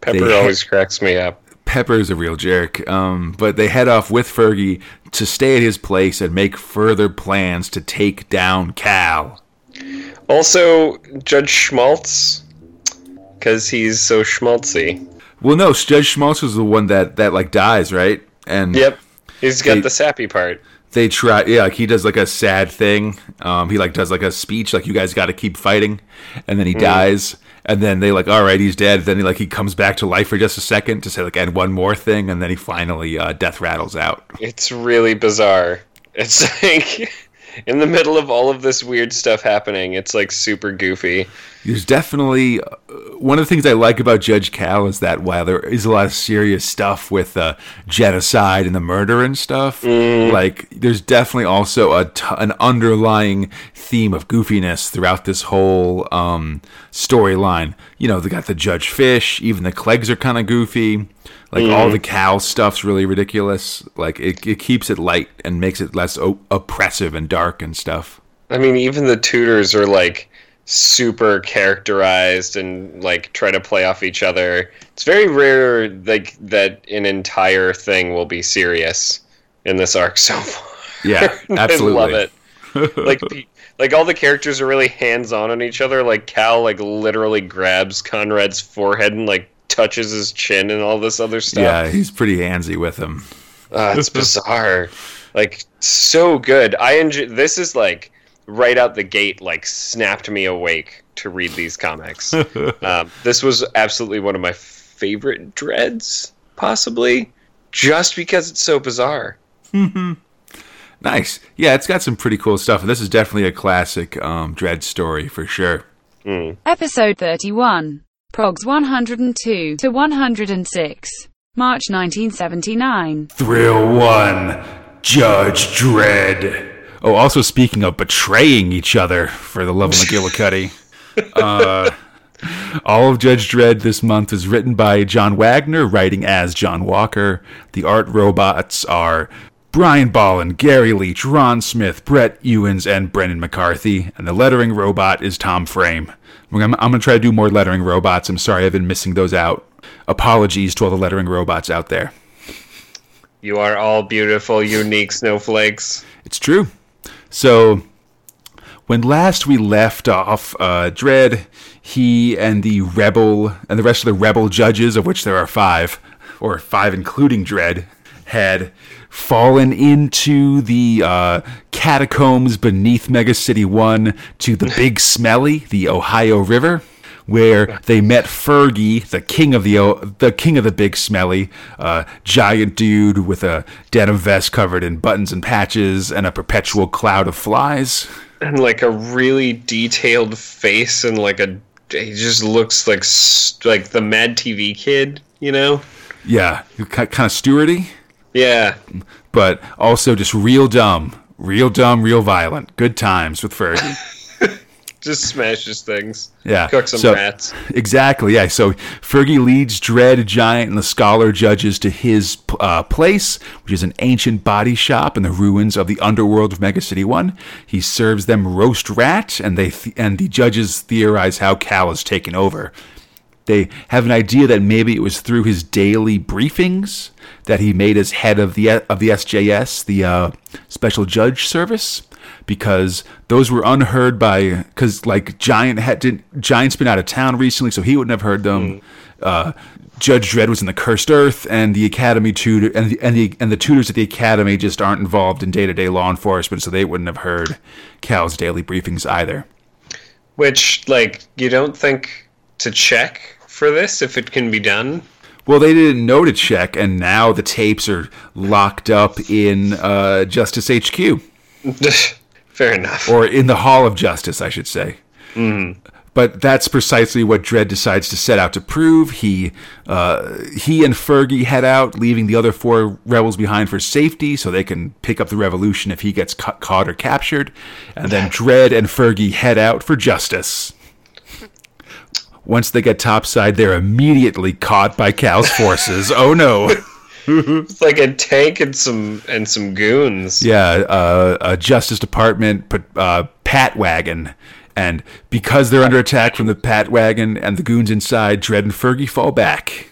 Pepper They- always cracks me up. Pepper's a real jerk, um, but they head off with Fergie to stay at his place and make further plans to take down Cal. Also, Judge Schmaltz, because he's so schmaltzy. Well, no, Judge Schmaltz was the one that that like dies, right? And Yep. He's got They- the sappy part. they try yeah like he does like a sad thing um he like does like a speech like you guys got to keep fighting and then he dies and then they like all right he's dead then he like he comes back to life for just a second to say like and one more thing and then he finally uh, death rattles out It's really bizarre. It's like (laughs) in the middle of all of this weird stuff happening, it's like super goofy. there's definitely uh, one of the things I like about Judge Cal is that while there is a lot of serious stuff with uh, genocide and the murder and stuff, like there's definitely also a t- an underlying theme of goofiness throughout this whole um, storyline. You know, they got the Judge Fish, even the Kleggs are kind of goofy. Like all the mm-hmm. Cal stuff's really ridiculous. Like it, it keeps it light and makes it less o- oppressive and dark and stuff. I mean, even the tutors are like super characterized and like try to play off each other. It's very rare like that an entire thing will be serious in this arc so far. Yeah, absolutely. (laughs) I love it. Like like all the characters are really hands-on on each other. Like Cal like literally grabs Conrad's forehead and like touches his chin and all this other stuff. Yeah, he's pretty handsy with him. Uh, it's bizarre. Like so good. I enjoy. This is like right out the gate. Like snapped me awake to read these comics. (laughs) um, this was absolutely one of my favorite Dredds, possibly, just because it's so bizarre. Nice. Yeah, it's got some pretty cool stuff, and this is definitely a classic um, Dredd story for sure. Episode 31. Progs 102 to 106. March 1979. Thrill one, Judge Dredd. Oh, also speaking of betraying each other for the love of McGillicuddy. (laughs) uh, all of Judge Dredd this month is written by John Wagner, writing as John Walker. The art robots are Brian Bolland, Gary Leach, Ron Smith, Brett Ewins, and Brendan McCarthy. And the lettering robot is Tom Frame. I'm, I'm going to try to do more lettering robots. I'm sorry I've been missing those out. Apologies to all the lettering robots out there. You are all beautiful, unique snowflakes. It's true. So, when last we left off, uh, Dredd, he and the rebel and the rest of the rebel judges, of which there are five, or five including Dredd, had fallen into the uh, catacombs beneath Mega City One to the (laughs) Big Smelly, the Ohio River where they met Fergie, the king of the the king of the big smelly, uh, giant dude with a denim vest covered in buttons and patches and a perpetual cloud of flies. and like a really detailed face and like a he just looks like like the Mad TV kid, you know? Yeah, kind of stewardy, Yeah. but also just real dumb, real dumb, real violent. Good times with Fergie. (laughs) Just smashes things. Yeah, Cook some so- rats. Exactly, yeah. So Fergie leads Dredd, Giant, and the Scholar judges to his uh, place, which is an ancient body shop in the ruins of the underworld of Mega City One. He serves them roast rat, and they th- and the judges theorize how Cal has taken over. they have an idea that maybe it was through his daily briefings that he made as head of the of the SJS, the uh, Special Judge Service, because those were unheard by because like Giant had did, Giant's been out of town recently, so he wouldn't have heard them. Uh, Judge Dredd was in the Cursed Earth, and the Academy tutor and the, and the and the tutors at the Academy just aren't involved in day to day law enforcement, so they wouldn't have heard Cal's daily briefings either. Which, like, you don't think to check for this if it can be done? Well, they didn't know to check, and now the tapes are locked up in uh, Justice HQ, (laughs) Fair enough. or in the Hall of Justice, I should say. Mm. But that's precisely what Dredd decides to set out to prove. He, uh, he and Fergie head out, leaving the other four rebels behind for safety, so they can pick up the revolution if he gets ca- caught or captured. And then Dredd and Fergie head out for justice. Once they get topside, they're immediately caught by Cal's forces. oh no! (laughs) It's like a tank and some and some goons. Yeah, uh, a Justice Department uh, pat wagon. And because they're under attack from the pat wagon and the goons inside, Dredd and Fergie fall back.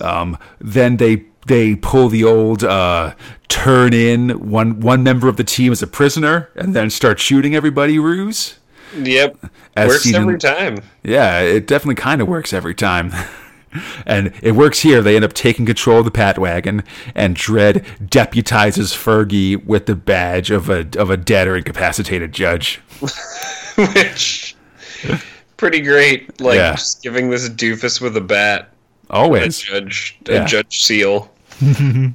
Um, then they they pull the old uh, turn in one one member of the team as a prisoner and then start shooting everybody ruse. Yep. As Works seen in- every time. Yeah, it definitely kind of works every time. (laughs) and it works here. They end up taking control of the pat wagon, and Dredd deputizes Fergie with the badge of a of a dead or incapacitated judge. (laughs) Which pretty great. Like Yeah. just giving this doofus with a bat a Always. judge a Yeah. judge seal. (laughs)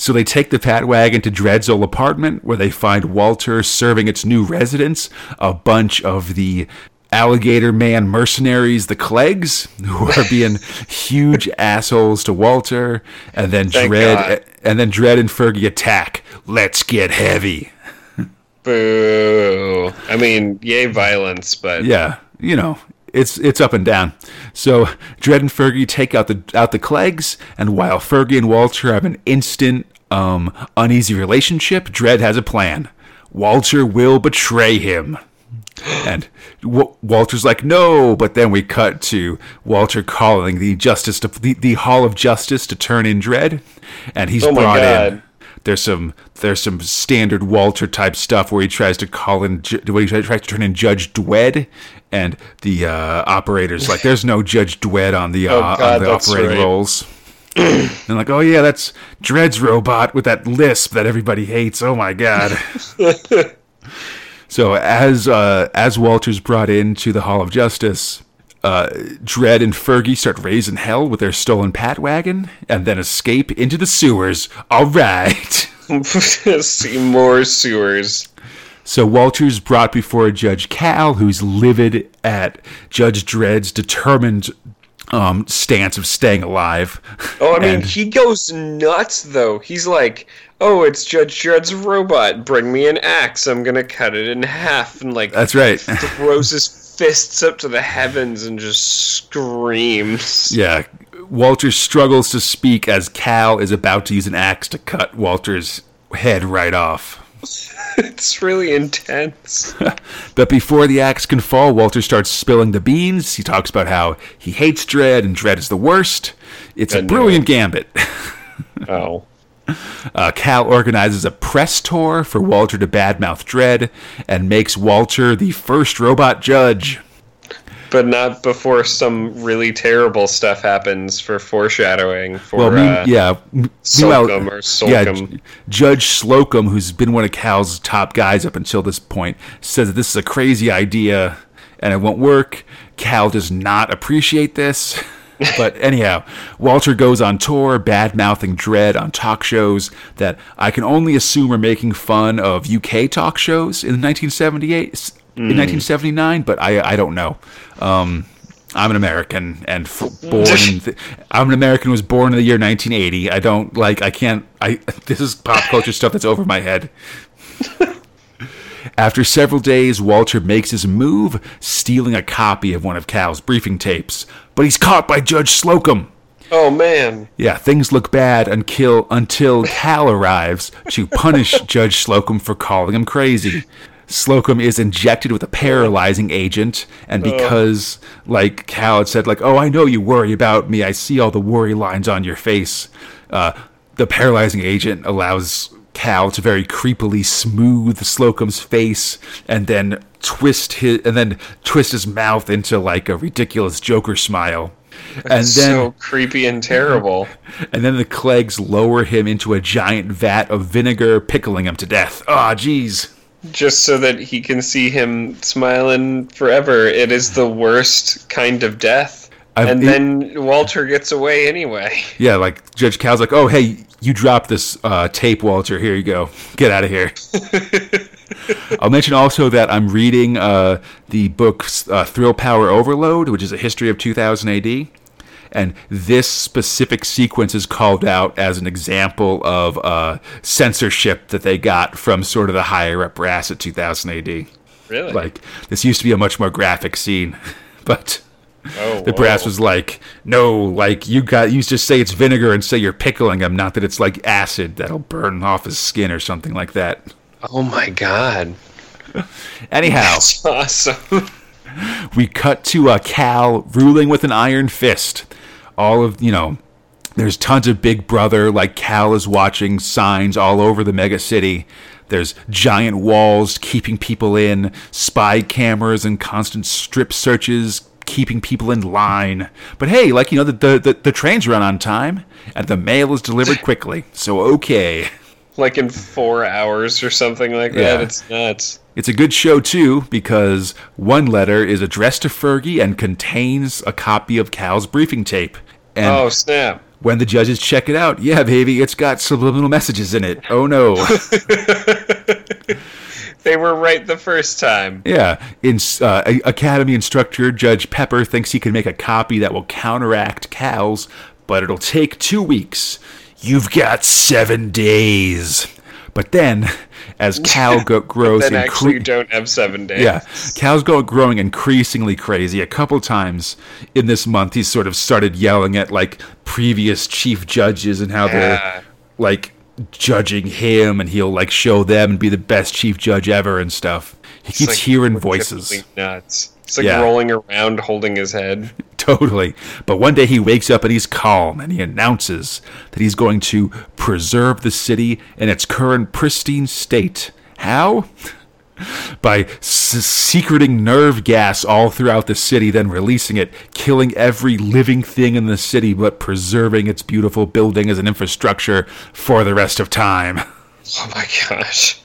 So they take the pat wagon to Dredd's old apartment, where they find Walter serving its new residents a bunch of the alligator man mercenaries, the Kleggs, who are being (laughs) huge assholes to Walter, and then Thank Dredd God. and then Dredd and Fergie attack. Let's get heavy. Boo. I mean, yay violence, but Yeah, you know, it's it's up and down. So Dredd and Fergie take out the out the Kleggs, and while Fergie and Walter have an instant um, uneasy relationship, Dredd has a plan. Walter will betray him. And w- Walter's like, no, but then we cut to Walter calling the justice, to, the, the Hall of Justice, to turn in Dredd, and he's Oh brought in. There's some there's some standard Walter type stuff where he tries to call in where he tries to turn in Judge Dwed, and the uh, operators like there's no Judge Dwed on the uh, Oh, God, on the operating right. rolls. and (clears throat) like, oh yeah, that's Dredd's robot with that lisp that everybody hates. Oh my god. (laughs) so as uh, as Walter's brought into the Hall of Justice, uh, Dredd and Fergie start raising hell with their stolen pat wagon, and then escape into the sewers. All right. (laughs) (laughs) see more sewers. So Walter's brought before Judge Cal, who's livid at Judge Dredd's determined um, stance of staying alive. Oh, I mean, And- he goes nuts though. He's like, "Oh, it's Judge Dredd's robot. Bring me an axe. I'm gonna cut it in half." And like, That's right. throws his (laughs) fists up to the heavens and just screams. yeah. Walter struggles to speak as Cal is about to use an axe to cut Walter's head right off. (laughs) It's really intense. (laughs) But before the axe can fall, Walter starts spilling the beans. He talks about how he hates Dredd and Dredd is the worst. It's a I know. brilliant gambit. (laughs) oh, Uh, Cal organizes a press tour for Walter to badmouth Dredd and makes Walter the first robot judge. but not before some really terrible stuff happens for foreshadowing for Well, mean, uh, yeah, Slocum or Slocum. J- Judge Slocum, who's been one of Cal's top guys up until this point, says that this is a crazy idea and it won't work. Cal does not appreciate this. (laughs) but anyhow, Walter goes on tour, bad mouthing Dredd on talk shows that I can only assume are making fun of UK talk shows in 1978, in 1979, but I, I don't know. Um, I'm an American and f- born. (laughs) Th- I'm an American who was born in the year 1980. I don't like. I can't. I. (laughs) This is pop culture stuff that's over my head. (laughs) After several days, Walter makes his move, stealing a copy of one of Cal's briefing tapes. But he's caught by Judge Slocum. Oh man, Yeah, things look bad until until Cal arrives to punish (laughs) Judge Slocum for calling him crazy. Slocum is injected with a paralyzing agent, and because like Cal had said, like, "Oh, I know you worry about me. I see all the worry lines on your face." Uh, the paralyzing agent allows Cal to very creepily smooth Slocum's face, and then twist his and then twist his mouth into like a ridiculous Joker smile. And then so creepy and terrible. (laughs) and then the Kleggs lower him into a giant vat of vinegar, pickling him to death. Ah, jeez. Just so that he can see him smiling forever. It is the worst kind of death. I've- and it- then Walter gets away anyway. Yeah, like Judge Cal's like, oh, hey, you dropped this uh, tape, Walter. Here you go. Get out of here. (laughs) I'll mention also that I'm reading uh, the book uh, Thrill Power Overload, which is a history of 2000 AD. And this specific sequence is called out as an example of uh, censorship that they got from sort of the higher up brass at 2000 AD. Really? Like, this used to be a much more graphic scene, (laughs) but oh, the brass whoa. was like, no, like you got you just say it's vinegar and say you're pickling him, not that it's like acid that'll burn off his skin or something like that. Oh my god. (laughs) Anyhow, That's awesome. (laughs) we cut to uh, Cal ruling with an iron fist. All of you know, there's tons of Big Brother. Like Cal is watching signs all over the mega city. There's giant walls keeping people in, spy cameras and constant strip searches keeping people in line. But hey, like you know, the the, the, the trains run on time and the mail is delivered (laughs) quickly. So okay. like in four hours or something like that. It's nuts. It's a good show too because one letter is addressed to Fergie and contains a copy of Cal's briefing tape. And oh snap! when the judges check it out, yeah, baby, it's got subliminal messages in it. Oh no. (laughs) They were right the first time. yeah. In uh, Academy instructor Judge Pepper thinks he can make a copy that will counteract Cal's, but it'll take two weeks. You've got seven days. But then, as Cal (laughs) go- grows Then incre- actually, don't have seven days. Yeah, Cal's go growing increasingly crazy. A couple times in this month, he's sort of started yelling at like previous chief judges and how Yeah. they're like judging him, and he'll like show them and be the best chief judge ever and stuff. He It's keeps like hearing voices. Nuts. It's like Yeah. rolling around, holding his head. (laughs) Totally. But one day he wakes up and he's calm and he announces that he's going to preserve the city in its current pristine state. How? By secreting nerve gas all throughout the city, then releasing it, killing every living thing in the city, but preserving its beautiful building as an infrastructure for the rest of time. Oh my gosh!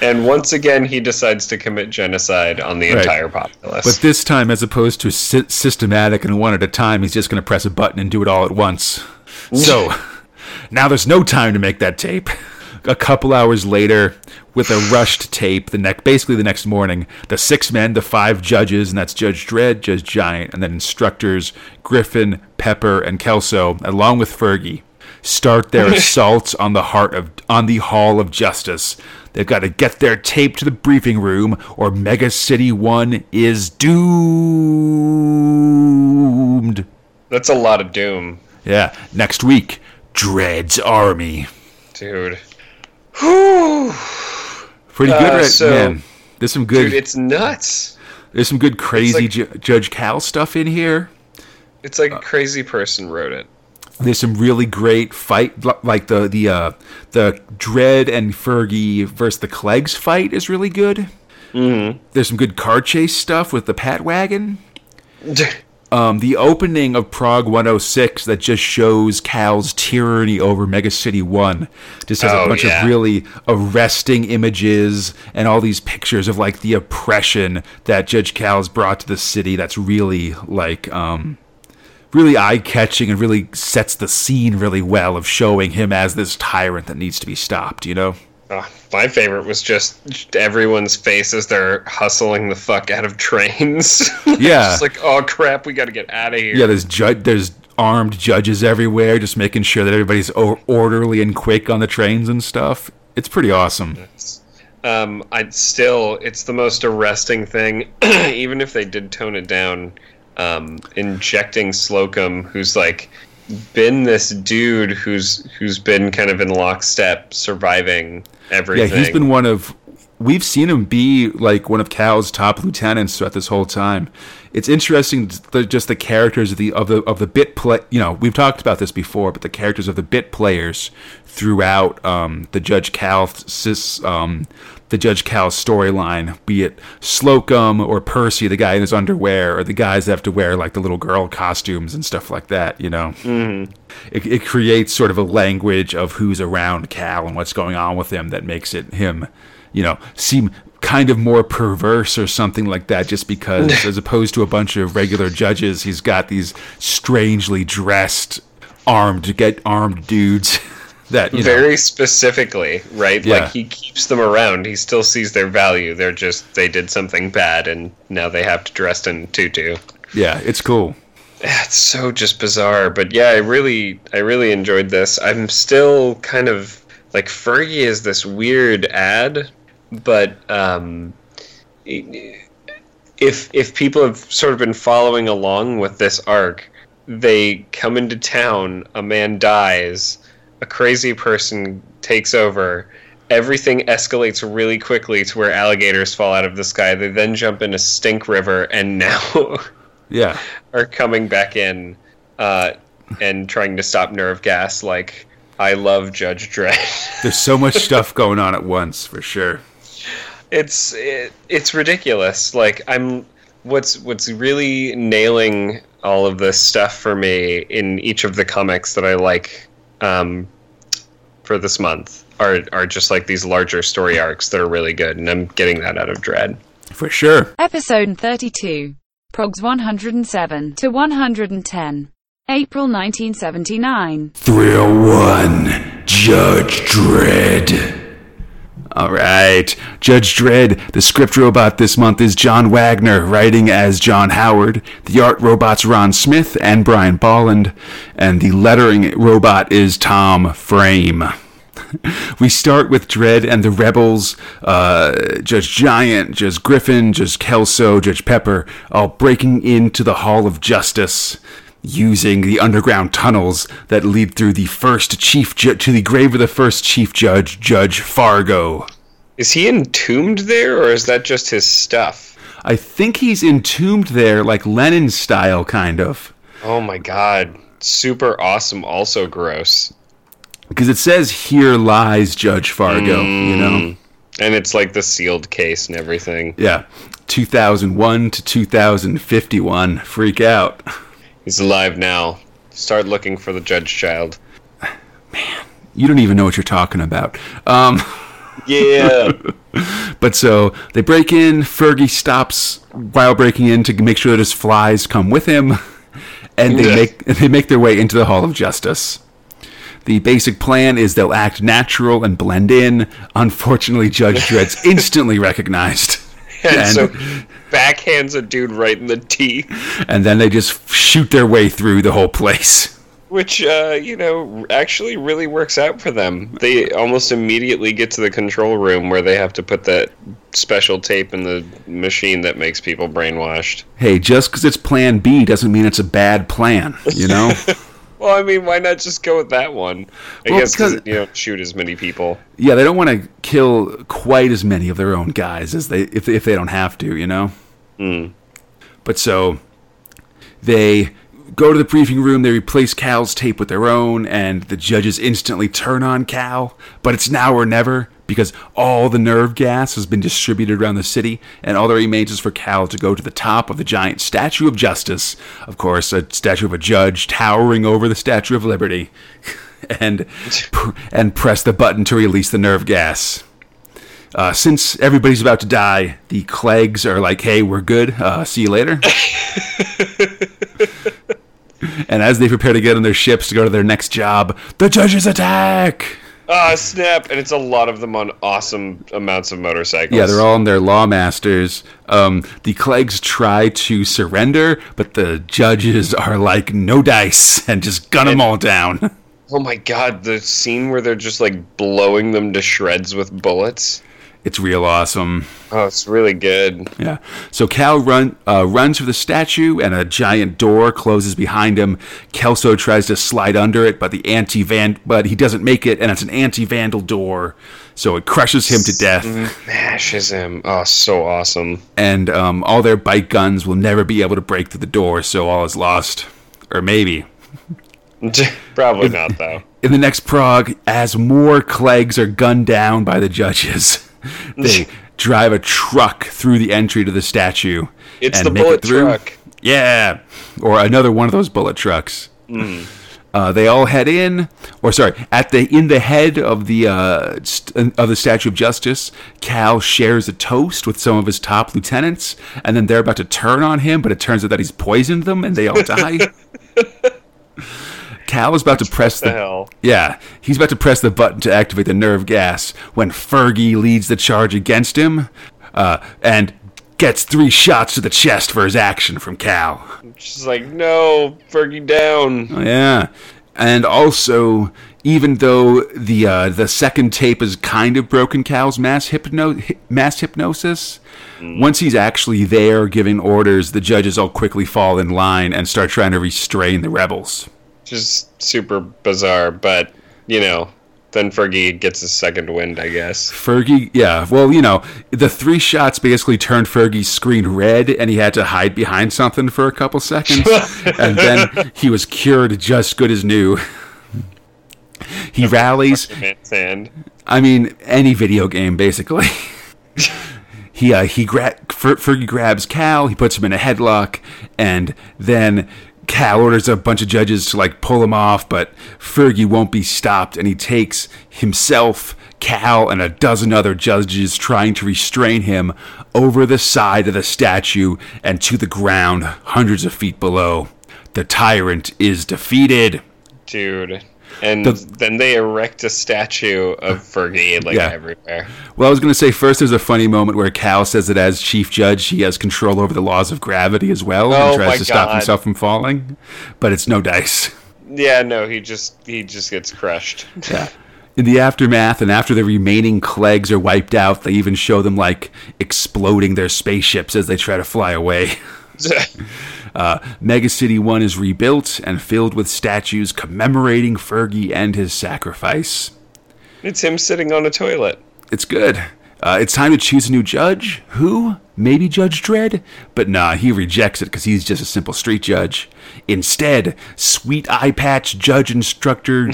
And once again, he decides to commit genocide on the Right. entire populace. But this time, as opposed to sy- systematic and one at a time, he's just going to press a button and do it all at once. So, now there's no time to make that tape. A couple hours later, with a rushed tape, the neck basically the next morning, the six men, the five judges, and that's Judge Dredd, Judge Giant, and then instructors Griffin, Pepper, and Kelso, along with Fergie, start their (laughs) assaults on the heart of on the Hall of Justice. They've got to get their tape to the briefing room, or Mega City One is doomed. That's a lot of doom, Yeah, next week, Dredd's army. dude. (sighs) Pretty good, Uh, right? so- man. There's some good. Dude, it's nuts. there's some good crazy like- Ju- Judge Cal stuff in here. It's like a crazy person wrote it. There's some really great fight, like the the uh, the Dredd and Fergie versus the Kleggs fight is really good. Mm-hmm. There's some good car chase stuff with the Pat Wagon. (laughs) Um, the opening of Prog 106 that just shows Cal's tyranny over Mega City 1 just has a Oh, bunch yeah. of really arresting images and all these pictures of like the oppression that Judge Cal's brought to the city that's really like um really eye-catching and really sets the scene really well of showing him as this tyrant that needs to be stopped, you know. Oh, my favorite was just everyone's face as they're hustling the fuck out of trains. (laughs) Yeah. it's like, oh crap, we got to get out of here. Yeah, there's ju- there's armed judges everywhere, just making sure that everybody's o- orderly and quick on the trains and stuff. It's pretty awesome. Um, I still, it's the most arresting thing, (clears throat) even if they did tone it down. Um, injecting Slocum, who's like been this dude who's who's been kind of in lockstep, surviving Yeah, he's been one of we've seen him be like one of Cal's top lieutenants throughout this whole time. It's interesting, the, just the characters of the of the of the bit play. You know, we've talked about this before, but the characters of the bit players throughout um, the Judge Cal um, the Judge Cal storyline, be it Slocum or Percy, the guy in his underwear, or the guys that have to wear like the little girl costumes and stuff like that. You know, mm-hmm. it, it creates sort of a language of who's around Cal and what's going on with him that makes it him, you know, seem kind of more perverse or something like that just because (laughs) as opposed to a bunch of regular judges he's got these strangely dressed armed get armed dudes (laughs) that very know. specifically, right? Yeah. Like he keeps them around. He still sees their value. They're just they did something bad, and now they have to dress in tutu. Yeah, it's cool. (sighs) It's so just bizarre, but yeah, I really, I really enjoyed this. I'm still kind of like Fergie is this weird ad, but um, if if people have sort of been following along with this arc, they come into town, a man dies, a crazy person takes over, everything escalates really quickly to where alligators fall out of the sky. They then jump in a stink river and now (laughs) yeah (laughs) are coming back in uh, and trying to stop nerve gas like I love Judge Dredd. (laughs) There's so much stuff going on at once for sure. It's it, it's ridiculous. Like I'm what's what's really nailing all of this stuff for me in each of the comics that I like um, for this month are are just like these larger story arcs that are really good, and I'm getting that out of Dredd For sure. Episode 32. Progs 107 to 110. April 1979. 301. Judge Dredd. All right. Judge Dredd, the script robot this month is John Wagner, writing as John Howard. The art robot's Ron Smith and Brian Bolland. And the lettering robot is Tom Frame. (laughs) we start with Dredd and the rebels, uh, Judge Giant, Judge Griffin, Judge Kelso, Judge Pepper, all breaking into the Hall of Justice using the underground tunnels that lead through the first chief ju- to the grave of the first chief judge, Judge Fargo. Is he entombed there, or is that just his stuff? I think he's entombed there, like Lenin style, kind of. Oh my god. Super awesome, also gross. Because it says, Here lies Judge Fargo, mm. you know? And it's like the sealed case and everything. Yeah. 2001 to 2051. Freak out. (laughs) He's alive now. Start looking for the Judge Child. Man, you don't even know what you're talking about. Um, yeah. (laughs) but so they break in. Fergie stops while breaking in to make sure that his flies come with him, and they yeah. make they make their way into the Hall of Justice. The basic plan is they'll act natural and blend in. Unfortunately, Judge Dredd's (laughs) instantly recognized. And, and so (laughs) backhands a dude right in the teeth. And then they just shoot their way through the whole place. Which, uh, you know, actually really works out for them. They almost immediately get to the control room where they have to put that special tape in the machine that makes people brainwashed. Hey, just because it's plan B doesn't mean it's a bad plan, you know? (laughs) Well, I mean, why not just go with that one? I well, guess because you don't shoot as many people. Yeah, they don't want to kill quite as many of their own guys as they if if they don't have to, you know. Mm. But so they go to the briefing room. They replace Cal's tape with their own, and the judges instantly turn on Cal. But it's now or never because all the nerve gas has been distributed around the city, and all that remains is for Cal to go to the top of the giant Statue of Justice, of course, a statue of a judge towering over the Statue of Liberty, (laughs) and and press the button to release the nerve gas. Uh, since everybody's about to die, the Kleggs are like, "Hey, we're good. Uh, see you later." (laughs) and as they prepare to get on their ships to go to their next job, the judges attack. Ah, snap! And it's a lot of them on awesome amounts of motorcycles. Yeah, they're all on their lawmasters. Um, the Kleggs try to surrender, but the judges are like, no dice, and just gun them all down. Oh my god, the scene where they're just like blowing them to shreds with bullets. It's real awesome. Oh, it's really good. Yeah. So Cal run uh, runs for the statue, and a giant door closes behind him. Kelso tries to slide under it, but the anti van, but he doesn't make it, and it's an anti vandal door. So it crushes him to death, Mashes him. Oh, so awesome. and um, all their bike guns will never be able to break through the door, so all is lost. Or maybe. (laughs) Probably not though. In the next prog, as more Kleggs are gunned down by the judges, (laughs) they drive a truck through the entry to the statue. It's and the make it bullet through. truck. Yeah, or another one of those bullet trucks. Hmm. Uh, they all head in, or sorry, at the in the head of the uh, st- of the Statue of Justice. Cal shares a toast with some of his top lieutenants, and then they're about to turn on him, but it turns out that he's poisoned them, and they all die. (laughs) Cal is about to press The the hell. yeah, he's about to press the button to activate the nerve gas when Fergie leads the charge against him, uh, and gets three shots to the chest for his action from Cal. She's like, no, Fergie down. Oh, yeah, and also, even though the uh, the second tape is kind of broken Cal's mass hypno hy- mass hypnosis, once he's actually there giving orders, the judges all quickly fall in line and start trying to restrain the rebels. Just super bizarre, but you know, then Fergie gets a second wind, I guess. Fergie, yeah, well, you know, the three shots basically turned Fergie's screen red, and he had to hide behind something for a couple seconds, (laughs) and then he was cured just good as new. He rallies. Man's hand. I mean, any video game basically. (laughs) he uh, he gra- Fer- Fergie grabs Cal, he puts him in a headlock, and then Cal orders a bunch of judges to like pull him off, but Fergie won't be stopped, and he takes himself, Cal, and a dozen other judges trying to restrain him over the side of the statue and to the ground, hundreds of feet below. The tyrant is defeated. Dude. And The- then they erect a statue of Fergie like Yeah. everywhere. Well, I was going to say first there's a funny moment where Cal says that as chief judge, he has control over the laws of gravity as well Oh and tries to stop himself from falling, but it's no dice. Yeah, no, he just he just gets crushed. yeah. In the aftermath, and after the remaining Kleggs are wiped out, they even show them like exploding their spaceships as they try to fly away. (laughs) (laughs) Uh, Mega City 1 is rebuilt and filled with statues commemorating Fergie and his sacrifice. it's him sitting on a toilet. It's good. Uh, it's time to choose a new judge. Who? Maybe Judge Dredd? But nah, he rejects it because he's just a simple street judge. Instead, sweet eye patch judge instructor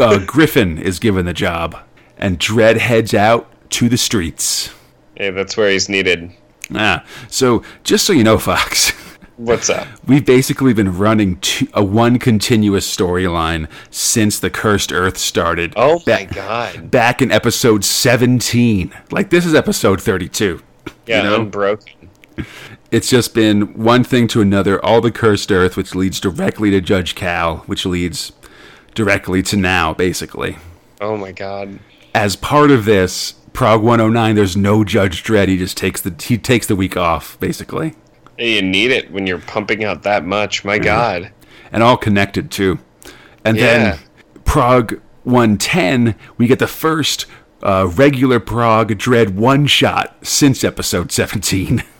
uh, (laughs) Griffin is given the job. And Dredd heads out to the streets. Yeah, that's where he's needed. Ah, so just so you know, Fox, (laughs) What's up? we've basically been running two, a one continuous storyline since the Cursed Earth started. Oh my god. Back in episode 17. Like, this is episode 32. Yeah, you know? unbroken. it's just been one thing to another, all the cursed earth, which leads directly to Judge Cal, which leads directly to now, basically. Oh my god. As part of this, Prog 109, there's no Judge Dredd. He just takes the he takes the week off, basically, you need it when you're pumping out that much. My god. and all connected too. And Yeah. then Prog 110, we get the first uh, regular Prog Dredd one shot since episode 17. (laughs)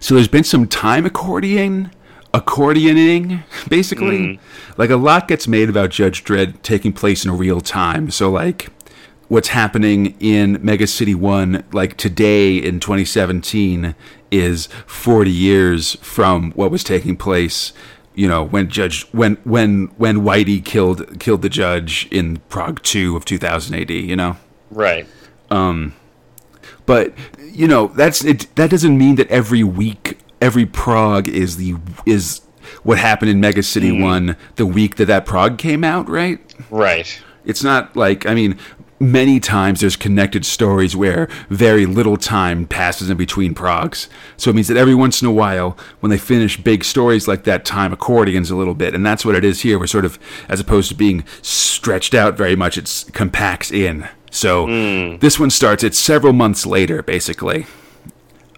So there's been some time accordion, accordioning, basically. Like a lot gets made about Judge Dredd taking place in real time. So like what's happening in Mega City 1 like today in 2017 is 40 years from what was taking place you know when judge when when when Whitey killed killed the judge in Prog 2 of 2000 AD you know right. Um, but you know that's it that doesn't mean that every week every prog is the is what happened in mega city mm-hmm. 1 the week that that prog came out right Right. it's not like i mean many times there's connected stories where very little time passes in between progs. So it means that every once in a while when they finish big stories like that time accordions a little bit. And that's what it is here. We're sort of as opposed to being stretched out very much it's compacts in. So this one starts it's several months later basically.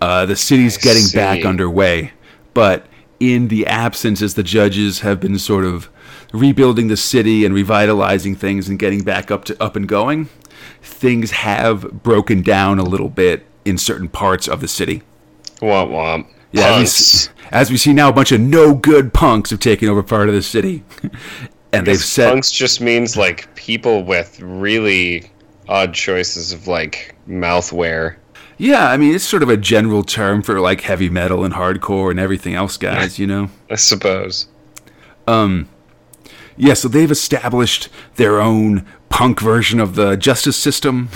Uh, the city's I getting see. back underway. But in the absence as the judges have been sort of rebuilding the city and revitalizing things and getting back up to up and going things have broken down a little bit in certain parts of the city Womp womp. yeah, as we, see, as we see now, a bunch of no good punks have taken over part of the city, (laughs) and they've set punks just means like people with really odd choices of like mouthwear. Yeah, I mean it's sort of a general term for like heavy metal and hardcore and everything else, guys. You know. I suppose. Um, Yeah, so they've established their own punk version of the justice system.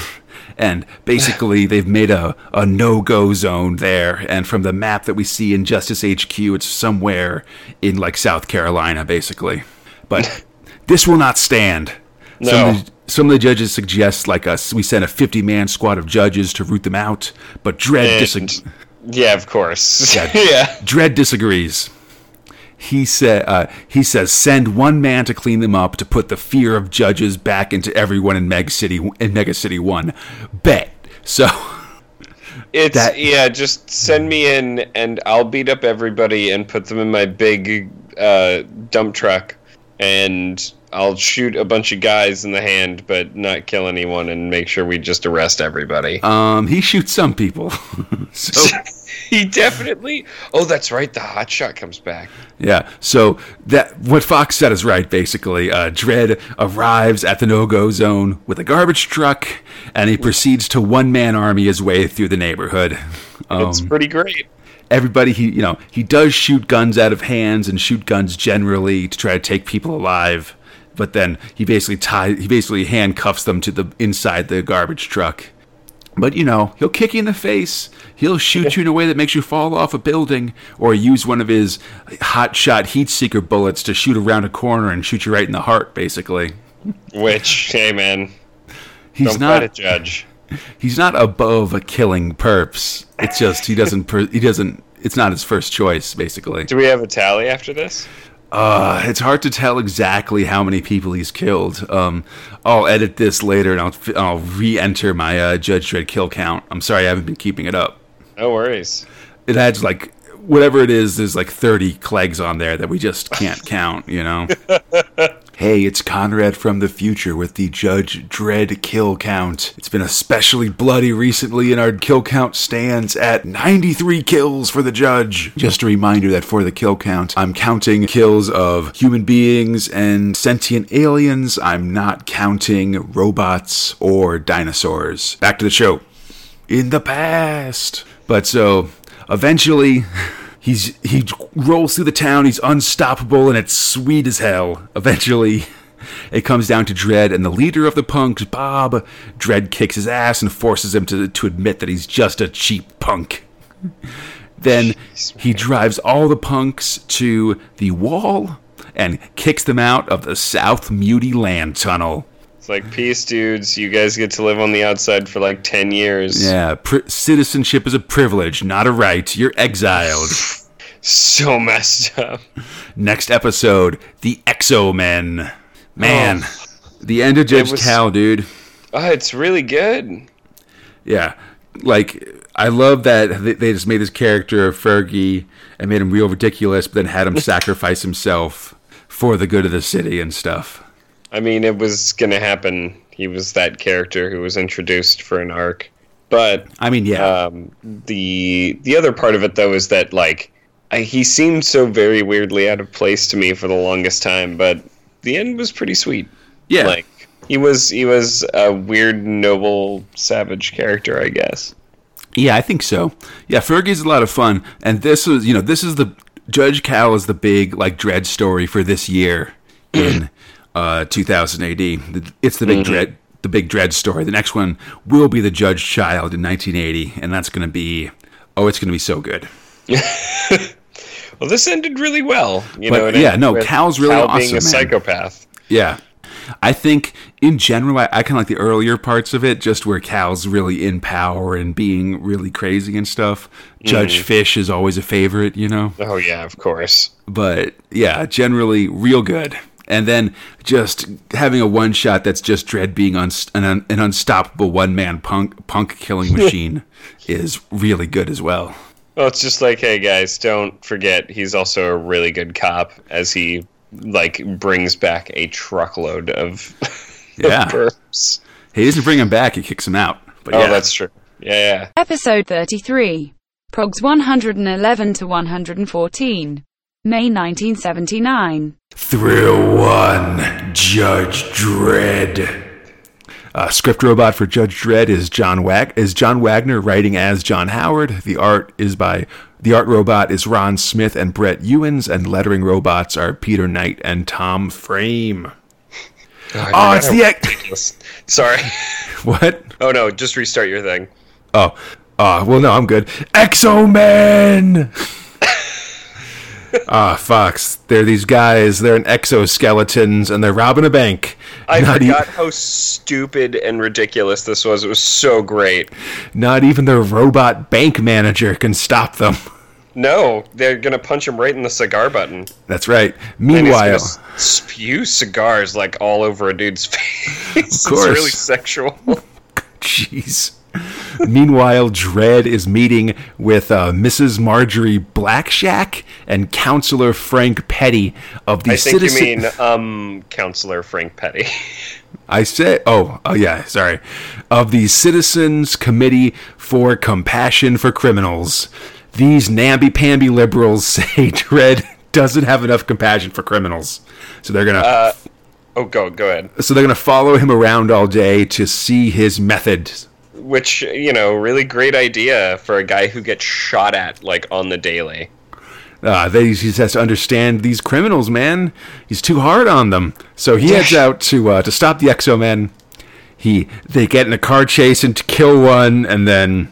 And basically, (laughs) they've made a, a no go zone there. And from the map that we see in Justice HQ, it's somewhere in like South Carolina, basically. But (laughs) this will not stand. Some, No. of the, some of the judges suggest like us we send a 50 man squad of judges to root them out. But Dredd, And- disagrees. Yeah, of course. Yeah. (laughs) yeah. Dredd disagrees. He said, uh, "He says send one man to clean them up to put the fear of judges back into everyone in Meg City in Mega City One." Bet. So, (laughs) It's That- yeah, just send me in and I'll beat up everybody and put them in my big uh, dump truck and I'll shoot a bunch of guys in the hand but not kill anyone and make sure we just arrest everybody. um, he shoots some people. (laughs) so, (laughs) he definitely Oh, that's right, the hot shot comes back. yeah. So that what Fox said is right. Basically, uh, Dredd arrives at the no-go zone with a garbage truck, and he proceeds to one-man army his way through the neighborhood. Um, It's pretty great. everybody he you know he does shoot guns out of hands and shoot guns generally to try to take people alive but then he basically tie he basically handcuffs them to the inside the garbage truck but you know he'll kick you in the face. He'll shoot you in a way that makes you fall off a building or use one of his hot shot heat seeker bullets to shoot around a corner and shoot you right in the heart basically. Which, hey man, he's don't not a judge. he's not above a killing perps. It's just he doesn't he doesn't it's not his first choice basically. Do we have a tally after this? Uh, it's hard to tell exactly how many people he's killed. Um, I'll edit this later and I'll I'll re-enter my uh, Judge Dredd kill count. I'm sorry I haven't been keeping it up. No worries. It adds like whatever it is. There's like 30 Kleggs on there that we just can't count. You know. (laughs) hey, it's Conrad from the future with the Judge Dredd kill count. It's been especially bloody recently, and our kill count stands at 93 kills for the judge. Just a reminder that for the kill count, I'm counting kills of human beings and sentient aliens. I'm not counting robots or dinosaurs. Back to the show in the past. But so eventually (laughs) he's he rolls through the town, he's unstoppable and it's sweet as hell. Eventually (laughs) it comes down to Dredd, and the leader of the punks, Bob. Dredd kicks his ass and forces him to, to admit that he's just a cheap punk. Then he drives all the punks to the wall and kicks them out of the South Muty land tunnel. It's like, peace, dudes. You guys get to live on the outside for like 10 years. Yeah, pri citizenship is a privilege, not a right. You're exiled. (laughs) So messed up. Next episode, the Exo Men. Man, oh. the end of Judge was- Cal, dude. Oh, it's really good. Yeah, like I love that they, they just made this character of Fergie and made him real ridiculous, but then had him (laughs) sacrifice himself for the good of the city and stuff. I mean, it was going to happen. He was that character who was introduced for an arc. But I mean, yeah, um, the the other part of it, though, is that, like, I, he seemed so very weirdly out of place to me for the longest time, but the end was pretty sweet. yeah. Like, he was he was a weird, noble, savage character, I guess. Yeah, I think so. Yeah, Fergie's a lot of fun, and this is you know this is the Judge Cal is the big like Dredd story for this year in (clears throat) uh, 2000 AD. It's the big Dredd the big Dredd story. The next one will be the Judge Child in 1980, and that's going to be oh, it's going to be so good. (laughs) Well, this ended really well. You But, know, yeah, no, Cal's really Cal being awesome, a man. psychopath. Yeah. I think in general, I, I kind of like the earlier parts of it, just where Cal's really in power and being really crazy and stuff. Judge Fish is always a favorite, you know? Oh yeah, of course. but yeah, generally real good. And then just having a one shot that's just Dredd being uns- an, un- an unstoppable one man punk punk killing (laughs) machine is really good as well. Well, it's just like, hey guys, don't forget he's also a really good cop as he like brings back a truckload of (laughs) Yeah, perps. he doesn't bring him back; he kicks him out. But Oh, yeah, that's true. Yeah, yeah. Episode 33. Progs 111 to 114. May 1979. Thrill one, Judge Dredd. Uh, script robot for Judge Dredd is John Wag- is John Wagner writing as John Howard. The art is by the art robot is Ron Smith and Brett Ewins, and lettering robots are Peter Knight and Tom Frame. (laughs) I Oh, it's the ex- Sorry. (laughs) what? Oh no, just restart your thing. Oh, uh, well, no, I'm good. Exomen. Ah, Fox. They're these guys. They're in exoskeletons, and they're robbing a bank. I not, e- forgot how stupid and ridiculous this was. It was so great. not even the robot bank manager can stop them. No, they're gonna punch him right in the cigar button. That's right. Meanwhile, spew cigars like all over a dude's (laughs) face. Of course. It's really sexual. (laughs) Jeez. Meanwhile, Dredd is meeting with uh, Mrs. Marjorie Blackshack and Counselor Frank Petty of the I think Citizen. you mean um, Counselor Frank Petty. I said, oh, oh yeah, sorry, of the Citizens Committee for Compassion for Criminals. These namby-pamby liberals (laughs) say Dredd doesn't have enough compassion for criminals, so they're gonna oh, go go ahead. so they're gonna follow him around all day to see his methods. Which you know, really great idea for a guy who gets shot at like on the daily. Uh, they, he has to understand these criminals, man. He's too hard on them. So he heads (laughs) out to uh, to stop the Exomen. He they get in a car chase and to kill one, and then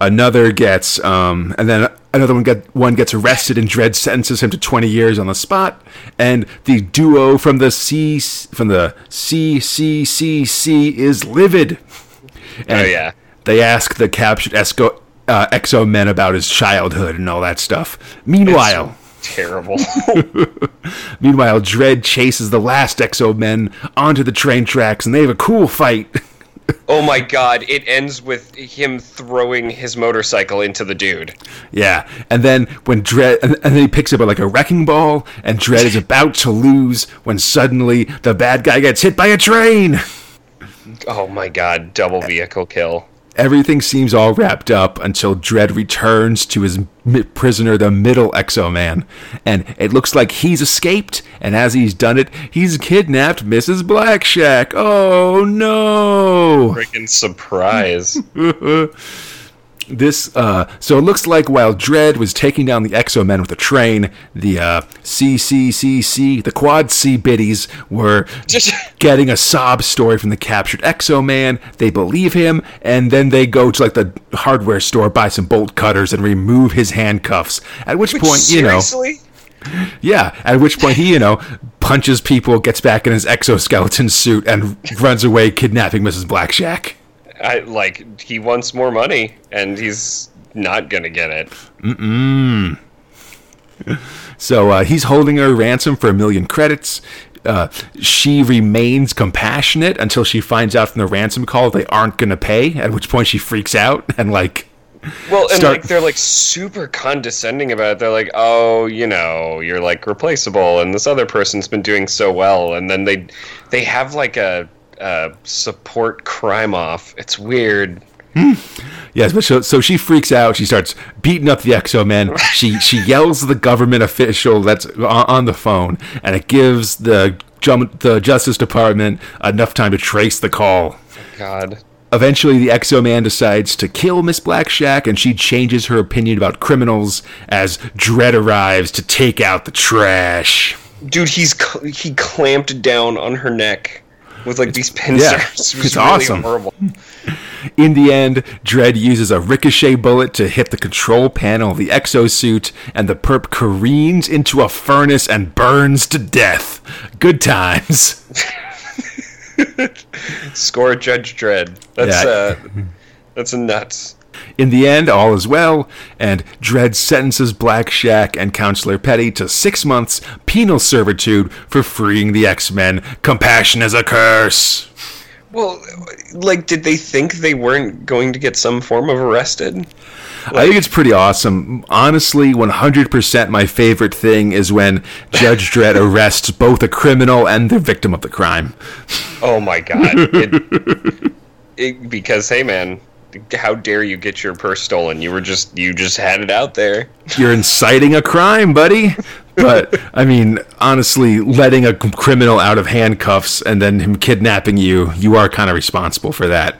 another gets um, and then another one get one gets arrested, and Dredd sentences him to twenty years on the spot. And the duo from the C from the CCCC is livid. Oh yeah. They ask the captured Esco, uh, Exo Men about his childhood and all that stuff. Meanwhile. Terrible. (laughs) Meanwhile, Dredd chases the last Exo Men onto the train tracks, and they have a cool fight. (laughs) oh my god, it ends with him throwing his motorcycle into the dude. yeah, and then when Dredd, and, and then he picks up like a wrecking ball, and Dredd is about to lose when suddenly the bad guy gets hit by a train. (laughs) Oh my god, double vehicle kill. Everything seems all wrapped up until Dredd returns to his prisoner, the middle Exo Man, and it looks like he's escaped. And as he's done it, he's kidnapped Mrs. Blackshack. Oh no! Freaking surprise. (laughs) This uh, so it looks like while Dredd was taking down the Exo Men with a train, the uh, CCCC, the Quad C biddies were (laughs) getting a sob story from the captured Exo Man. They believe him, and then they go to like the hardware store, buy some bolt cutters, and remove his handcuffs. At which point, you know, yeah. At which point he, you know, punches people, gets back in his exoskeleton suit, and runs away, kidnapping Mrs. Blackshack. I like he wants more money and he's not gonna get it. So uh, he's holding her ransom for a million credits. Uh, she remains compassionate until she finds out from the ransom call they aren't going to pay. At which point she freaks out (laughs) and like, Well, and Start- like they're like super condescending about it. They're like, "Oh, you know, you're like replaceable, and this other person's been doing so well." And then they they have like a, a support crime off. It's weird. (laughs) yes, but so, so she freaks out. She starts beating up the Exo Men. She she yells at the government official that's on, on the phone, and it gives the the Justice Department enough time to trace the call. God. Eventually, the Exo Man decides to kill Miss Blackshack, and she changes her opinion about criminals as Dredd arrives to take out the trash. Dude, he's cl- he clamped down on her neck with like these pincers. yeah, it it's really awesome. Horrible. In the end, Dredd uses a ricochet bullet to hit the control panel of the exosuit, and the perp careens into a furnace and burns to death. Good times. (laughs) Score Judge Dredd. That's Yeah. uh, that's nuts. In the end, all is well, and Dredd sentences Blackshack and Counselor Petty to six months penal servitude for freeing the X Men. Compassion is a curse. Well, like, did they think they weren't going to get some form of arrested? I think it's pretty awesome. Honestly, 100% my favorite thing is when Judge Dredd arrests both a criminal and the victim of the crime. Oh my god! It, it, because hey, man, how dare you get your purse stolen? You were just you just had it out there. You're inciting a crime, buddy. but I mean, honestly, letting a criminal out of handcuffs and then him kidnapping you, you are kind of responsible for that.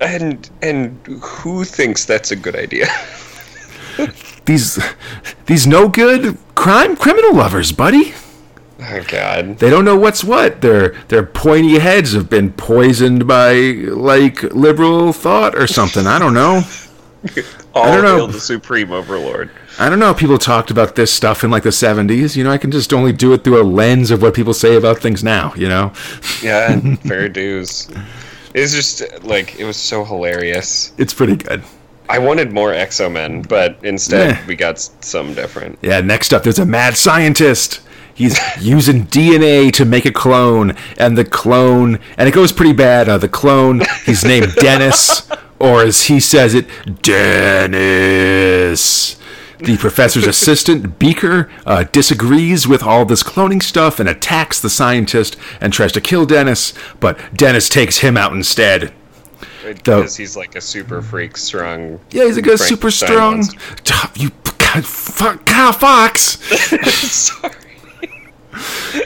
And and who thinks that's a good idea? (laughs) These these no good crime criminal lovers, buddy. Oh God. They don't know what's what. Their their pointy heads have been poisoned by like liberal thought or something. I don't know. (laughs) All don't know. the supreme overlord. I don't know. People talked about this stuff in like the 70s. You know, I can just only do it through a lens of what people say about things now, you know? Yeah, (laughs) fair dues. It's just like it was so hilarious. It's pretty good. I wanted more Exo Men, but instead Yeah. we got some different. Yeah, next up, there's a mad scientist. He's using DNA to make a clone, and the clone, and it goes pretty bad. Uh, the clone, he's named (laughs) Dennis, or as he says it, Dennis. The professor's assistant, Beaker, uh, disagrees with all this cloning stuff and attacks the scientist and tries to kill Dennis, but Dennis takes him out instead. Because he's like a super freak strong. Yeah, he's like a super strong. You God, fuck, God, Fox. (laughs) Sorry.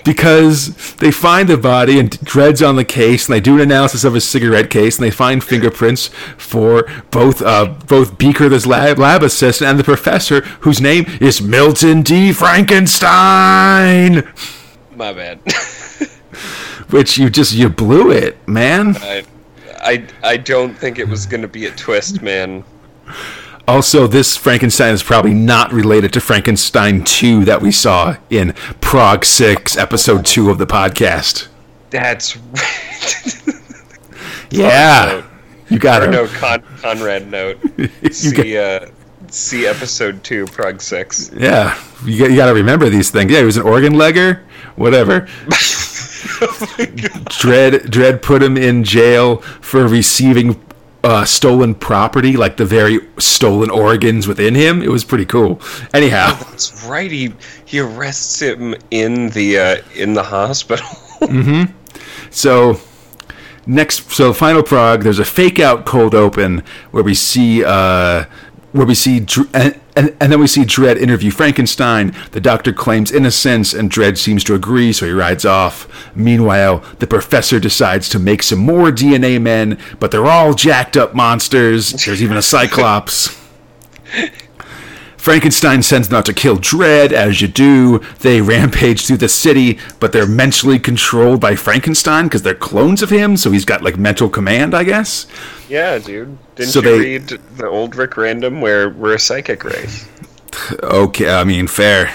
Because they find the body and Dredd's on the case, and they do an analysis of his cigarette case, and they find fingerprints for both uh, both Beaker, this lab, lab assistant, and the professor, whose name is Milton D. Frankenstein. My bad. (laughs) Which you just you blew it, man. I, I I don't think it was gonna be a twist, man. Also, this Frankenstein is probably not related to Frankenstein 2 that we saw in Prog 6, episode 2 of the podcast. That's right. (laughs) Yeah. You got it. no, Con- Conrad note. (laughs) You See uh, see episode two, Prog six. Yeah, you got, you got to remember these things. Yeah, he was an organ legger, whatever. (laughs) Dredd Dredd put him in jail for receiving uh, stolen property, like the very stolen organs within him. It was pretty cool. Anyhow, That's right. He he arrests him in the uh, in the hospital. (laughs) so next, so final prog. There's a fake out cold open where we see uh, where we see and, and and then we see Dredd interview Frankenstein. The doctor claims innocence, and Dredd seems to agree, so he rides off. Meanwhile, the professor decides to make some more DNA men, but they're all jacked up monsters. There's even a Cyclops. (laughs) Frankenstein sends them out to kill Dredd, as you do. They (laughs) rampage through the city, but they're mentally controlled by Frankenstein because they're clones of him, so he's got like mental command, I guess. yeah, dude. Didn't So you they- read the old Rick Random where we're a psychic race? (laughs) Okay, I mean, fair.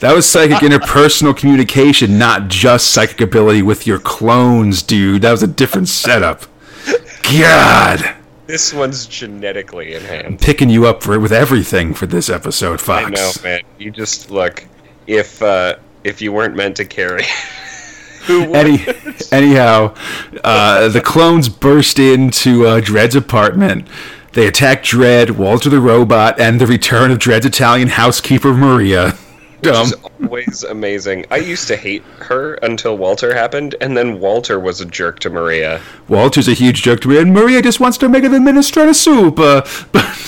that was psychic (laughs) interpersonal communication, not just psychic ability with your clones, dude. That was a different setup. God, This one's genetically enhanced. picking you up for with everything for this episode, Fox. I know, man. You just look. If uh, if you weren't meant to carry, (laughs) who would? Any, anyhow, uh, the clones burst into uh, Dredd's apartment. They attack Dredd, Walter the robot, and the return of Dredd's Italian housekeeper Maria. Dumb. Always amazing. I used to hate her until Walter happened, and then Walter was a jerk to Maria, Walter's a huge jerk to Maria, and Maria just wants to make her the minestrone soup. Uh,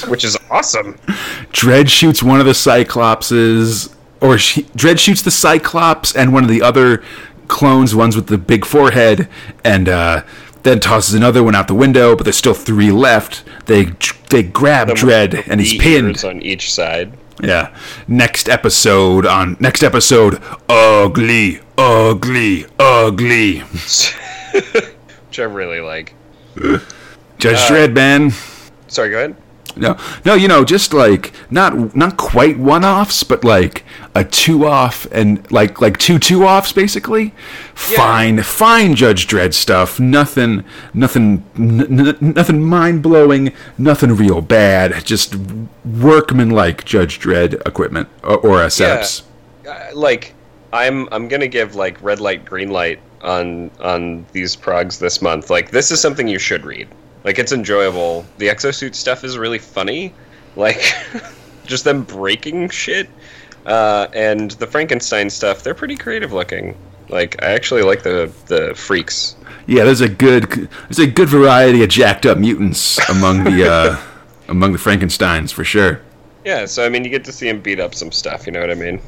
(laughs) which is awesome. Dredd shoots one of the Cyclopses, or she, Dredd shoots the Cyclops and one of the other clones, ones with the big forehead, and uh, then tosses another one out the window. But there's still three left. They they grab Dredd, and he's pinned. on each side. Yeah. Next episode on next episode, ugly, ugly, ugly. (laughs) which I really like. Judge Uh, Dredd, man. Sorry, go ahead. No, no, you know, just like not not quite one offs, but like a two off and like like two two offs, basically. Yeah. Fine, fine, Judge Dredd stuff. Nothing, nothing, n- n- nothing mind blowing. Nothing real bad. Just workman like Judge Dredd equipment or, or uh, setups. Uh, like, I'm I'm gonna give like red light, green light on on these progs this month. Like, this is something you should read. Like, it's enjoyable. The exosuit stuff is really funny. Like, (laughs) just them breaking shit. Uh, and the Frankenstein stuff, they're pretty creative looking. Like, I actually like the the freaks. Yeah, there's a good there's a good variety of jacked up mutants among the uh, (laughs) among the Frankenstein's for sure. Yeah, so I mean, you get to see him beat up some stuff. You know what I mean?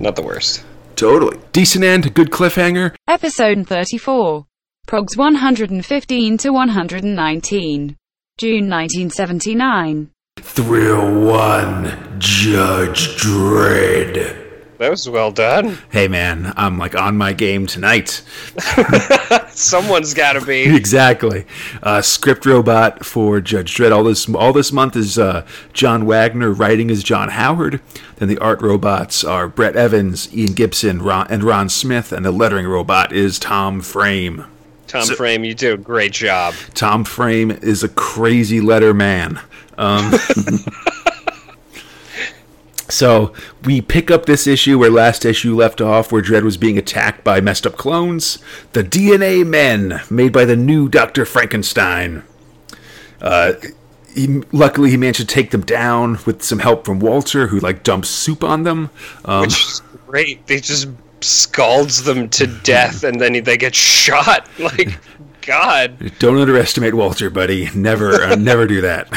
Not the worst. Totally. Decent end, good cliffhanger. Episode 34. Progs 115 to 119. June 1979. Thrill 1, Judge Dredd. That was well done. Hey man, I'm like on my game tonight. (laughs) Someone's got to be. (laughs) exactly. Uh, script robot for Judge Dredd. All this all this month is uh, John Wagner writing as John Howard. Then the art robots are Brett Ewins, Ian Gibson, Ron, and Ron Smith, and the lettering robot is Tom Frame. Tom Frame, you do a great job. Tom Frame is a crazy letter man. Um, (laughs) so we pick up this issue where last issue left off, where Dredd was being attacked by messed up clones, the DNA Men, made by the new Doctor Frankenstein. Uh, he, luckily, he managed to take them down with some help from Walter, who like dumps soup on them. Um, Which is great. They just scalds them to (laughs) death, and then they get shot. (laughs) Like, God. don't underestimate Walter, buddy. Never, uh, never do that.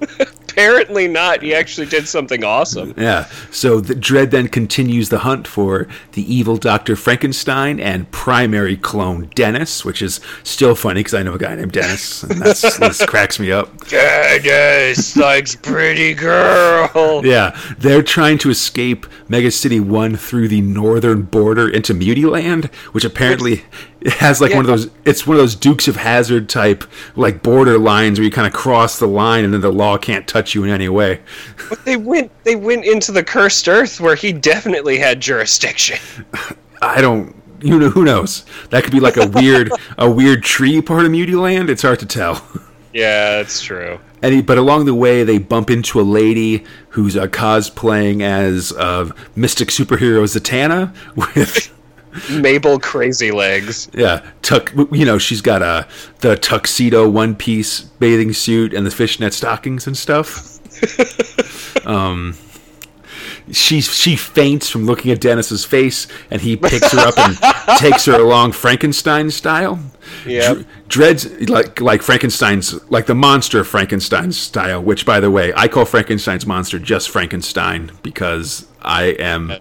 (laughs) Apparently not. He actually did something awesome. Yeah. So the Dredd then continues the hunt for the evil Dr. Frankenstein and primary clone Dennis, which is still funny because I know a guy named Dennis, and that's, (laughs) this cracks me up. Dennis likes pretty girl. Yeah. They're trying to escape Mega City 1 through the northern border into Mutiland, which apparently it has like one of those it's one of those Dukes of Hazzard type like border lines where you kind of cross the line and then the law can't touch you in any way. (laughs) But they went they went into the cursed earth where he definitely had jurisdiction. I don't you know who knows? That could be like a weird (laughs) a weird tree part of Mutiland. It's hard to tell. (laughs) Yeah, that's true. And he, but along the way, they bump into a lady who's uh, cosplaying as uh, mystic superhero Zatanna with. Mabel Crazy Legs. Yeah, tuck. You know, she's got a the tuxedo one piece bathing suit and the fishnet stockings and stuff. (laughs) um, she she faints from looking at Dennis's face, and he picks her up and (laughs) takes her along Frankenstein style. Yeah. Dr- Dredd's like like Frankenstein's like the monster Frankenstein style, which by the way, I call Frankenstein's monster just Frankenstein because I am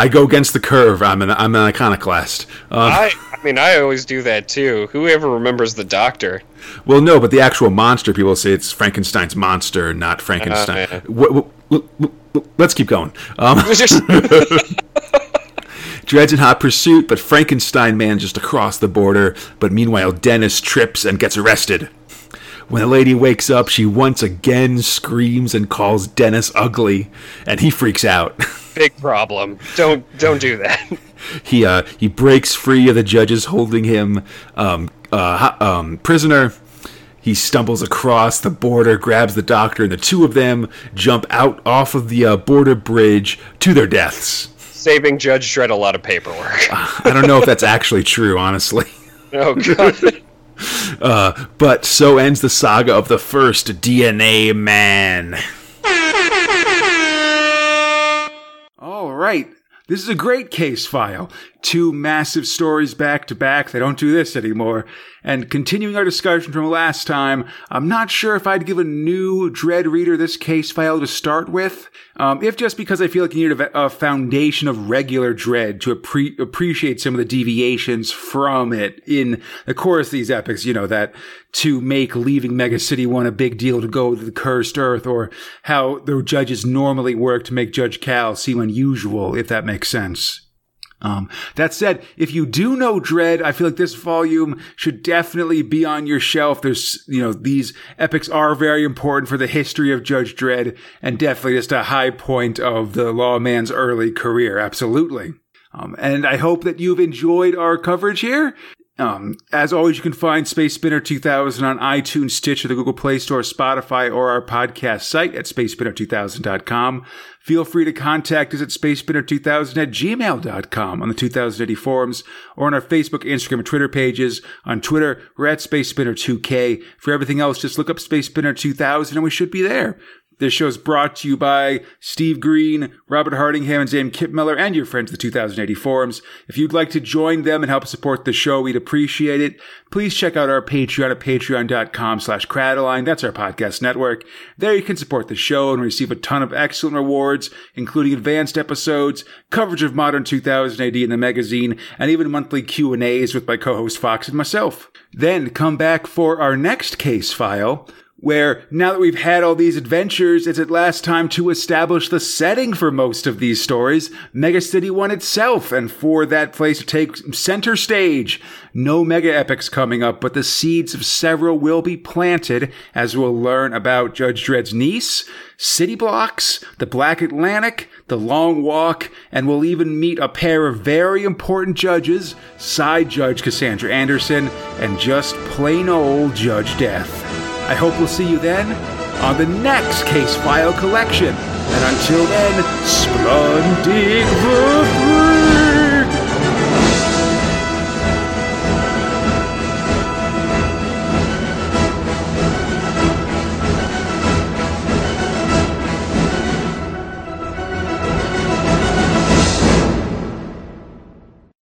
I go against the curve. I'm an I'm an iconoclast. Um, I I mean I always do that too. Whoever remembers the doctor? well, no, but the actual monster people say it's Frankenstein's monster, not Frankenstein. yeah. W- w- w- let's keep going. Um, (laughs) Just- (laughs) Dredd's in hot pursuit, but Frankenstein manages to cross the border. But meanwhile, Dennis trips and gets arrested. When the lady wakes up, she once again screams and calls Dennis ugly, and he freaks out. (laughs) Big problem. Don't don't do that. (laughs) he uh, he breaks free of the judges holding him um, uh, um, prisoner. He stumbles across the border, grabs the doctor, and the two of them jump out off of the uh, border bridge to their deaths. Saving Judge Dredd a lot of paperwork. (laughs) I don't know if that's actually true, honestly. Oh god. (laughs) But so ends the saga of the first DNA man. All right. This is a great case file. Two massive stories back to back. They don't do this anymore. And continuing our discussion from last time, I'm not sure if I'd give a new Dredd reader this case file to start with. Um, if just because I feel like you need a, a foundation of regular Dredd to appre- appreciate some of the deviations from it in the course of these epics, you know, that to make leaving Mega City 1 a big deal to go to the cursed earth, or how the judges normally work to make Judge Cal seem unusual, if that makes sense. Um, that said, if you do know Dredd, I feel like this volume should definitely be on your shelf. There's, you know, these epics are very important for the history of Judge Dredd and definitely just a high point of the lawman's early career. Absolutely. Um, and I hope that you've enjoyed our coverage here. Um, as always, you can find Space Spinner 2000 on iTunes, Stitcher, the Google Play Store, Spotify, or our podcast site at spacespinner2000.com. Feel free to contact us at spacespinner2000 at gmail.com on the 2000 AD forums or on our Facebook, Instagram, and Twitter pages. On Twitter, we're at SpaceSpinner2K. For everything else, just look up Space Spinner 2000 and we should be there. This show is brought to you by Steve Green, Robert Hardingham, and Zane Kipmiller, and your friends, the 2000 AD forums. If you'd like to join them and help support the show, we'd appreciate it. Please check out our Patreon at patreon.com slash Cradaline. That's our podcast network. There you can support the show and receive a ton of excellent rewards, including advanced episodes, coverage of modern 2000 AD in the magazine, and even monthly Q&As with my co-host Fox and myself. Then come back for our next case file, where now that we've had all these adventures, it's at last time to establish the setting for most of these stories, Mega City 1 itself, and for that place to take center stage. No mega epics coming up, but the seeds of several will be planted as we'll learn about Judge Dredd's niece, city blocks, the Black Atlantic, the Long Walk, and we'll even meet a pair of very important judges, side Judge Cassandra Anderson and just plain old Judge Death. I hope we'll see you then on the next Case File Collection. And until then, Splendid